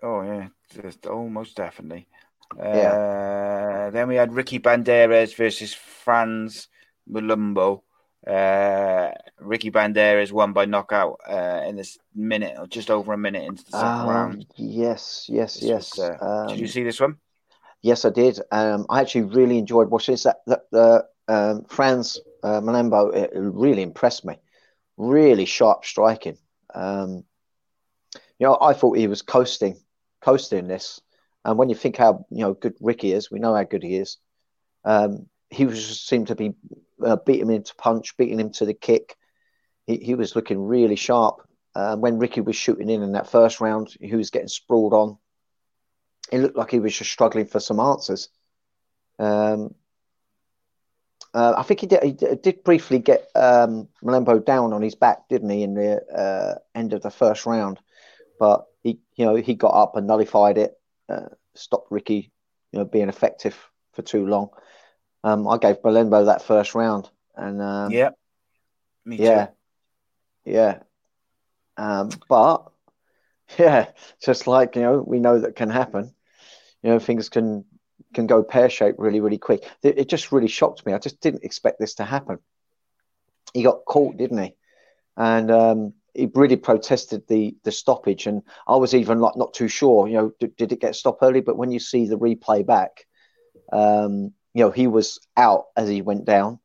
Oh yeah, just almost definitely. Uh, Yeah. Then we had Ricky Bandejas versus Frans Mlambo. Uh, Ricky Bandejas won by knockout uh, in this minute, or just over a minute into the second Um, round. yes, yes, This yes. was, uh, um, Did you see this one? Yes, I did. Um, I actually really enjoyed watching this. That, that the um, Frans uh, Mlambo it really impressed me. Really sharp striking. Um, you know, I thought he was coasting, coasting this. And when you think how you know good Ricky is, we know how good he is. Um, he was just seemed to be uh, beating him to punch, beating him to the kick. He he was looking really sharp. Um, when Ricky was shooting in in that first round, he was getting sprawled on it looked like he was just struggling for some answers. Um, uh, I think he did, he did briefly get um, Mlambo down on his back, didn't he, in the uh, end of the first round? But he, you know, he got up and nullified it, uh, stopped Ricky, you know, being effective for too long. Um, I gave Mlambo that first round, and um, yeah, me yeah, too. yeah. Um, but yeah, just like you know, we know that can happen. You know, things can can go pear shaped really, really quick. It, it just really shocked me. I just didn't expect this to happen. He got caught, didn't he? And um, he really protested the the stoppage. And I was even like not too sure. You know, did, did it get stopped early? But when you see the replay back, um, you know, he was out as he went down.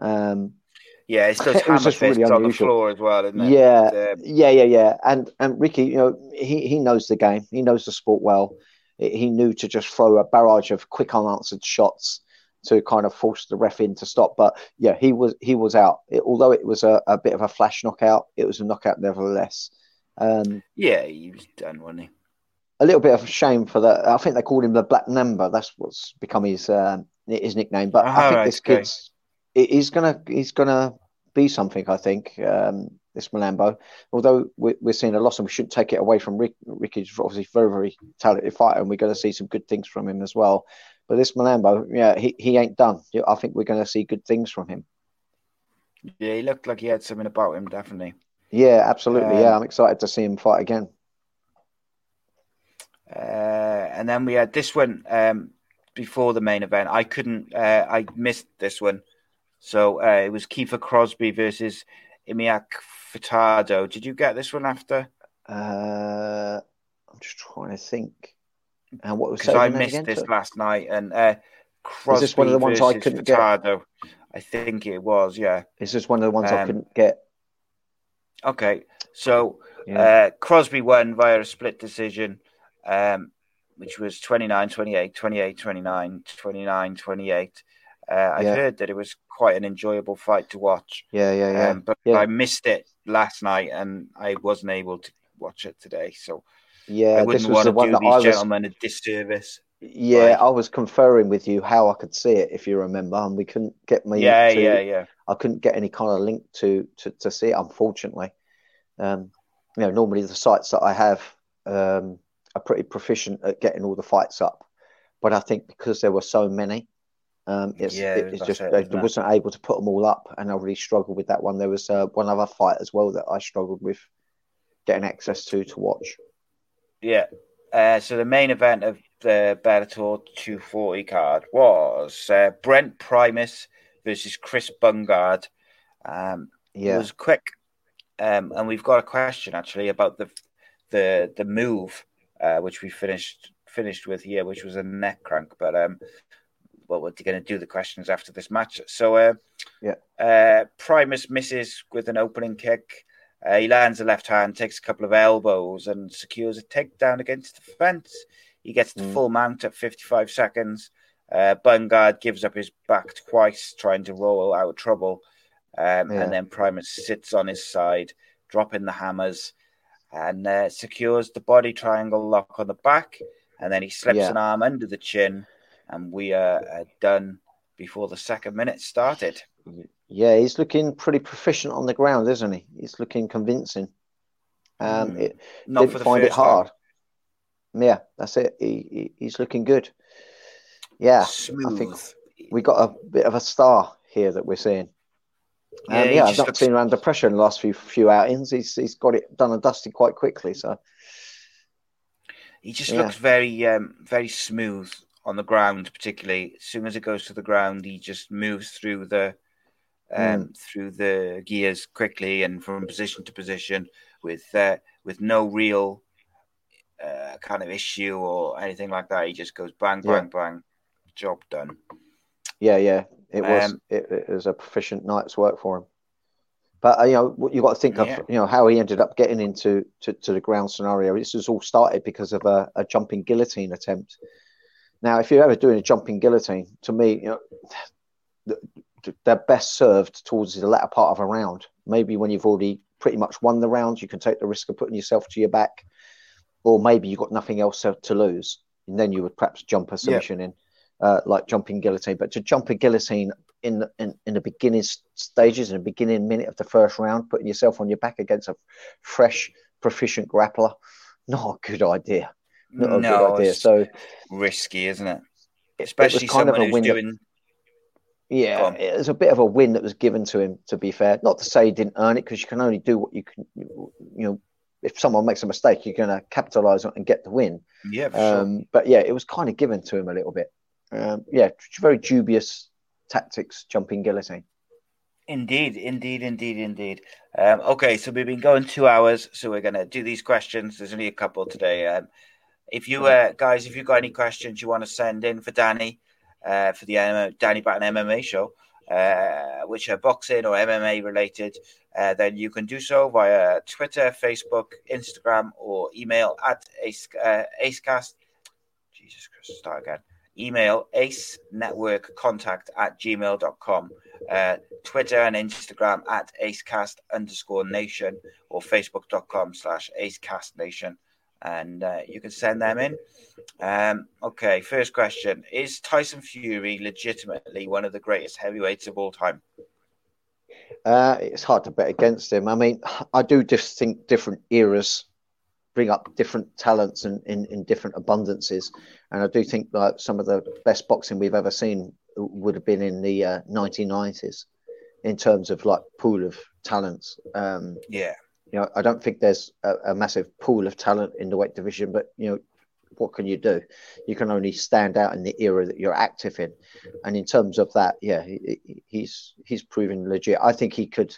Um, Yeah, it's those It was just really on the unusual. floor as well, isn't it? Yeah, Uh, yeah, yeah, yeah. And and Ricky, you know, he, he knows the game. He knows the sport well. He knew to just throw a barrage of quick unanswered shots to kind of force the ref in to stop. But yeah, he was he was out. It, although it was a, a bit of a flash knockout, it was a knockout nevertheless. Um, yeah, he was done, wasn't he? a little bit of a shame for the. I think they called him the Black Number. That's what's become his um, his nickname. But I Ah, think right, this okay. kid's he- he's gonna he's gonna be something. I think um, this Mlambo. Although we're, we're seeing a loss, and we shouldn't take it away from Rick. Ricky's obviously very very talented fighter, and we're going to see some good things from him as well. But this Mlambo, yeah, he, he ain't done. I think we're going to see good things from him. Yeah, he looked like he had something about him, definitely. Yeah, absolutely. Um, yeah, I'm excited to see him fight again. Uh, and then we had this one um, before the main event. I couldn't, uh, I missed this one. So uh, it was Kiefer Crosby versus Imiak Furtado. Did you get this one after? Uh, I'm just trying to think. And what was Because I missed this last night. And uh, Crosby Is this one of the ones I couldn't get? Furtado. I think it was, yeah. Is this one of the ones I Um, couldn't get? Okay, so Yeah. uh, Crosby won via a split decision, um, which was 29 28, 28 29, 29 28. Uh, I Yeah. heard that it was quite an enjoyable fight to watch, yeah, yeah, yeah. um, but yeah. I missed it last night and I wasn't able to watch it today. So yeah, I this wouldn't was want the to one do these was. gentlemen a disservice. Yeah, Right. I was conferring with you how I could see it, if you remember, and we couldn't get me. yeah, to, yeah, yeah. I couldn't get any kind of link to to, to see it, unfortunately. Um, you know, normally the sites that I have um, are pretty proficient at getting all the fights up, but I think because there were so many, um, it's, Yeah, it- it's just it, I isn't wasn't able to put them all up, and I really struggled with that one. There was uh, one other fight as well that I struggled with getting access to to watch. Yeah. Uh, so the main event of the Bellator 240 card was uh, Brent Primus versus Chris Bungard. Um, It Yeah, was quick, um, and we've got a question actually about the the the move, uh, which we finished finished with here, which was a neck crank. But um, well, we're going to do the questions after this match. So, uh, Yeah. uh, Primus misses with an opening kick. Uh, he lands a left hand, takes a couple of elbows, and secures a takedown against the fence. He gets the Mm. full mount at 55 seconds. Uh, Bungard gives up his back twice, trying to roll out of trouble. Um, Yeah. And then Primus sits on his side, dropping the hammers, and uh, secures the body triangle lock on the back. And then he slips Yeah. an arm under the chin, and we are uh, done before the second minute started. yeah, he's looking pretty proficient on the ground, isn't he? He's looking convincing. Um, Mm. it, Not didn't for the find it first time. hard. Yeah, that's it. He, he he's looking good. Yeah, Smooth. we got a bit of a star here that we're seeing. Yeah, Um, he yeah, I've not looks- seen him under pressure in the last few few outings. He's he's got it done and dusted quite quickly. So He just Yeah. looks very, um, very smooth on the ground. Particularly as soon as it goes to the ground, he just moves through the, um, Hmm. through the gears quickly and from position to position with uh, with no real uh, kind of issue or anything like that. He just goes bang, Yeah. bang, bang, job done. yeah, yeah, it was Um, it, it was a proficient night's work for him. But uh, you know, what you got to think Yeah. of, you know, how he ended up getting into to, to the ground scenario. This was all started because of a, a jumping guillotine attempt. Now, if you're ever doing a jumping guillotine, to me, you know, th- they're best served towards the latter part of a round. Maybe when you've already pretty much won the round, you can take the risk of putting yourself to your back, or maybe you've got nothing else to, to lose, and then you would perhaps jump a submission in, uh, like jumping guillotine. But to jump a guillotine in, in in the beginning stages, in the beginning minute of the first round, putting yourself on your back against a fresh, proficient grappler, not a good idea. Not a no, good idea. it's So risky, isn't it? Especially it kind of a who's win that- doing. Yeah, it was a bit of a win that was given to him. To be fair, not to say he didn't earn it, because you can only do what you can. You know, if someone makes a mistake, you're going to capitalize on it and get the win. Yeah, for sure. Um, but yeah, it was kind of given to him a little bit. Um, yeah, very dubious tactics, jumping guillotine. Indeed, indeed, indeed, indeed. Um, okay, so we've been going two hours, so we're going to do these questions. There's only a couple today. Um, if you uh, guys, if you've got any questions you want to send in for Danny, uh, for the M- Danny Batten MMA show, uh, which are boxing or MMA related, uh, then you can do so via Twitter, Facebook, Instagram, or email at Ace, uh, Acecast. Jesus Christ, start again. Email ace network contact at gmail.com. Uh, Twitter and Instagram at acecast underscore nation or facebook.com slash acecast nation. And uh, you can send them in. Um, okay, first question Is Tyson Fury legitimately one of the greatest heavyweights of all time? Uh, it's hard to bet against him. I mean, I do just think different eras bring up different talents and in, in different abundances. And I do think that some of the best boxing we've ever seen would have been in the uh, 1990s in terms of like pool of talents. Um, Yeah. you know, I don't think there's a, a massive pool of talent in the weight division, but you know, what can you do? You can only stand out in the era that you're active in, and in terms of that, yeah, he, he's he's proven legit. I think he could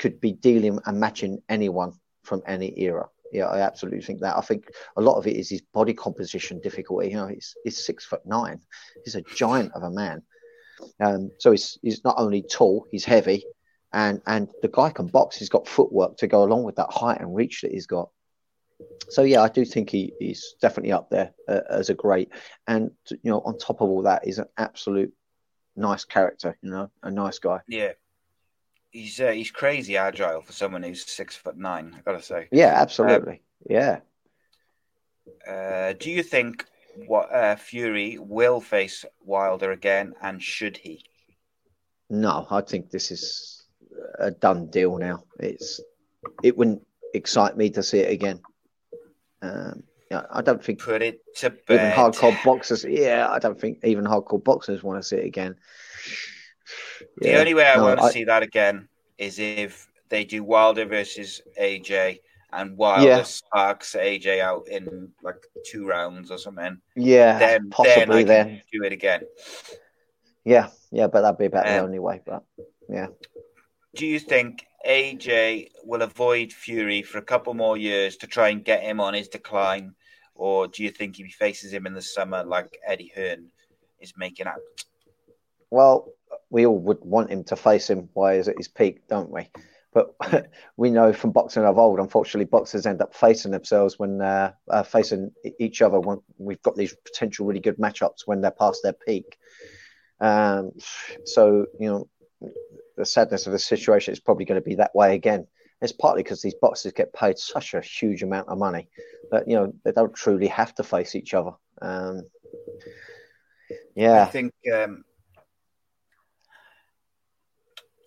could be dealing and matching anyone from any era. Yeah, I absolutely think that. I think a lot of it is his body composition difficulty. You know, he's he's six foot nine. He's a giant of a man. Um, so he's he's not only tall, he's heavy, and and the guy can box. He's got footwork to go along with that height and reach that he's got. So yeah, I do think he, he's definitely up there uh, as a great. And you know, on top of all that, he's an absolute nice character. You know, a nice guy. Yeah, he's uh, he's crazy agile for someone who's six foot nine. I gotta say. Yeah, absolutely. Um, yeah. Uh, do you think what uh, Fury will face Wilder again, and should he? No, I think this is a done deal now. It's it wouldn't excite me to see it again. Um, yeah, I don't think put it to bed. even hardcore boxers. Yeah, I don't think even hardcore boxers want to see it again. The only way I no, want to I, see that again is if they do Wilder versus AJ and Wilder yeah. sparks AJ out in like two rounds or something. Yeah, then possibly then, then. do it again. Yeah, yeah, but that'd be about um, the only way. But yeah, do you think AJ will avoid Fury for a couple more years to try and get him on his decline, or do you think if he faces him in the summer like Eddie Hearn is making out? Well, we all would want him to face him while he's at his peak, don't we? But we know from boxing of old, unfortunately, boxers end up facing themselves when uh, uh, facing each other when we've got these potential really good matchups when they're past their peak. Um, so you know, the sadness of the situation is probably going to be that way again. It's partly because these boxers get paid such a huge amount of money that you know they don't truly have to face each other. Um, yeah, I think um,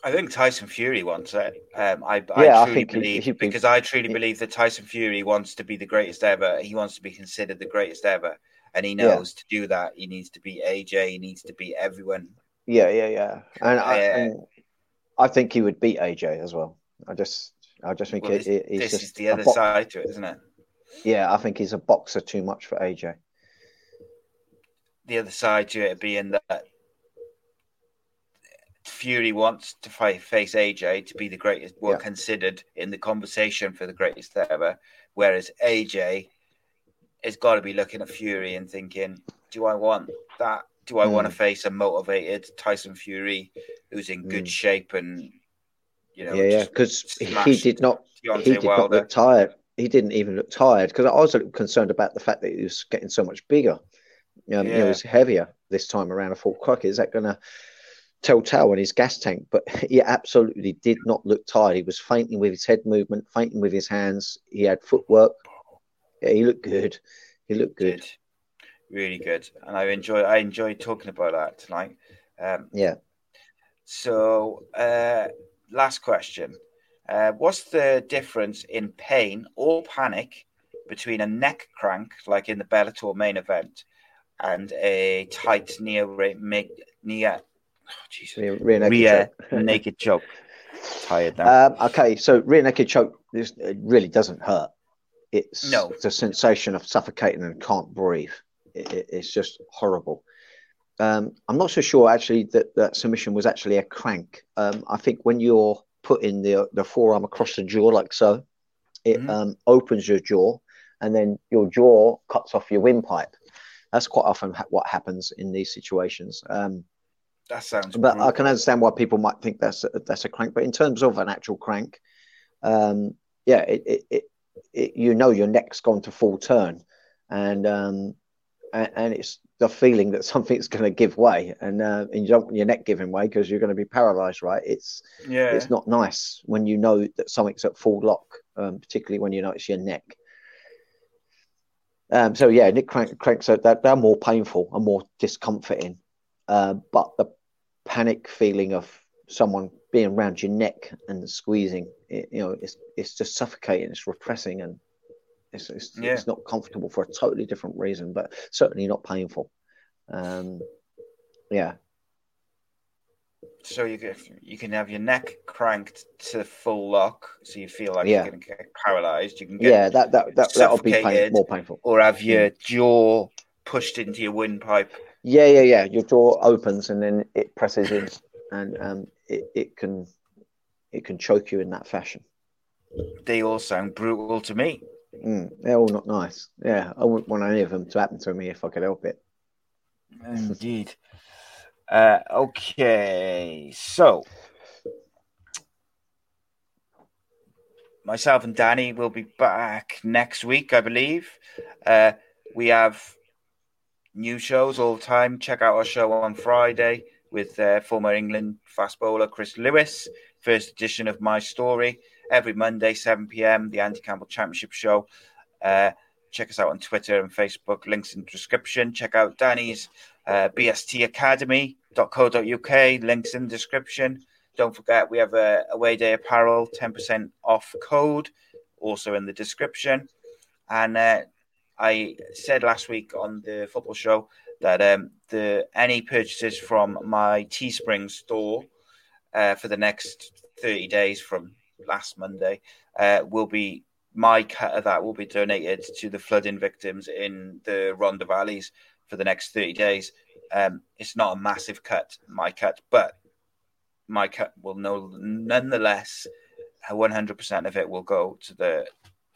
I think Tyson Fury wants it. Um, I, yeah, I truly I believe he, because I truly he, believe that Tyson Fury wants to be the greatest ever. He wants to be considered the greatest ever, and he knows yeah. to do that he needs to be AJ. He needs to be everyone. Yeah, yeah, yeah. And, uh, I, and I think he would beat AJ as well. I just, I just think well, it, it, this just is the other bo- side to it, isn't it? Yeah, I think he's a boxer too much for AJ. The other side to it being that Fury wants to fight, face AJ to be the greatest, well, yeah. considered in the conversation for the greatest ever, whereas AJ has got to be looking at Fury and thinking, do I want that? Do I mm. want to face a motivated Tyson Fury who's in good mm. shape and you know? Yeah, yeah, because he did not. Deontay he did Wilder. not look tired. He didn't even look tired because I was concerned about the fact that he was getting so much bigger. Um, yeah. He was heavier this time around. I thought, "Crikey, is that going to telltale in his gas tank?" But he absolutely did not look tired. He was feinting with his head movement, feinting with his hands. He had footwork. Yeah, he looked good. He looked good. good really good, and I enjoy I enjoy talking about that tonight. Um, yeah. So, uh, last question: uh, What's the difference in pain or panic between a neck crank, like in the Bellator main event, and a tight near near oh, rear, naked, rear choke. naked choke? Tired now. Um, okay, so rear naked choke. This it really doesn't hurt. It's no. the sensation of suffocating and can't breathe it, it's just horrible. Um, I'm not so sure actually that that submission was actually a crank. Um, I think when you're putting the the forearm across the jaw like so, it mm-hmm. um, opens your jaw, and then your jaw cuts off your windpipe. That's quite often ha- what happens in these situations. Um, that sounds. But brutal. I can understand why people might think that's a, that's a crank. But in terms of an actual crank, um, yeah, it, it, it, it, you know your neck's gone to full turn, and um, and, and it's the feeling that something's going to give way, and, uh, and you don't want your neck giving way because you're going to be paralyzed, right? It's yeah, it's not nice when you know that something's at full lock, um, particularly when you know it's your neck. Um, so yeah, neck crank, cranks so they're, they're more painful and more discomforting, uh, but the panic feeling of someone being around your neck and squeezing, it, you know, it's it's just suffocating, it's repressing, and it's, it's, yeah. it's not comfortable for a totally different reason, but certainly not painful. Um, yeah. So you can you can have your neck cranked to full lock, so you feel like Yeah. you're going to get paralyzed. You can get Yeah, that that that that'll be pain, more painful. or have your jaw pushed into your windpipe. Yeah, yeah, yeah. Your jaw opens and then it presses in, and um, it it can it can choke you in that fashion. They all sound brutal to me. Mm, they're all not nice. Yeah, I wouldn't want any of them to happen to me if I could help it. Indeed. Uh, okay, so myself and Danny will be back next week, I believe. Uh, we have new shows all the time. Check out our show on Friday with uh, former England fast bowler Chris Lewis, first edition of My Story. Every Monday, 7 p.m., the Andy Campbell Championship Show. Uh, check us out on Twitter and Facebook. Links in the description. Check out Danny's uh, bstacademy.co.uk. Links in the description. Don't forget, we have a away day apparel, 10% off code, also in the description. And uh, I said last week on the football show that um, the any purchases from my Teespring store uh, for the next 30 days from last Monday uh, will be my cut of that will be donated to the flooding victims in the Rhondda Valleys for the next 30 days. Um, it's not a massive cut, my cut, but my cut will no, nonetheless, 100% of it will go to the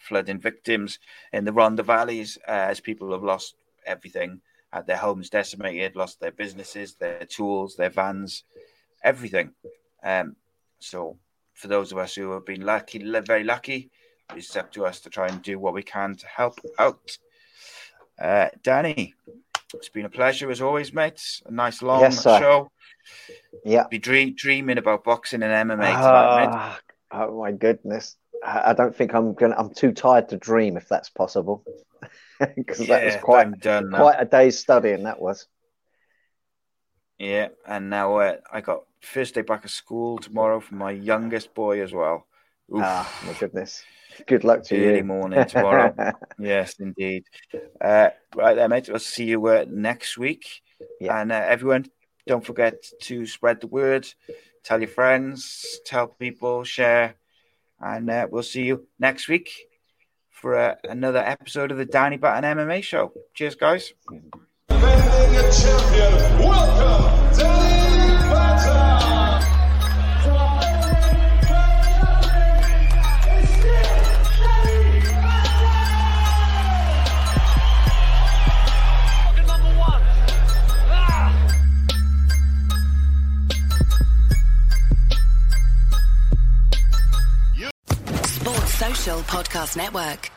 flooding victims in the Rhondda Valleys uh, as people have lost everything, had their homes decimated, lost their businesses, their tools, their vans, everything. Um, so, for those of us who have been lucky, very lucky, it's up to us to try and do what we can to help out. Uh, Danny, it's been a pleasure as always, mates. A nice long Yes, show. Yeah. Be dream- dreaming about boxing and MMA tonight, mate. Ah, oh my goodness! I don't think I'm gonna. I'm too tired to dream if that's possible. Because that was quite done quite a day's studying. That was. Yeah, and now uh, I got first day back of school tomorrow for my youngest boy as well. Oof, Ah, my goodness. Good luck to early you. Early morning tomorrow. yes, indeed. Uh, right there, mate. I'll see you uh, next week. Yeah. And uh, everyone, don't forget to spread the word, tell your friends, tell people, share, and uh, we'll see you next week for uh, another episode of the Danny Batten MMA Show. Cheers, guys. Podcast Network.